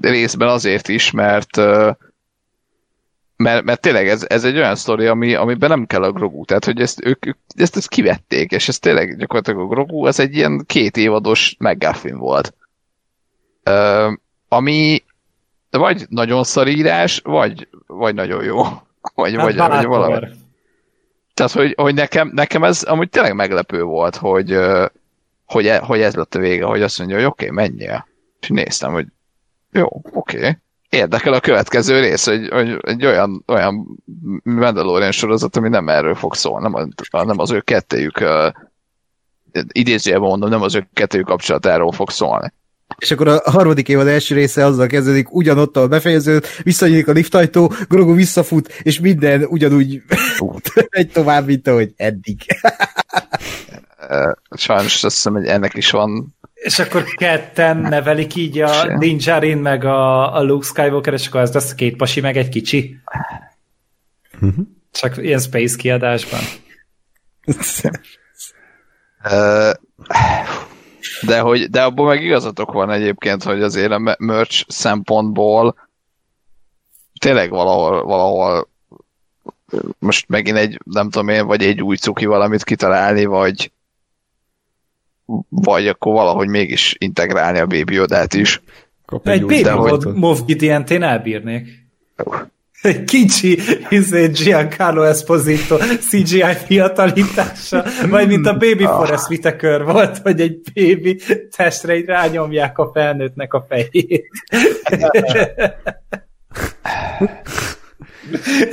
részben azért is, mert mert, mert tényleg ez, ez egy olyan sztori, ami, amiben nem kell a Grogu, tehát hogy ezt, ők, ők ezt, ezt kivették, és ez tényleg gyakorlatilag a Grogu, ez egy ilyen két évados McGuffin volt. Uh, ami vagy nagyon szarírás, vagy, vagy nagyon jó. Vagy, hát vagy, vagy valami. Tehát, hogy, hogy nekem, nekem ez amúgy tényleg meglepő volt, hogy, hogy, e, hogy ez lett a vége, hogy azt mondja, hogy oké, okay, menjél. És néztem, hogy jó, oké. Okay. Érdekel a következő rész, hogy, hogy egy olyan, olyan Mandalorian sorozat, ami nem erről fog szólni, nem, a, nem az ő kettőjük uh, idézőjelben mondom, nem az ő kettőjük kapcsolatáról fog szólni. És akkor a harmadik évad első része azzal kezdődik, ugyanott, a befejeződ, visszanyílik a liftajtó, Grogu visszafut, és minden ugyanúgy egy tovább, mint ahogy eddig. Sajnos azt hiszem, hogy ennek is van és akkor ketten nevelik így a Din Djarin meg a, a Luke Skywalker, és akkor ez lesz a két pasi meg egy kicsi. Mhm. Csak ilyen space kiadásban. De, hogy, de abban meg igazatok van egyébként, hogy azért a merch szempontból tényleg valahol, valahol most megint egy, nem tudom én, vagy egy új cuki valamit kitalálni, vagy vagy akkor valahogy mégis integrálni a Baby Yoda-t is. Kap egy, egy Baby Moff Gideon-t én elbírnék. Uh. Egy kicsi izé, Giancarlo Esposito CGI fiatalítása, vagy mint a Baby. Forest Whitaker volt, hogy egy baby testre így rányomják a felnőttnek a fejét.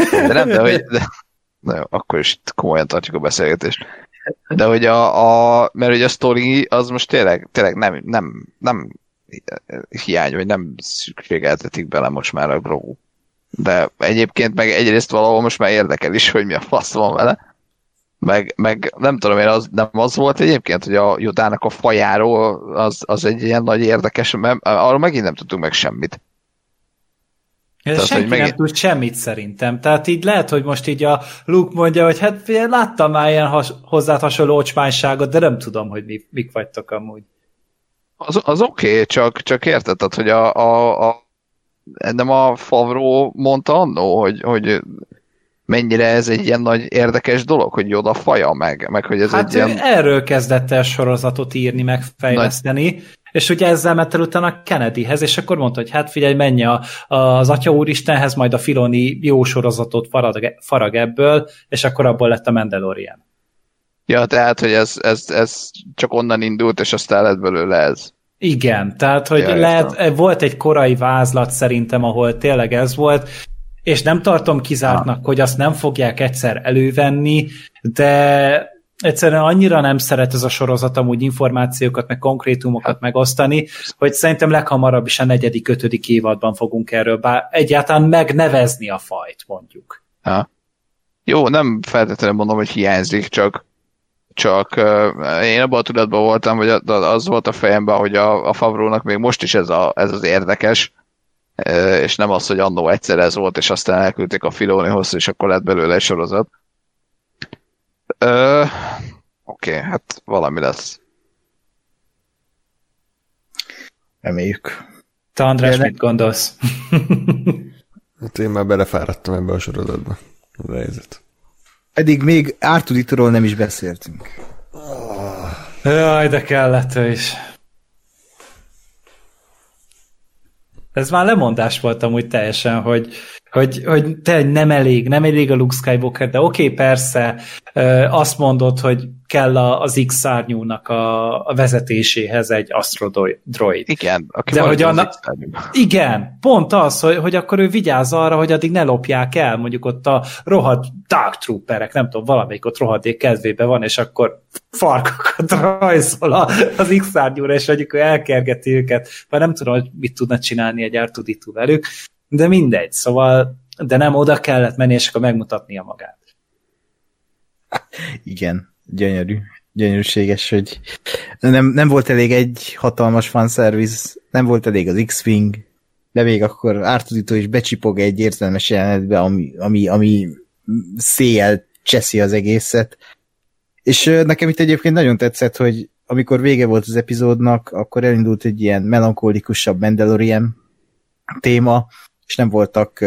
De nem, de hogy... De, na jó, akkor is komolyan tartjuk a beszélgetést. De hogy a, a mert hogy a story az most tényleg, tényleg nem, nem, nem hiány, vagy nem szükségeltetik bele most már a Grogu de egyébként meg egyrészt valahol most már érdekel is, hogy mi a fasz van vele. Meg, meg nem tudom én, az, nem az volt egyébként, hogy a Jodának a fajáról az, az egy ilyen nagy érdekes, mert arról megint nem tudtunk meg semmit. Ez Tehát, senki megint... nem tud semmit szerintem. Tehát így lehet, hogy most így a Luke mondja, hogy hát láttam már ilyen has, hozzá hasonló ocsmányságot, de nem tudom, hogy mi, mik vagytok amúgy. Az, az oké, okay, csak, csak érted, hogy a, a, a nem a Favro mondta annó, hogy, hogy mennyire ez egy ilyen nagy érdekes dolog, hogy oda faja meg, meg hogy ez hát egy ilyen... erről kezdett el sorozatot írni, meg fejleszteni, nagy... és ugye ezzel ment el utána Kennedyhez, és akkor mondta, hogy hát figyelj, menj a, az Atya Úristenhez, majd a Filoni jó sorozatot farag, farag ebből, és akkor abból lett a Mandalorian. Ja, tehát, hogy ez, ez, ez csak onnan indult, és aztán lett belőle ez. Igen, tehát hogy ja, lehet, értem. volt egy korai vázlat szerintem, ahol tényleg ez volt, és nem tartom kizártnak, ha. hogy azt nem fogják egyszer elővenni, de egyszerűen annyira nem szeret ez a sorozat amúgy információkat, meg konkrétumokat hát. megosztani, hogy szerintem leghamarabb is a negyedik, ötödik évadban fogunk erről bár egyáltalán megnevezni a fajt, mondjuk. Ha. Jó, nem feltétlenül mondom, hogy hiányzik, csak csak uh, én abban a tudatban voltam, hogy az volt a fejemben, hogy a, a Favrónak még most is ez, a, ez az érdekes, uh, és nem az, hogy annó egyszer ez volt, és aztán elküldték a Filónihoz, és akkor lett belőle egy sorozat. Oké, okay, hát valami lesz. Reméljük. Te András, mit gondolsz? hát én már belefáradtam ebbe a sorozatba. Az a helyzet. Pedig még Ártuditról nem is beszéltünk. Jaj, de kellett ő is. Ez már lemondás volt amúgy teljesen, hogy, hogy, hogy te nem elég, nem elég a Luke Skywalker, de oké, okay, persze, azt mondod, hogy kell az X-szárnyúnak a, a vezetéséhez egy astrodroid. Igen, aki de hogy anna... Igen, pont az, hogy, hogy akkor ő vigyáz arra, hogy addig ne lopják el, mondjuk ott a rohadt Dark Trooperek, nem tudom, valamelyik ott rohadék kedvébe van, és akkor farkakat rajzol az X-szárnyúra, és mondjuk ő elkergeti őket, vagy nem tudom, hogy mit tudna csinálni egy R2 velük, de mindegy, szóval, de nem oda kellett menni, és akkor megmutatnia magát. Igen, gyönyörű, gyönyörűséges, hogy nem, nem volt elég egy hatalmas fanservice, nem volt elég az X-Wing, de még akkor Ártudító is becsipog egy érzelmes jelenetbe, ami, ami, ami széjjel cseszi az egészet. És nekem itt egyébként nagyon tetszett, hogy amikor vége volt az epizódnak, akkor elindult egy ilyen melankolikusabb Mandalorian téma, és nem voltak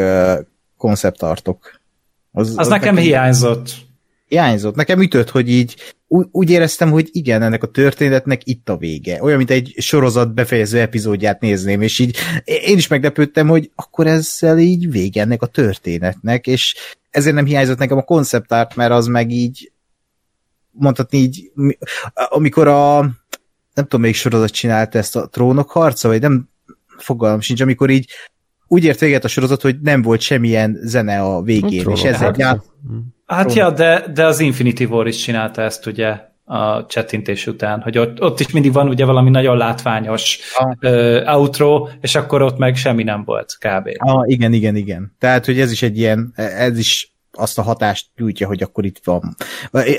konceptartok. Az, az, az nekem, nekem hiányzott. Hiányzott. Nekem ütött, hogy így úgy, úgy éreztem, hogy igen, ennek a történetnek itt a vége. Olyan, mint egy sorozat befejező epizódját nézném, és így én is meglepődtem, hogy akkor ezzel így vége ennek a történetnek, és ezért nem hiányzott nekem a konceptárt, mert az meg így mondhatni így, amikor a nem tudom, melyik sorozat csinálta ezt a trónok harca, vagy nem fogalmam sincs, amikor így úgy ért véget a sorozat, hogy nem volt semmilyen zene a végén, és ezzel hát, ját... hát ja, de, de az Infinity War is csinálta ezt ugye a chattintés után, hogy ott, ott is mindig van ugye valami nagyon látványos ah. uh, outro, és akkor ott meg semmi nem volt kb. Ah, igen, igen, igen. Tehát, hogy ez is egy ilyen, ez is azt a hatást nyújtja, hogy akkor itt van.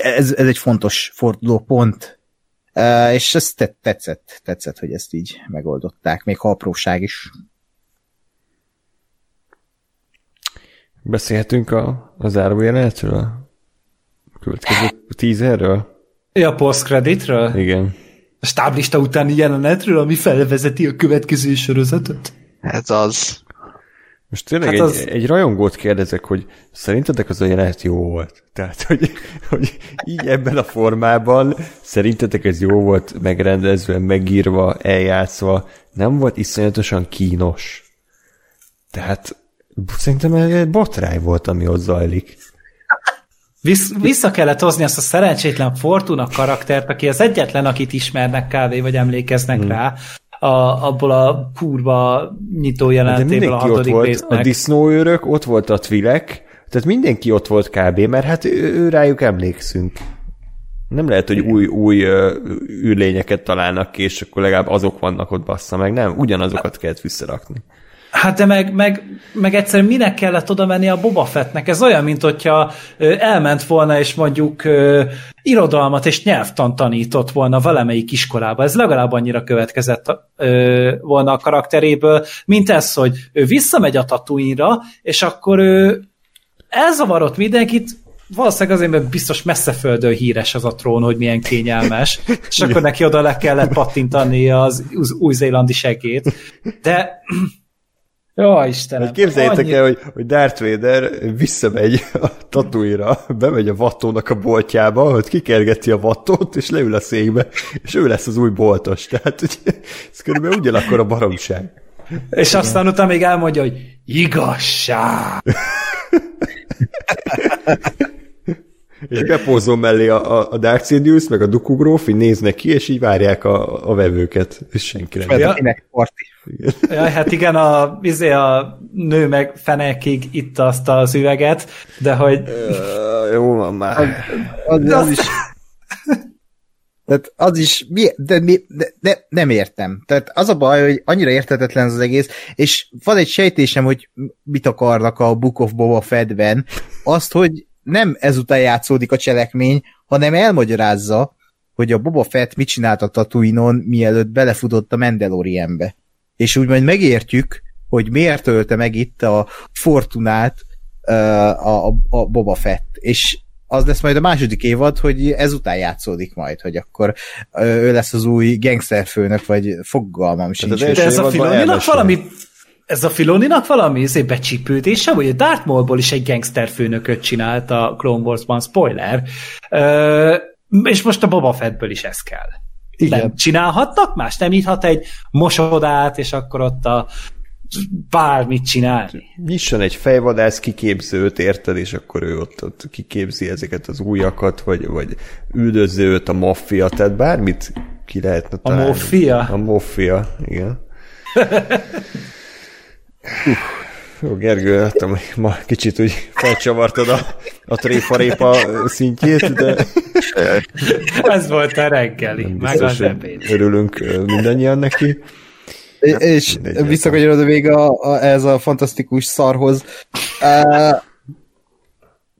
Ez, ez egy fontos forduló pont, uh, és ez tetszett, tetszett, hogy ezt így megoldották, még ha apróság is. Beszélhetünk a, a zárójelenetről? A következő tízerről? Ja, post-creditről? Igen. A stáblista utáni jelenetről, ami felvezeti a következő sorozatot? Ez az. Most tényleg hát egy, az... egy rajongót kérdezek, hogy szerintetek az a jelenet jó volt? Tehát, hogy, hogy így ebben a formában szerintetek ez jó volt megrendezve, megírva, eljátszva, nem volt iszonyatosan kínos. Tehát Szerintem egy botrány volt, ami ott zajlik. Visz, vissza kellett hozni azt a szerencsétlen Fortuna karaktert, aki az egyetlen, akit ismernek kávé, vagy emlékeznek hmm. rá, a, abból a kurva nyitó jelentéből a hatodik ott volt, résznek. A disznóőrök, ott volt a Tvilek, tehát mindenki ott volt kb, mert hát ő, ő rájuk emlékszünk. Nem lehet, hogy új, új űrlényeket találnak ki, és akkor legalább azok vannak ott bassza meg, nem, ugyanazokat kellett visszarakni. Hát de meg, meg, meg egyszerűen minek kellett oda menni a Boba Fettnek? Ez olyan, mint hogyha elment volna, és mondjuk irodalmat és nyelvtan tanított volna valamelyik iskolába. Ez legalább annyira következett volna a karakteréből, mint ez, hogy ő visszamegy a tatooine és akkor ő elzavarott mindenkit, valószínűleg azért, mert biztos messze földön híres az a trón, hogy milyen kényelmes, és akkor neki oda le kellett pattintani az új-zélandi segét. De jó, Istenem. Hogy képzeljétek annyi... el, hogy, hogy Darth Vader visszamegy a tatuira, bemegy a vattónak a boltjába, hogy kikergeti a vattót, és leül a székbe, és ő lesz az új boltos. Tehát hogy ez körülbelül ugyanakkor a baromság. És aztán utána még elmondja, hogy igazság. És bepózom mellé a, a Dark Sidious, meg a Dukugróf, így néznek ki, és így várják a, a vevőket, és senki nem. Ja. Ja, hát igen, a, izé a nő meg fenekig itt azt az üveget, de hogy... Uh, jó van már. Az, az, az is... Tehát az is, mi, de, de, de, nem értem. Tehát az a baj, hogy annyira értetetlen az egész, és van egy sejtésem, hogy mit akarnak a Book of Boba Fettben, azt, hogy nem ezután játszódik a cselekmény, hanem elmagyarázza, hogy a Boba Fett mit csinált a Tatooine-on, mielőtt belefutott a Mandalorianbe. És úgy majd megértjük, hogy miért ölte meg itt a Fortunát uh, a, a Boba Fett. És az lesz majd a második évad, hogy ezután játszódik majd, hogy akkor ő lesz az új gangsterfőnök, vagy fogalmam sincs. De ez a Filoninak valami ez a Filoninak valami ezért becsípődése, vagy a Darth Maulból is egy gangster főnököt csinált a Clone Wars-ban, spoiler, ö, és most a Boba Fettből is ez kell. Igen. Nem csinálhatnak más? Nem nyithat egy mosodát, és akkor ott a bármit csinálni. Nyisson egy fejvadász kiképzőt, érted, és akkor ő ott, ott kiképzi ezeket az újakat, vagy, vagy üldöző őt a maffia, tehát bármit ki lehetne találni. A maffia? A maffia, igen. Jó, Gergő, látom, hogy ma kicsit úgy felcsavartad a, a tréfarépa szintjét, de... Ez volt a reggeli, meg az ebéd. Örülünk mindannyian neki. Ja, és visszakanyarodva még a, a, ez a fantasztikus szarhoz. Uh,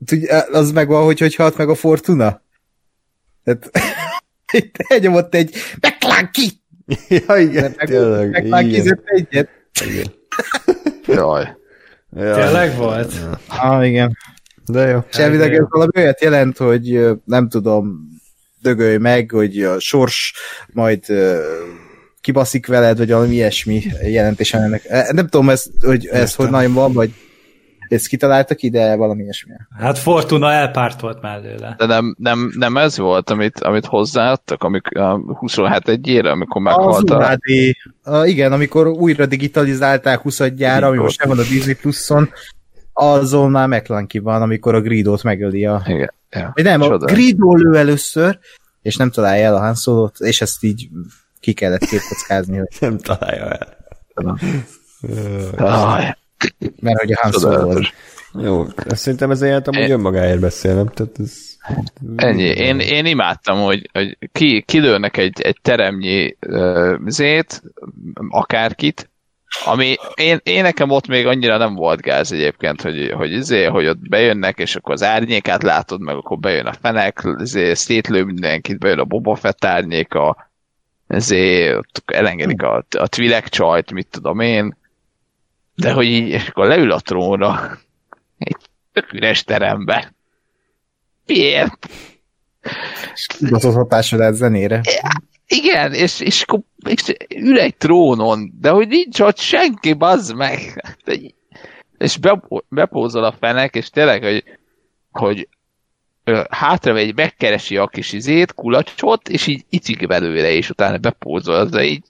tudja, az megvan, hogy hogy halt meg a Fortuna? Tehát, elnyomott egy McClanky! Ja, igen, meg, tényleg. McClankizett egyet. Igen. Jaj. Jaj. Tényleg volt? Ja. Ah, igen. De jó. És elvileg ez valami olyat jelent, hogy nem tudom, dögölj meg, hogy a sors majd kibaszik veled, vagy valami ilyesmi jelentés ennek. E, nem tudom, ez, hogy ez hogy nagyon van, vagy ezt kitaláltak ide, valami ilyesmi. Hát Fortuna elpárt volt mellőle. De nem, nem, nem ez volt, amit, amit hozzáadtak, amik a 27 egyére, amikor meghalt a... Uh, igen, amikor újra digitalizálták 20 gyára, ami most nem van a Disney Plus-on, azon már McClanky van, amikor a Gridót megöli a... Igen. Ja, nem, a Gridó lő először, és nem találja el a Han Solo-t, és ezt így ki kellett képkockázni, hogy nem találja el. Mert hogy a Han Solo Jó, szerintem ez jelent amúgy önmagáért beszél, nem? Tehát ez... Ennyi. Én, én imádtam, hogy, hogy ki, kilőnek egy, egy teremnyi uh, zét, akárkit, ami én, én nekem ott még annyira nem volt gáz egyébként, hogy, hogy, izé, hogy ott bejönnek, és akkor az árnyékát látod, meg akkor bejön a fenek, izé, szétlő mindenkit, bejön a Boba Fett árnyéka, ezért elengedik a, a Twi'lek csajt, mit tudom én, de hogy így, és akkor leül a trónra, egy tök üres terembe. Miért? Kibaszott hatásod ez zenére. Igen, és, és, és ül egy trónon, de hogy nincs ott senki, bazd meg. De, és be, bepózol a fenek, és tényleg, hogy, hogy hátramegy, megkeresi a kis izét, kulacsot, és így icik belőle, és utána bepózol, de így,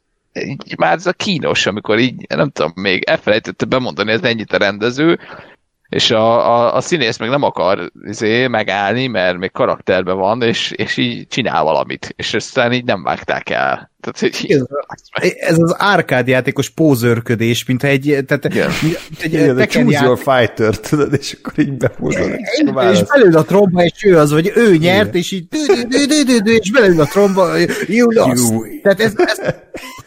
így már ez a kínos, amikor így, nem tudom, még elfelejtette bemondani, ez ennyit a rendező, és a, a, a színész meg nem akar izé, megállni, mert még karakterben van, és, és így csinál valamit, és aztán így nem vágták el. Tehát, így, ez, ez az árkád játékos pózörködés, mint egy... Tehát, Igen. egy, Igen, egy choose your fighter, tudod, és akkor így bepózol. És belül a tromba, és ő az, vagy ő nyert, Igen. és így és belül a tromba, you lost. You. Tehát ez, ez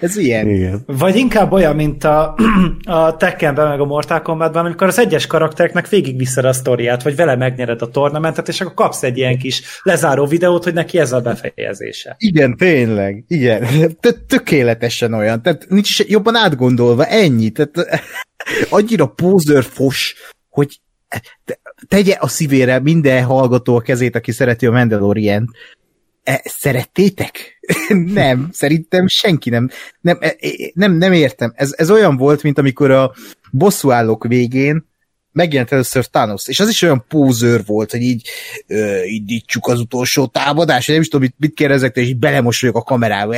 Ez ilyen. Igen. Vagy inkább olyan, mint a, a Tekkenben, meg a Mortal Kombatban, amikor az egyes karaktereknek végigviszed a sztoriát, vagy vele megnyered a tornamentet, és akkor kapsz egy ilyen kis lezáró videót, hogy neki ez a befejezése. Igen, tényleg. Igen. Tökéletesen olyan. Tehát nincs jobban átgondolva. Ennyi. Tehát annyira fos, hogy tegye a szívére minden hallgató a kezét, aki szereti a Mandalorian. E, szerettétek? nem, szerintem senki nem. Nem, e, e, nem, nem értem. Ez, ez olyan volt, mint amikor a bosszúállók végén megjelent először Thanos, és az is olyan pózőr volt, hogy így ö, indítsuk az utolsó támadás, nem is tudom, mit, mit kérdezek, és így belemosolyok a kamerába,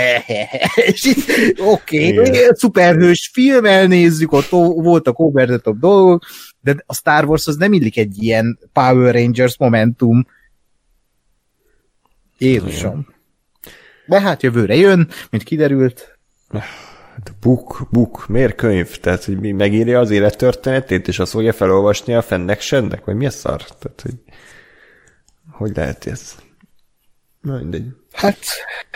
és így, oké, okay, szuperhős film, elnézzük, ott voltak over the top dolgok, de a Star Wars az nem illik egy ilyen Power Rangers momentum, Jézusom. De hát jövőre jön, mint kiderült. Hát buk, buk, miért könyv? Tehát, hogy mi megírja az élettörténetét, és azt fogja felolvasni a fennek sennek? Vagy mi a szar? Tehát, hogy hogy lehet ez? Na, mindegy. Hát,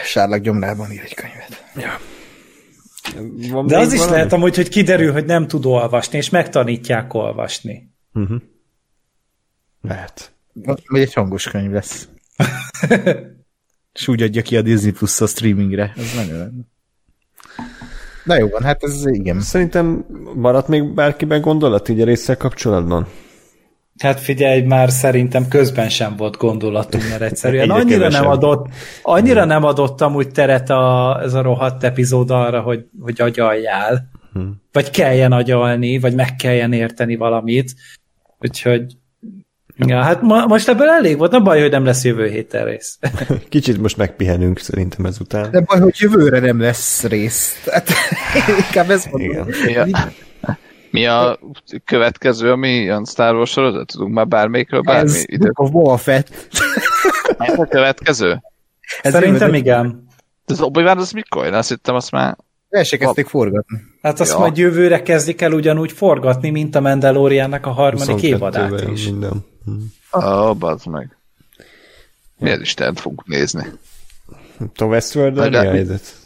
sárlak gyomrában ír egy könyvet. Ja. Van De az is valami? lehet amúgy, hogy kiderül, hogy nem tud olvasni, és megtanítják olvasni. Uh-huh. Lehet. Vagy egy hangos könyv lesz. és úgy adja ki a Disney Plus a streamingre. Ez nagyon lenne. Na jó van, hát ez igen. Szerintem maradt még bárkiben gondolat így a résszel kapcsolatban? Hát figyelj, már szerintem közben sem volt gondolatunk, mert egyszerűen annyira nem adott, annyira nem adott amúgy teret a, ez a rohadt epizód arra, hogy, hogy agyaljál. hmm. vagy kelljen agyalni, vagy meg kelljen érteni valamit. Úgyhogy Ja, hát ma, most ebből elég volt, nem baj, hogy nem lesz jövő héten rész. Kicsit most megpihenünk szerintem ezután. Nem baj, hogy jövőre nem lesz rész. Tehát, inkább ez mondom. Igen. Mi a, mi a következő, ami ilyen Star Wars sorozat? Tudunk már bármelyikről bármi ez ide? Book of Boba Fett. Ez a következő? Ez Szerintem igen. Ez obi az mikor? Én azt hittem, azt már el se kezdték forgatni. Hát azt ja. majd jövőre kezdik el ugyanúgy forgatni, mint a Mandaloriannak a harmadik évadát is. Minden. Ó, oh, bazd meg. Miért is tehát fogunk nézni? A Westworld a helyzet?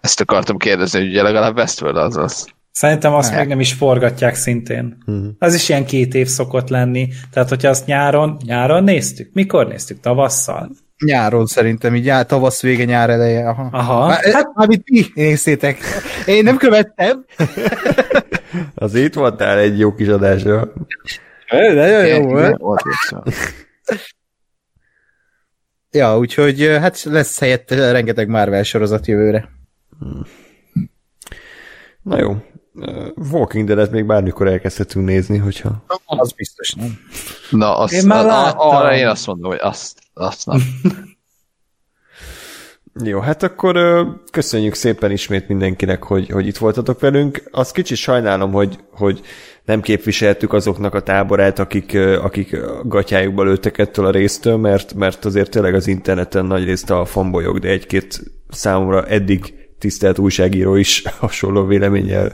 Ezt akartam kérdezni, hogy ugye legalább Westworld az az. Szerintem azt meg nem is forgatják szintén. Uh-huh. Az is ilyen két év szokott lenni. Tehát, hogyha azt nyáron, nyáron néztük? Mikor néztük? Tavasszal? Nyáron szerintem, így áll, tavasz vége, nyár eleje. Aha. Aha. Már, hát, amit ti néztétek. Én nem követtem. Az itt voltál egy jó kis adásra. Nagyon jó, jó Ja, úgyhogy hát lesz helyett rengeteg Marvel sorozat jövőre. Na jó. Walking Dead-et még bármikor elkezdhetünk nézni, hogyha... Az biztos, nem? Na, azt, én már láttam. Arra én azt mondom, hogy azt, azt nem. Jó, hát akkor köszönjük szépen ismét mindenkinek, hogy, hogy itt voltatok velünk. Azt kicsit sajnálom, hogy, hogy nem képviseltük azoknak a táborát, akik, akik gatyájukba lőttek ettől a résztől, mert, mert azért tényleg az interneten nagy részt a fanbolyok, de egy-két számomra eddig tisztelt újságíró is hasonló véleménnyel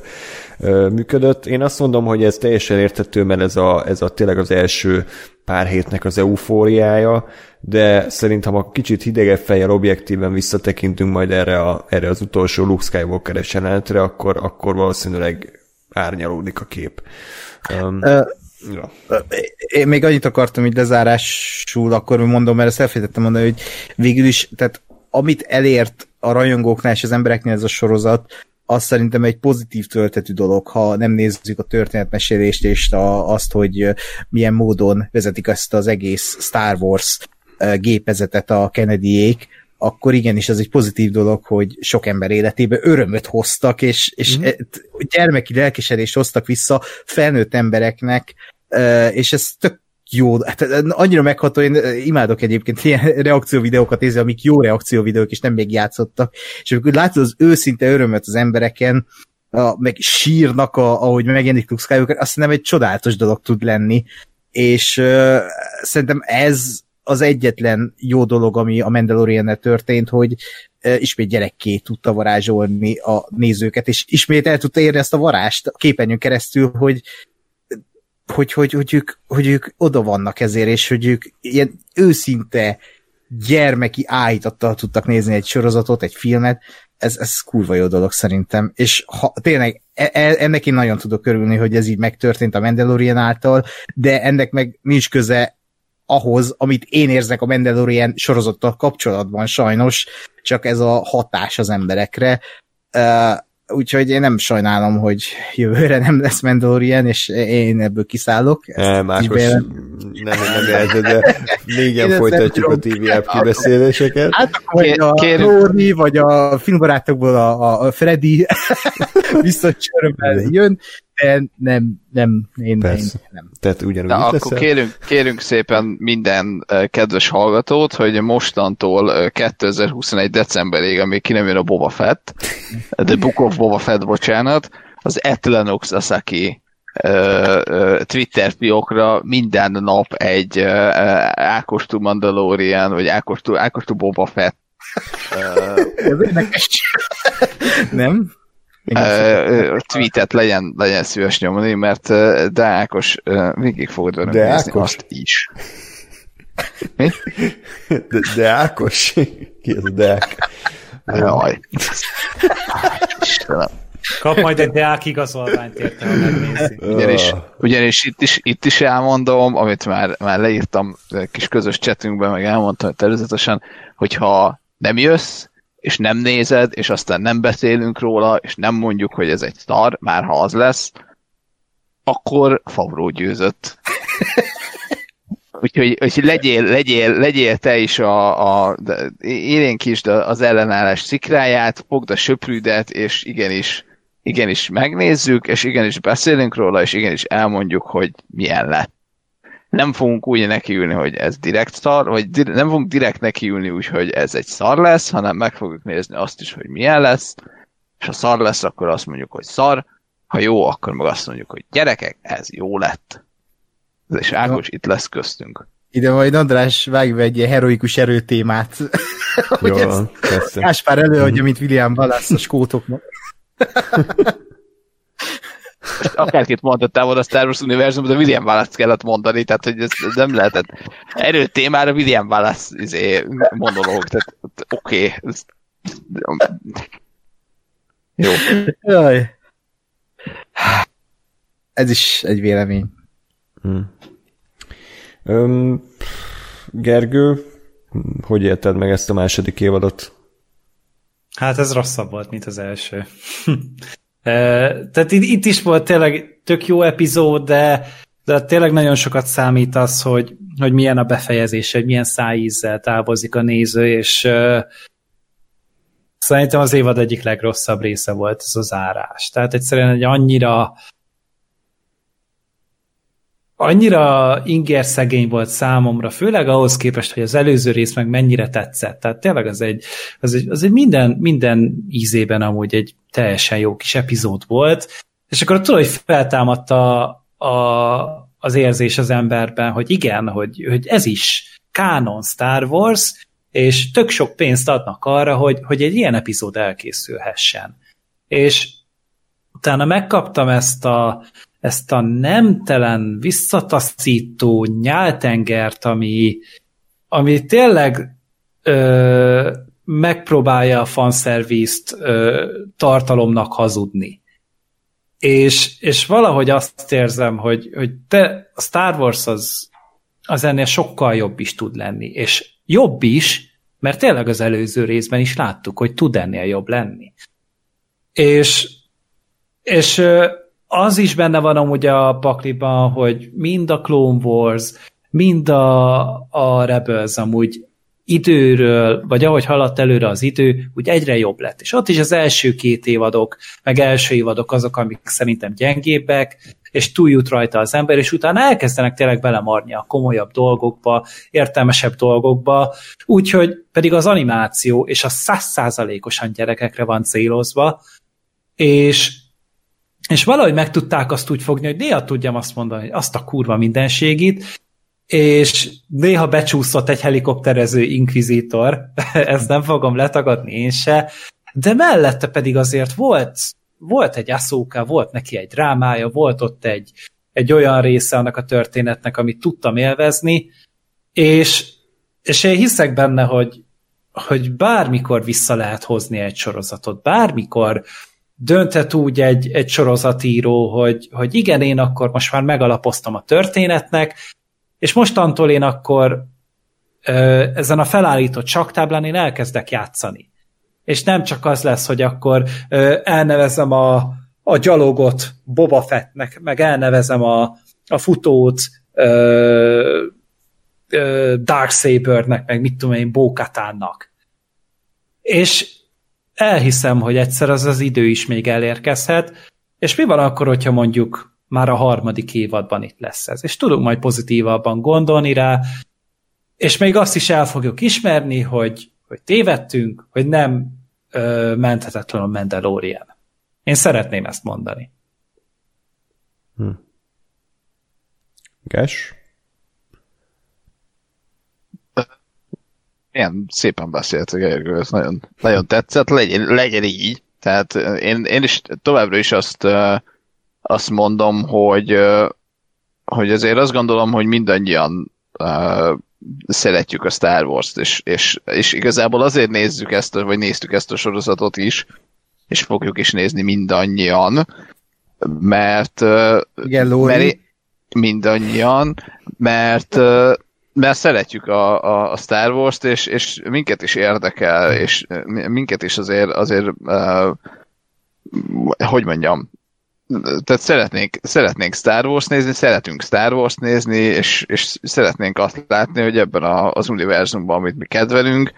működött. Én azt mondom, hogy ez teljesen értető, mert ez a, ez a tényleg az első pár hétnek az eufóriája, de szerintem ha kicsit hidegebb fejjel objektíven visszatekintünk majd erre, a, erre az utolsó Luke Skywalker-es akkor, akkor valószínűleg árnyalódik a kép. Um, uh, ja. Én még annyit akartam így lezárásul, akkor mondom, mert ezt elfelejtettem mondani, hogy végül is, tehát amit elért a rajongóknál és az embereknél ez a sorozat, az szerintem egy pozitív töltetű dolog, ha nem nézzük a történetmesélést és a, azt, hogy milyen módon vezetik ezt az egész Star Wars gépezetet a Kennedyék, akkor igenis ez egy pozitív dolog, hogy sok ember életébe örömöt hoztak, és, és mm-hmm. gyermeki lelkesedést hoztak vissza felnőtt embereknek, és ez tök jó, hát annyira megható, én imádok egyébként ilyen reakcióvideókat nézni, amik jó reakcióvideók, és nem még játszottak, és amikor látod az őszinte örömöt az embereken, a, meg sírnak, a, ahogy megjelenik Luke Skywalker, azt nem egy csodálatos dolog tud lenni, és uh, szerintem ez az egyetlen jó dolog, ami a mandalorian történt, hogy ismét gyerekké tudta varázsolni a nézőket, és ismét el tudta érni ezt a varást a képernyőn keresztül, hogy hogy, hogy, hogy, ők, hogy ők oda vannak ezért, és hogy ők ilyen őszinte gyermeki áhítattal tudtak nézni egy sorozatot, egy filmet, ez, ez kurva jó dolog szerintem, és ha, tényleg e, e, ennek én nagyon tudok örülni, hogy ez így megtörtént a Mandalorian által, de ennek meg nincs köze ahhoz, amit én érzek a Mandalorian sorozattal kapcsolatban sajnos, csak ez a hatás az emberekre. Uh, úgyhogy én nem sajnálom, hogy jövőre nem lesz Mandalorian, és én ebből kiszállok. Nem, Ákos, nem, nem, nem jelző, de négyen folytatjuk a TV app kibeszéléseket. Hát vagy a Rory, vagy a filmbarátokból a, a Freddy biztos csörömmel jön, de nem, nem, én, én nem. Tehát ugyanúgy Na, akkor kérünk, kérünk szépen minden kedves hallgatót, hogy mostantól 2021 decemberig, amíg ki nem jön a Boba Fett, The Book of Boba Fett, bocsánat, az Etlenox Asaki Twitter fiókra minden nap egy Ákostú Mandalorian, vagy Ákostú, Ákostú Boba Fett Ez érdekes. Nem? Uh, tweetet legyen, legyen szíves nyomni, mert de Ákos végig fogod velünk de nézni Ákos? azt is. Mi? De, de Ákos? Ki az a Deák? Jaj. Kap majd egy Deák igazolványt érte, ha megnézi. Ugyanis, ugyanis itt, is, itt is elmondom, amit már, már leírtam kis közös csetünkben, meg elmondtam természetesen, hogyha nem jössz, és nem nézed, és aztán nem beszélünk róla, és nem mondjuk, hogy ez egy szar, már ha az lesz, akkor Favró győzött. Úgyhogy, úgyhogy legyél, legyél, legyél te is a, a élénkítsd az ellenállás szikráját, fogd a söprűdet, és igenis igenis megnézzük, és igenis beszélünk róla, és igenis elmondjuk, hogy milyen lett. Nem fogunk úgy nekiülni, hogy ez direkt szar, vagy di- nem fogunk direkt nekiülni úgy, hogy ez egy szar lesz, hanem meg fogjuk nézni azt is, hogy milyen lesz, és ha szar lesz, akkor azt mondjuk, hogy szar, ha jó, akkor meg azt mondjuk, hogy gyerekek, ez jó lett. És Ákos itt lesz köztünk. Ide majd András vágj be egy ilyen heroikus erőtémát. Jó van, persze. Gáspár előadja, mint William Wallace a skótoknak. Akárkit mondhattál volna a Star Wars univerzumban, de William Wallace kellett mondani, tehát hogy ez nem lehetett. Erő témára William Wallace izé, monológ, tehát oké. Okay. Jó. Jaj. Ez is egy vélemény. Hmm. Öm, Gergő, hogy érted meg ezt a második évadot? Hát ez rosszabb volt, mint az első. Tehát itt, itt is volt tényleg tök jó epizód, de, de tényleg nagyon sokat számít az, hogy, hogy milyen a befejezés, hogy milyen szájízzel távozik a néző, és uh, szerintem az évad egyik legrosszabb része volt ez az árás. Tehát egyszerűen egy annyira annyira inger szegény volt számomra, főleg ahhoz képest, hogy az előző rész meg mennyire tetszett. Tehát tényleg az egy, az egy, az egy minden, minden ízében amúgy egy teljesen jó kis epizód volt, és akkor tudod, hogy feltámadta a, az érzés az emberben, hogy igen, hogy, hogy ez is kánon Star Wars, és tök sok pénzt adnak arra, hogy, hogy egy ilyen epizód elkészülhessen. És utána megkaptam ezt a, ezt a nemtelen, visszataszító nyáltengert, ami, ami tényleg ö, megpróbálja a fanszervízt ö, tartalomnak hazudni. És, és valahogy azt érzem, hogy, hogy te, a Star Wars az, az ennél sokkal jobb is tud lenni, és jobb is, mert tényleg az előző részben is láttuk, hogy tud ennél jobb lenni. És, és az is benne van amúgy a pakliban, hogy mind a Clone Wars, mind a, a Rebels amúgy időről, vagy ahogy haladt előre az idő, úgy egyre jobb lett. És ott is az első két évadok, meg első évadok azok, amik szerintem gyengébbek, és túljut rajta az ember, és utána elkezdenek tényleg belemarni a komolyabb dolgokba, értelmesebb dolgokba, úgyhogy pedig az animáció és a százszázalékosan gyerekekre van célozva, és és valahogy meg tudták azt úgy fogni, hogy néha tudjam azt mondani, hogy azt a kurva mindenségit, és néha becsúszott egy helikopterező inkvizitor, ezt nem fogom letagadni én se, de mellette pedig azért volt, volt egy aszóka, volt neki egy drámája, volt ott egy, egy olyan része annak a történetnek, amit tudtam élvezni, és, és én hiszek benne, hogy, hogy bármikor vissza lehet hozni egy sorozatot, bármikor dönthet úgy egy, egy sorozatíró, hogy, hogy igen, én akkor most már megalapoztam a történetnek, és mostantól én akkor ö, ezen a felállított saktáblán én elkezdek játszani. És nem csak az lesz, hogy akkor ö, elnevezem a, a gyalogot Boba Fettnek, meg elnevezem a, a futót ö, ö, Darksabernek, meg mit tudom én, Bókatánnak. És elhiszem, hogy egyszer az az idő is még elérkezhet, és mi van akkor, hogyha mondjuk már a harmadik évadban itt lesz ez, és tudunk majd pozitívabban gondolni rá, és még azt is el fogjuk ismerni, hogy, hogy tévedtünk, hogy nem ö, menthetetlen a Mandalorian. Én szeretném ezt mondani. Hm. Ges? Ilyen szépen beszélt a Gergő, ez nagyon, nagyon tetszett, legyen, legyen így. Tehát én, én is továbbra is azt, azt mondom, hogy, hogy azért azt gondolom, hogy mindannyian szeretjük a Star Wars-t, és, és, és igazából azért nézzük ezt, vagy néztük ezt a sorozatot is, és fogjuk is nézni mindannyian, mert, Igen, mert mindannyian, mert mert szeretjük a, a, a Star Wars-t, és, és minket is érdekel, és minket is azért, azért uh, hogy mondjam, tehát szeretnénk, szeretnénk Star Wars nézni, szeretünk Star Wars nézni, és, és szeretnénk azt látni, hogy ebben a, az univerzumban, amit mi kedvelünk,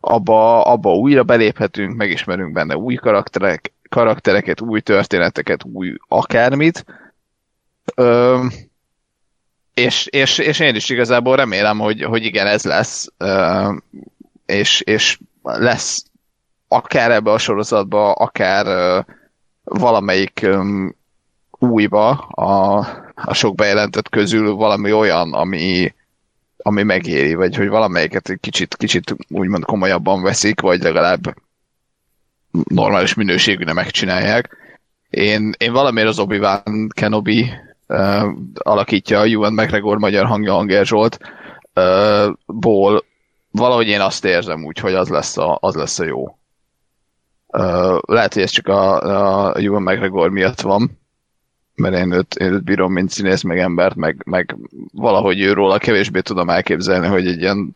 abba, abba újra beléphetünk, megismerünk benne új karakterek, karaktereket, új történeteket, új akármit. Ö, és, és, és én is igazából remélem, hogy, hogy igen, ez lesz, és, és lesz akár ebbe a sorozatba, akár valamelyik újba a, a sok bejelentett közül valami olyan, ami, ami megéri, vagy hogy valamelyiket egy kicsit, kicsit úgymond komolyabban veszik, vagy legalább normális minőségűre megcsinálják. Én, én valamiért az Obi-Wan Kenobi uh, alakítja a Ewan McGregor magyar hangja Anger Zsolt, uh, ból valahogy én azt érzem úgy, hogy az lesz a, az lesz a jó. Uh, lehet, hogy ez csak a, a Ewan McGregor miatt van, mert én őt, én őt bírom, mint színész, meg embert, meg, meg valahogy őróla kevésbé tudom elképzelni, hogy egy ilyen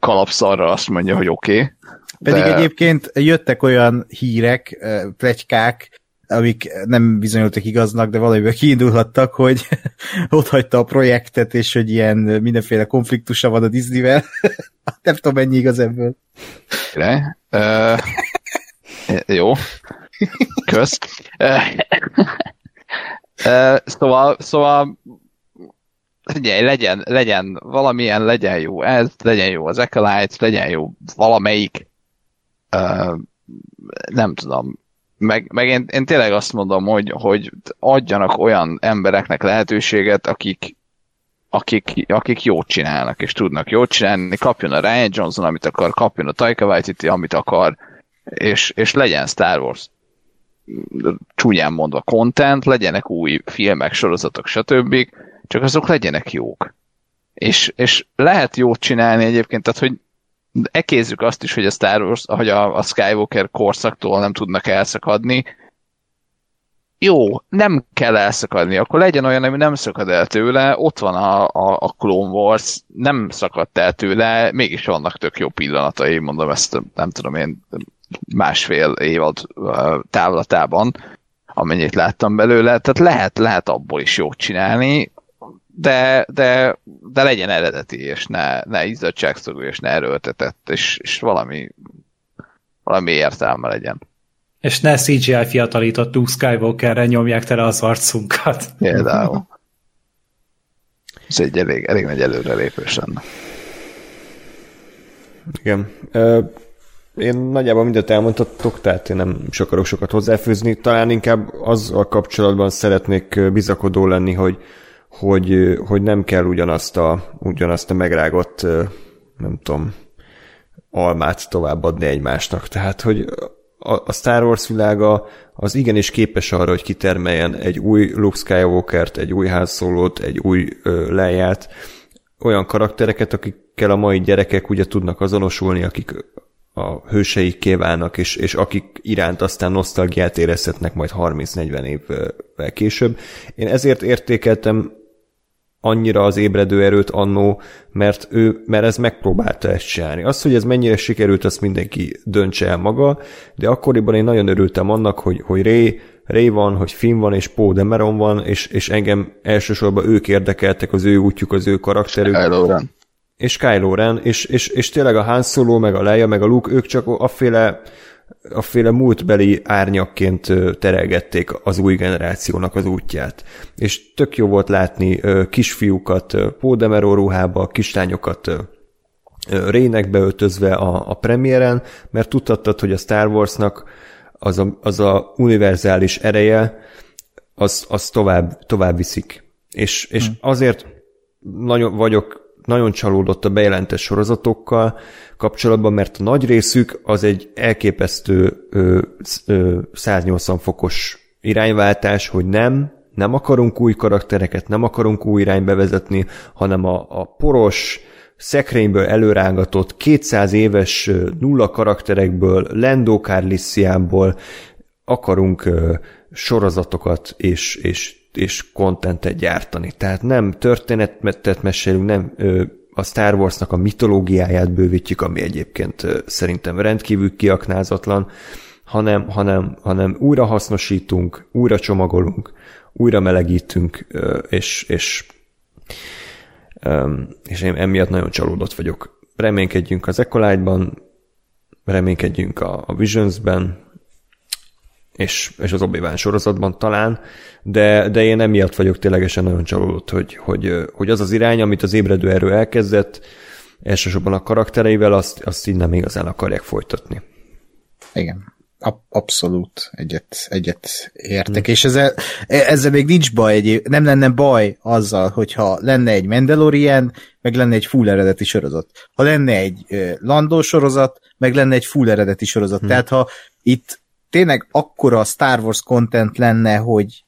kalapszarra azt mondja, hogy oké. Okay, Pedig de... egyébként jöttek olyan hírek, plegykák, amik nem bizonyultak igaznak, de valamiből kiindulhattak, hogy ott hagyta a projektet, és hogy ilyen mindenféle konfliktusa van a Disney-vel. nem tudom, mennyi igaz ebből. Le? Uh, jó. Kösz. szóval, szóval figyelj, legyen, legyen valamilyen, legyen jó ez, legyen jó az Acolytes, legyen jó valamelyik, uh, nem tudom, meg, meg én, én tényleg azt mondom, hogy, hogy adjanak olyan embereknek lehetőséget, akik, akik, akik jót csinálnak, és tudnak jót csinálni, kapjon a Ryan Johnson, amit akar, kapjon a Taika Waititi, amit akar, és, és legyen Star Wars csúnyán mondva content, legyenek új filmek, sorozatok, stb. Csak azok legyenek jók. És, és lehet jót csinálni egyébként, tehát hogy ekézzük azt is, hogy a Star Wars, hogy a, a Skywalker korszaktól nem tudnak elszakadni. Jó, nem kell elszakadni, akkor legyen olyan, ami nem szakad el tőle, ott van a, a, a Clone Wars, nem szakadt el tőle, mégis vannak tök jó pillanatai, mondom ezt, nem tudom én, másfél évad távlatában, amennyit láttam belőle, tehát lehet, lehet abból is jót csinálni, de, de, de legyen eredeti, és ne, ne izzadságszagú, és ne erőltetett, és, és valami, valami értelme legyen. És ne CGI fiatalított Luke Skywalkerre nyomják tele az arcunkat. Például. Ez egy elég, elég nagy előrelépés lenne. Igen én nagyjából mindent elmondhatok, tehát én nem is akarok sokat hozzáfűzni. Talán inkább azzal kapcsolatban szeretnék bizakodó lenni, hogy, hogy, hogy nem kell ugyanazt a, ugyanazt a megrágott, nem tudom, almát továbbadni egymásnak. Tehát, hogy a Star Wars világa az igenis képes arra, hogy kitermeljen egy új Luke Skywalker-t, egy új Solo-t, egy új leját, olyan karaktereket, akikkel a mai gyerekek ugye tudnak azonosulni, akik a hőseikké válnak, és, és akik iránt aztán nosztalgiát érezhetnek majd 30-40 évvel később. Én ezért értékeltem annyira az ébredő erőt annó, mert ő, mert ez megpróbálta ezt csinálni. Az, hogy ez mennyire sikerült, azt mindenki döntse el maga, de akkoriban én nagyon örültem annak, hogy, hogy Ray, Ray van, hogy Finn van, és Poe Dameron van, és, és engem elsősorban ők érdekeltek, az ő útjuk, az ő karakterük. Kylo és Kylo Ren, és, és, és tényleg a Han Solo, meg a Leia, meg a Luke, ők csak afféle, afféle múltbeli árnyakként terelgették az új generációnak az útját. És tök jó volt látni kisfiúkat Pódemeró ruhába, kislányokat Rének beöltözve a, a premiéren, mert tudhattad, hogy a Star Warsnak az a, az a univerzális ereje, az, az tovább, tovább viszik. És, és hmm. azért nagyon vagyok nagyon csalódott a bejelentett sorozatokkal kapcsolatban, mert a nagy részük az egy elképesztő ö, ö, 180 fokos irányváltás, hogy nem, nem akarunk új karaktereket, nem akarunk új irányba vezetni, hanem a, a poros, szekrényből előrángatott 200 éves nulla karakterekből, Lando Carlissiából akarunk ö, sorozatokat és, és és kontentet gyártani. Tehát nem történetet mesélünk, nem ö, a Star Warsnak a mitológiáját bővítjük, ami egyébként ö, szerintem rendkívül kiaknázatlan, hanem, hanem, hanem újra hasznosítunk, újra csomagolunk, újra melegítünk, ö, és, és, ö, és én emiatt nagyon csalódott vagyok. Reménykedjünk az Ecolite-ban, reménykedjünk a, a Visions-ben, és, és az obi sorozatban talán, de, de én emiatt vagyok ténylegesen nagyon csalódott, hogy, hogy, hogy az az irány, amit az ébredő erő elkezdett, elsősorban a karaktereivel, azt, azt így nem igazán akarják folytatni. Igen. Abszolút egyet, egyet értek, hmm. és ezzel, ezzel még nincs baj, egy, nem lenne baj azzal, hogyha lenne egy Mandalorian, meg lenne egy full eredeti sorozat. Ha lenne egy Landó sorozat, meg lenne egy full eredeti sorozat. Hmm. Tehát ha itt tényleg akkora Star Wars content lenne, hogy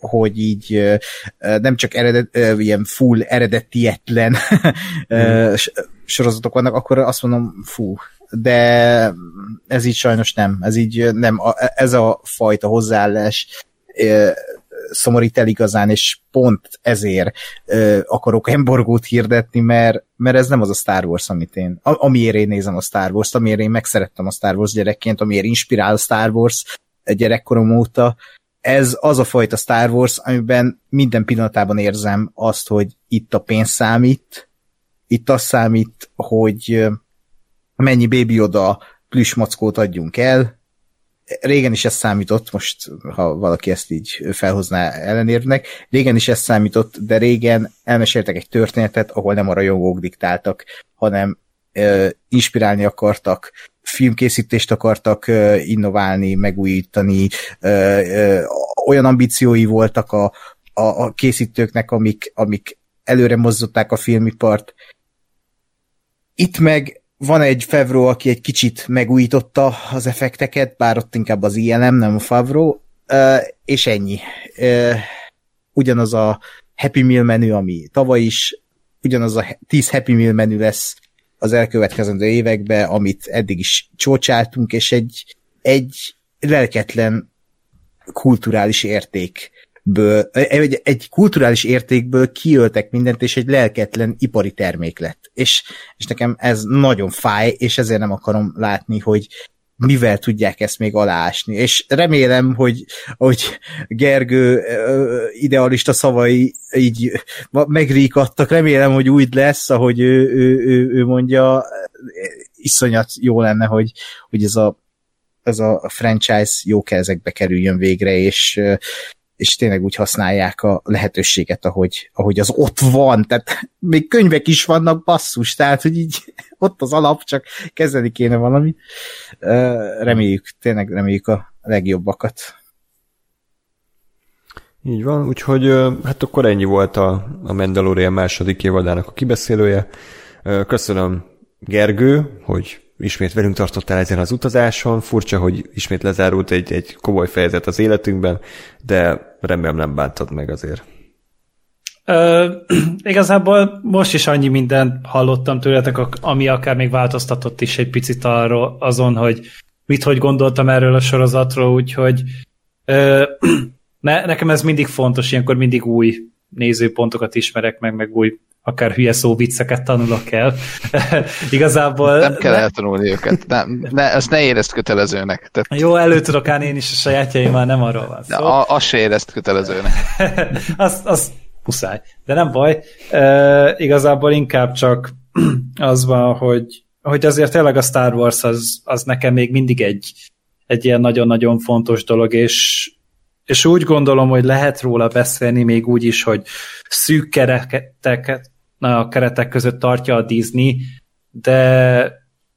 hogy így nem csak eredet, ilyen full eredetietlen hmm. sorozatok vannak, akkor azt mondom, fú, de ez így sajnos nem. Ez így nem. Ez a fajta hozzáállás szomorít el igazán, és pont ezért akarok embargót hirdetni, mert, mert ez nem az a Star Wars, amit én, amiért én nézem a Star Wars-t, amiért én megszerettem a Star Wars gyerekként, amiért inspirál a Star Wars gyerekkorom óta, ez az a fajta Star Wars, amiben minden pillanatában érzem azt, hogy itt a pénz számít, itt az számít, hogy mennyi Baby Yoda plüsmackót adjunk el. Régen is ez számított, most ha valaki ezt így felhozná ellenérvnek, régen is ez számított, de régen elmeséltek egy történetet, ahol nem a rajongók diktáltak, hanem ö, inspirálni akartak, filmkészítést akartak ö, innoválni, megújítani, ö, ö, olyan ambíciói voltak a, a, a készítőknek, amik, amik előre mozdották a filmipart. Itt meg van egy Favreau, aki egy kicsit megújította az effekteket, bár ott inkább az ILM, nem a Favreau, és ennyi. Ugyanaz a Happy Meal menü, ami tavaly is, ugyanaz a 10 Happy Meal menü lesz az elkövetkezendő években, amit eddig is csócsáltunk, és egy, egy lelketlen kulturális érték ből, egy, egy kulturális értékből kiöltek mindent, és egy lelketlen ipari termék lett. És, és nekem ez nagyon fáj, és ezért nem akarom látni, hogy mivel tudják ezt még aláásni. És remélem, hogy, hogy Gergő idealista szavai így megríkadtak, remélem, hogy úgy lesz, ahogy ő, ő, ő, ő mondja, iszonyat jó lenne, hogy, hogy ez a ez a franchise jó kezekbe kerüljön végre, és és tényleg úgy használják a lehetőséget, ahogy, ahogy az ott van. Tehát még könyvek is vannak, basszus, tehát hogy így ott az alap, csak kezdeni kéne valamit. Reméljük, tényleg reméljük a legjobbakat. Így van, úgyhogy hát akkor ennyi volt a, a Mandalorian második évadának a kibeszélője. Köszönöm Gergő, hogy ismét velünk tartottál ezen az utazáson. Furcsa, hogy ismét lezárult egy, egy komoly fejezet az életünkben, de remélem nem bántad meg azért. Ö, igazából most is annyi mindent hallottam tőletek, ami akár még változtatott is egy picit arról, azon, hogy mit hogy gondoltam erről a sorozatról, úgyhogy ö, ne, nekem ez mindig fontos, ilyenkor mindig új nézőpontokat ismerek meg, meg új akár hülye szó vicceket tanulok el. Igazából... Nem kell eltanulni őket. Nem, ne, ezt ne érezd kötelezőnek. Tehát... Jó, elő tudok állni én is a sajátjaimal, nem arról van szó. A, azt se érezd kötelezőnek. az, az puszáj. De nem baj. E, igazából inkább csak az van, hogy, hogy azért tényleg a Star Wars az, az nekem még mindig egy, egy ilyen nagyon-nagyon fontos dolog, és és úgy gondolom, hogy lehet róla beszélni még úgy is, hogy szűk kereteket, a keretek között tartja a Disney, de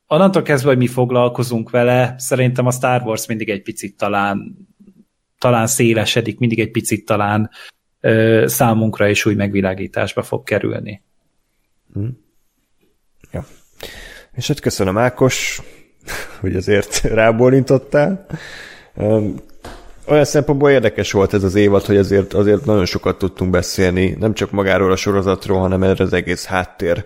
onnantól kezdve, hogy mi foglalkozunk vele, szerintem a Star Wars mindig egy picit talán talán szélesedik, mindig egy picit talán ö, számunkra is új megvilágításba fog kerülni. Hmm. Ja. És hát köszönöm Ákos, hogy azért rábólintottál olyan szempontból érdekes volt ez az évad, hogy azért, azért nagyon sokat tudtunk beszélni, nem csak magáról a sorozatról, hanem erre az egész háttér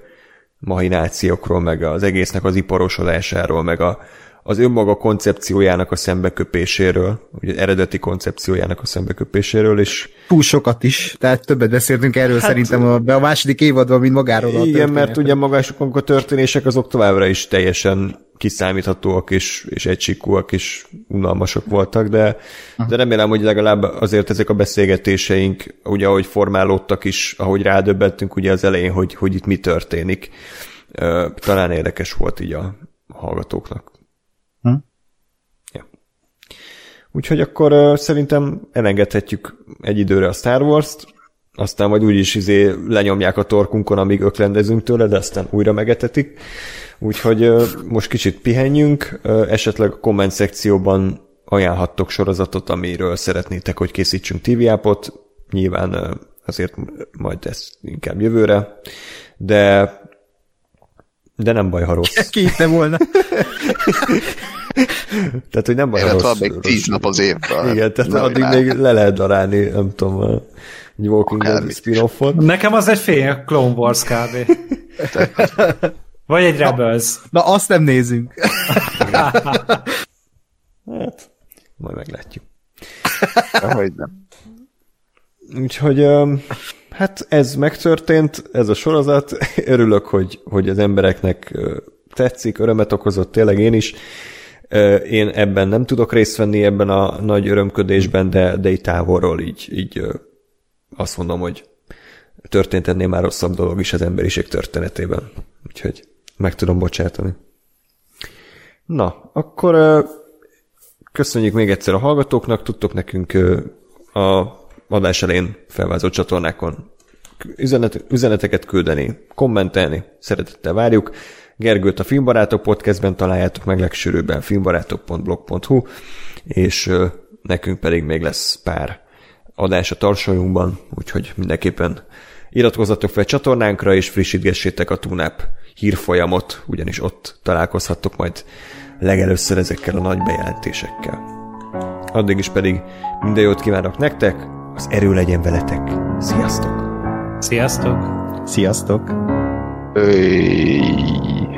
mahinációkról, meg az egésznek az iparosodásáról, meg a, az önmaga koncepciójának a szembeköpéséről, ugye eredeti koncepciójának a szembeköpéséről, és... Túl sokat is, tehát többet beszéltünk erről hát, szerintem a, a második évadban, mint magáról a Igen, mert ugye magásokon a történések azok továbbra is teljesen kiszámíthatóak és, és egysikúak és unalmasok voltak, de, de remélem, hogy legalább azért ezek a beszélgetéseink, ugye ahogy formálódtak is, ahogy rádöbbentünk ugye az elején, hogy, hogy itt mi történik, talán érdekes volt így a hallgatóknak. Hm? Ja. Úgyhogy akkor szerintem elengedhetjük egy időre a Star Wars-t, aztán majd úgyis izé lenyomják a torkunkon, amíg öklendezünk tőle, de aztán újra megetetik. Úgyhogy most kicsit pihenjünk, esetleg a komment szekcióban ajánlhattok sorozatot, amiről szeretnétek, hogy készítsünk TV-ápot. Nyilván azért majd ez inkább jövőre, de de nem baj, ha rossz. Ki volna. tehát, hogy nem baj, ha rossz. Van még tíz nap az évben. Igen, tehát addig még le lehet darálni, nem tudom, egy Walking Dead spin-offot. Nekem az egy fél Clone Wars kb. Vagy egy Rebels. Na, na azt nem nézünk. hát, majd meglátjuk. Ahogy nem. Úgyhogy hát ez megtörtént, ez a sorozat. Örülök, hogy, hogy az embereknek tetszik, örömet okozott, tényleg én is. Én ebben nem tudok részt venni, ebben a nagy örömködésben, de, de így távolról így, így azt mondom, hogy történt ennél már rosszabb dolog is az emberiség történetében. Úgyhogy meg tudom bocsátani. Na, akkor köszönjük még egyszer a hallgatóknak, tudtok nekünk a adás elén felvázolt csatornákon üzenet, üzeneteket küldeni, kommentelni, szeretettel várjuk. Gergőt a Filmbarátok podcastben találjátok meg legsűrűbben filmbarátok.blog.hu, és nekünk pedig még lesz pár adás a tarsolyunkban, úgyhogy mindenképpen iratkozzatok fel csatornánkra, és frissítgessétek a TUNAP hírfolyamot, ugyanis ott találkozhattok majd legelőször ezekkel a nagy bejelentésekkel. Addig is pedig minden jót kívánok nektek, az erő legyen veletek. Sziasztok! Sziasztok! Sziasztok! Öy.